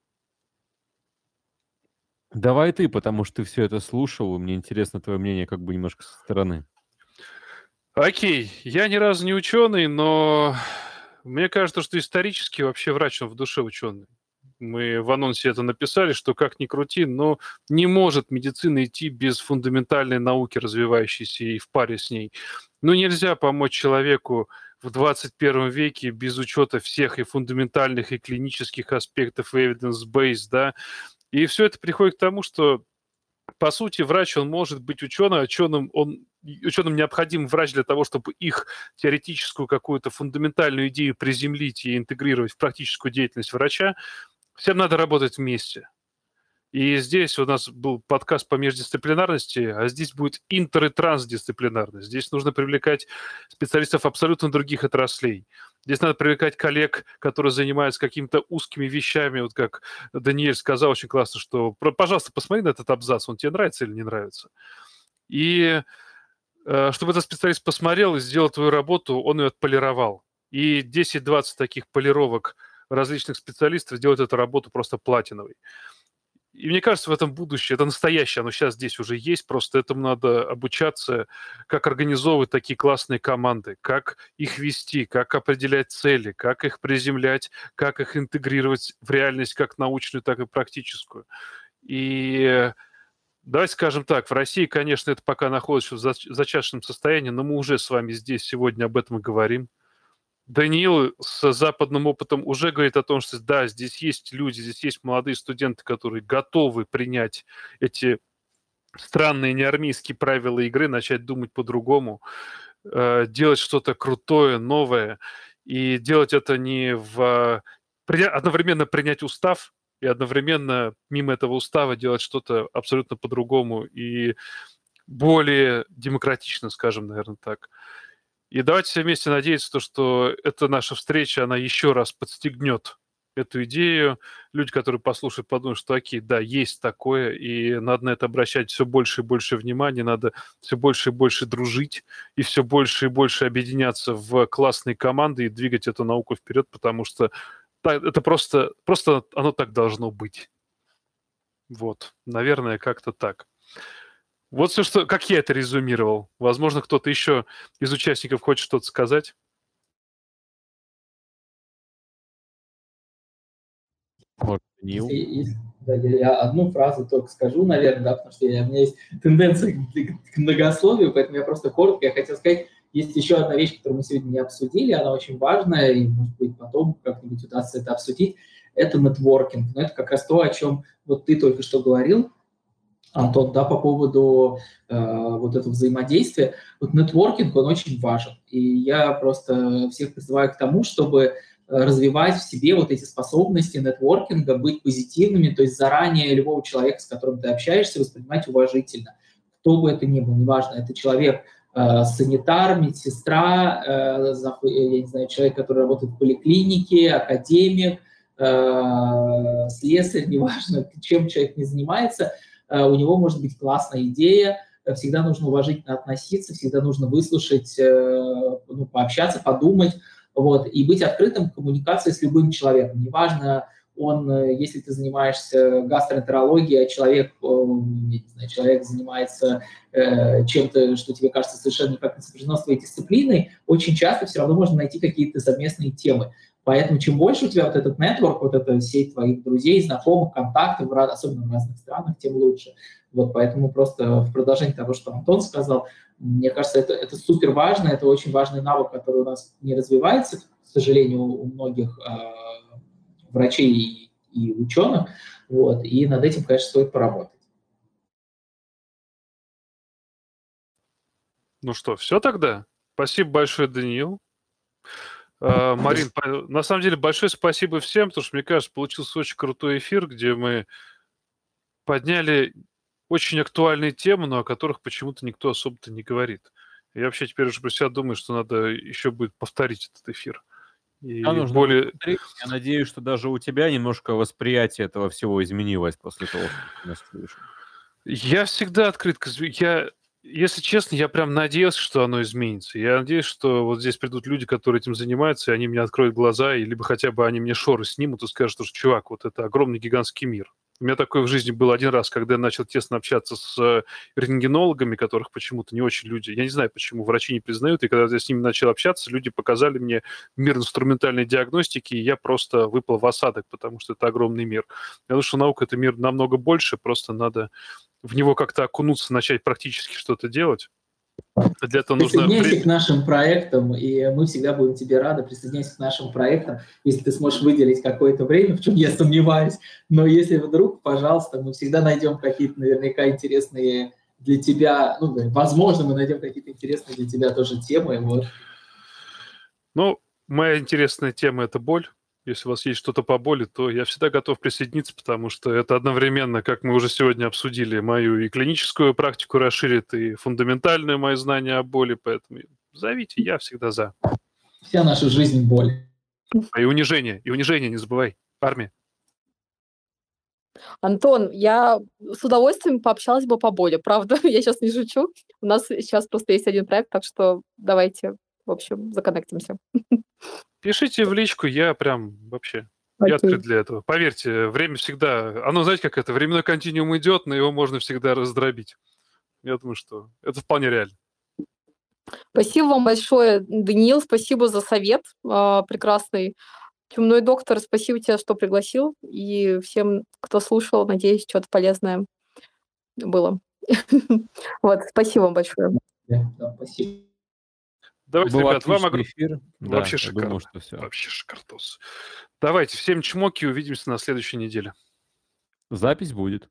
Давай ты, потому что ты все это слушал, и мне интересно твое мнение как бы немножко со стороны. Окей, я ни разу не ученый, но мне кажется, что исторически вообще врач он в душе ученый. Мы в анонсе это написали, что как ни крути, но не может медицина идти без фундаментальной науки, развивающейся и в паре с ней. Ну, нельзя помочь человеку в 21 веке без учета всех и фундаментальных, и клинических аспектов, и evidence-based, да. И все это приходит к тому, что по сути, врач, он может быть ученым, ученым, он, ученым необходим врач для того, чтобы их теоретическую какую-то фундаментальную идею приземлить и интегрировать в практическую деятельность врача. Всем надо работать вместе. И здесь у нас был подкаст по междисциплинарности, а здесь будет интер- и трансдисциплинарность. Здесь нужно привлекать специалистов абсолютно других отраслей. Здесь надо привлекать коллег, которые занимаются какими-то узкими вещами, вот как Даниэль сказал очень классно, что, пожалуйста, посмотри на этот абзац, он тебе нравится или не нравится. И э, чтобы этот специалист посмотрел и сделал твою работу, он ее отполировал. И 10-20 таких полировок различных специалистов делают эту работу просто платиновой. И мне кажется, в этом будущее, это настоящее, оно сейчас здесь уже есть, просто этому надо обучаться, как организовывать такие классные команды, как их вести, как определять цели, как их приземлять, как их интегрировать в реальность как научную, так и практическую. И давайте скажем так, в России, конечно, это пока находится в зачаточном состоянии, но мы уже с вами здесь сегодня об этом говорим. Даниил с западным опытом уже говорит о том, что да, здесь есть люди, здесь есть молодые студенты, которые готовы принять эти странные неармейские правила игры, начать думать по-другому, э, делать что-то крутое, новое, и делать это не в... одновременно принять устав и одновременно мимо этого устава делать что-то абсолютно по-другому и более демократично, скажем, наверное, так. И давайте все вместе надеяться, то, что эта наша встреча, она еще раз подстегнет эту идею. Люди, которые послушают, подумают, что окей, да, есть такое, и надо на это обращать все больше и больше внимания, надо все больше и больше дружить, и все больше и больше объединяться в классные команды и двигать эту науку вперед, потому что это просто, просто оно так должно быть. Вот, наверное, как-то так. Вот все, что, как я это резюмировал. Возможно, кто-то еще из участников хочет что-то сказать. Вот, Нил. Да, я одну фразу только скажу, наверное, да, потому что я, у меня есть тенденция к, к многословию, поэтому я просто коротко, я хотел сказать, есть еще одна вещь, которую мы сегодня не обсудили, она очень важная, и, может быть, потом как-нибудь удастся это обсудить, это нетворкинг. Но это как раз то, о чем вот ты только что говорил, Антон, да, по поводу э, вот этого взаимодействия. Вот нетворкинг, он очень важен. И я просто всех призываю к тому, чтобы э, развивать в себе вот эти способности нетворкинга, быть позитивными, то есть заранее любого человека, с которым ты общаешься, воспринимать уважительно. Кто бы это ни был, неважно, это человек, э, санитар, медсестра, э, я не знаю, человек, который работает в поликлинике, академик, э, слесарь, неважно, чем человек не занимается – Э, у него может быть классная идея, э, всегда нужно уважительно относиться, всегда нужно выслушать, э, ну, пообщаться, подумать, вот, и быть открытым к коммуникации с любым человеком. Неважно, он, если ты занимаешься гастроэнтерологией, а человек, знаю, человек занимается э, чем-то, что тебе кажется совершенно никак не сопряжено с твоей дисциплиной, очень часто все равно можно найти какие-то совместные темы. Поэтому чем больше у тебя вот этот нетворк, вот эта сеть твоих друзей, знакомых, контактов, особенно в разных странах, тем лучше. Вот поэтому просто в продолжении того, что Антон сказал, мне кажется, это, это супер важно, это очень важный навык, который у нас не развивается, к сожалению, у многих э, врачей и, и ученых. Вот, и над этим, конечно, стоит поработать. Ну что, все тогда? Спасибо большое, Даниил. А, Марин, на самом деле большое спасибо всем, потому что, мне кажется, получился очень крутой эфир, где мы подняли очень актуальные темы, но о которых почему-то никто особо-то не говорит. Я вообще теперь уже про себя думаю, что надо еще будет повторить этот эфир. И Да, нужно более... смотреть. Я надеюсь, что даже у тебя немножко восприятие этого всего изменилось после того, что ты нас слышишь. Я всегда открыт к Я, если честно, я прям надеялся, что оно изменится. Я надеюсь, что вот здесь придут люди, которые этим занимаются, и они мне откроют глаза, и либо хотя бы они мне шоры снимут и скажут, что, чувак, вот это огромный гигантский мир. У меня такое в жизни было один раз, когда я начал тесно общаться с э, рентгенологами, которых почему-то не очень люди, я не знаю, почему врачи не признают, и когда я с ними начал общаться, люди показали мне мир инструментальной диагностики, и я просто выпал в осадок, потому что это огромный мир. Я думаю, что наука – это мир намного больше, просто надо в него как-то окунуться, начать практически что-то делать. А Для этого нужно... Присоединяйся к нашим проектам, и мы всегда будем тебе рады. Присоединяйся к нашим проектам, если ты сможешь выделить какое-то время, в чем я сомневаюсь. Но если вдруг, пожалуйста, мы всегда найдем какие-то наверняка интересные для тебя, ну, возможно, мы найдем какие-то интересные для тебя тоже темы. Вот. Ну, моя интересная тема – это боль. Если у вас есть что-то по боли, то я всегда готов присоединиться, потому что это одновременно, как мы уже сегодня обсудили, мою и клиническую практику расширит, и фундаментальное мое знание о боли, поэтому зовите, я всегда за. Вся наша жизнь – боль. А и унижение, и унижение, не забывай. Армия. Антон, я с удовольствием пообщалась бы по боли, правда, я сейчас не шучу. У нас сейчас просто есть один проект, так что давайте, в общем, законнектимся. Пишите в личку, я прям вообще я Окей. открыт для этого. Поверьте, время всегда... Оно, знаете, как это? Временной континуум идет, но его можно всегда раздробить. Я думаю, что это вполне реально. Спасибо вам большое, Даниил, спасибо за совет а, прекрасный. Чумной доктор, спасибо тебе, что пригласил. И всем, кто слушал, надеюсь, что-то полезное было. Вот, спасибо вам большое. Спасибо. Давайте, Был ребят, вам эфир. Да, Вообще шикарно. думаю, что все. Вообще шикартос. Давайте, всем чмоки, увидимся на следующей неделе. Запись будет.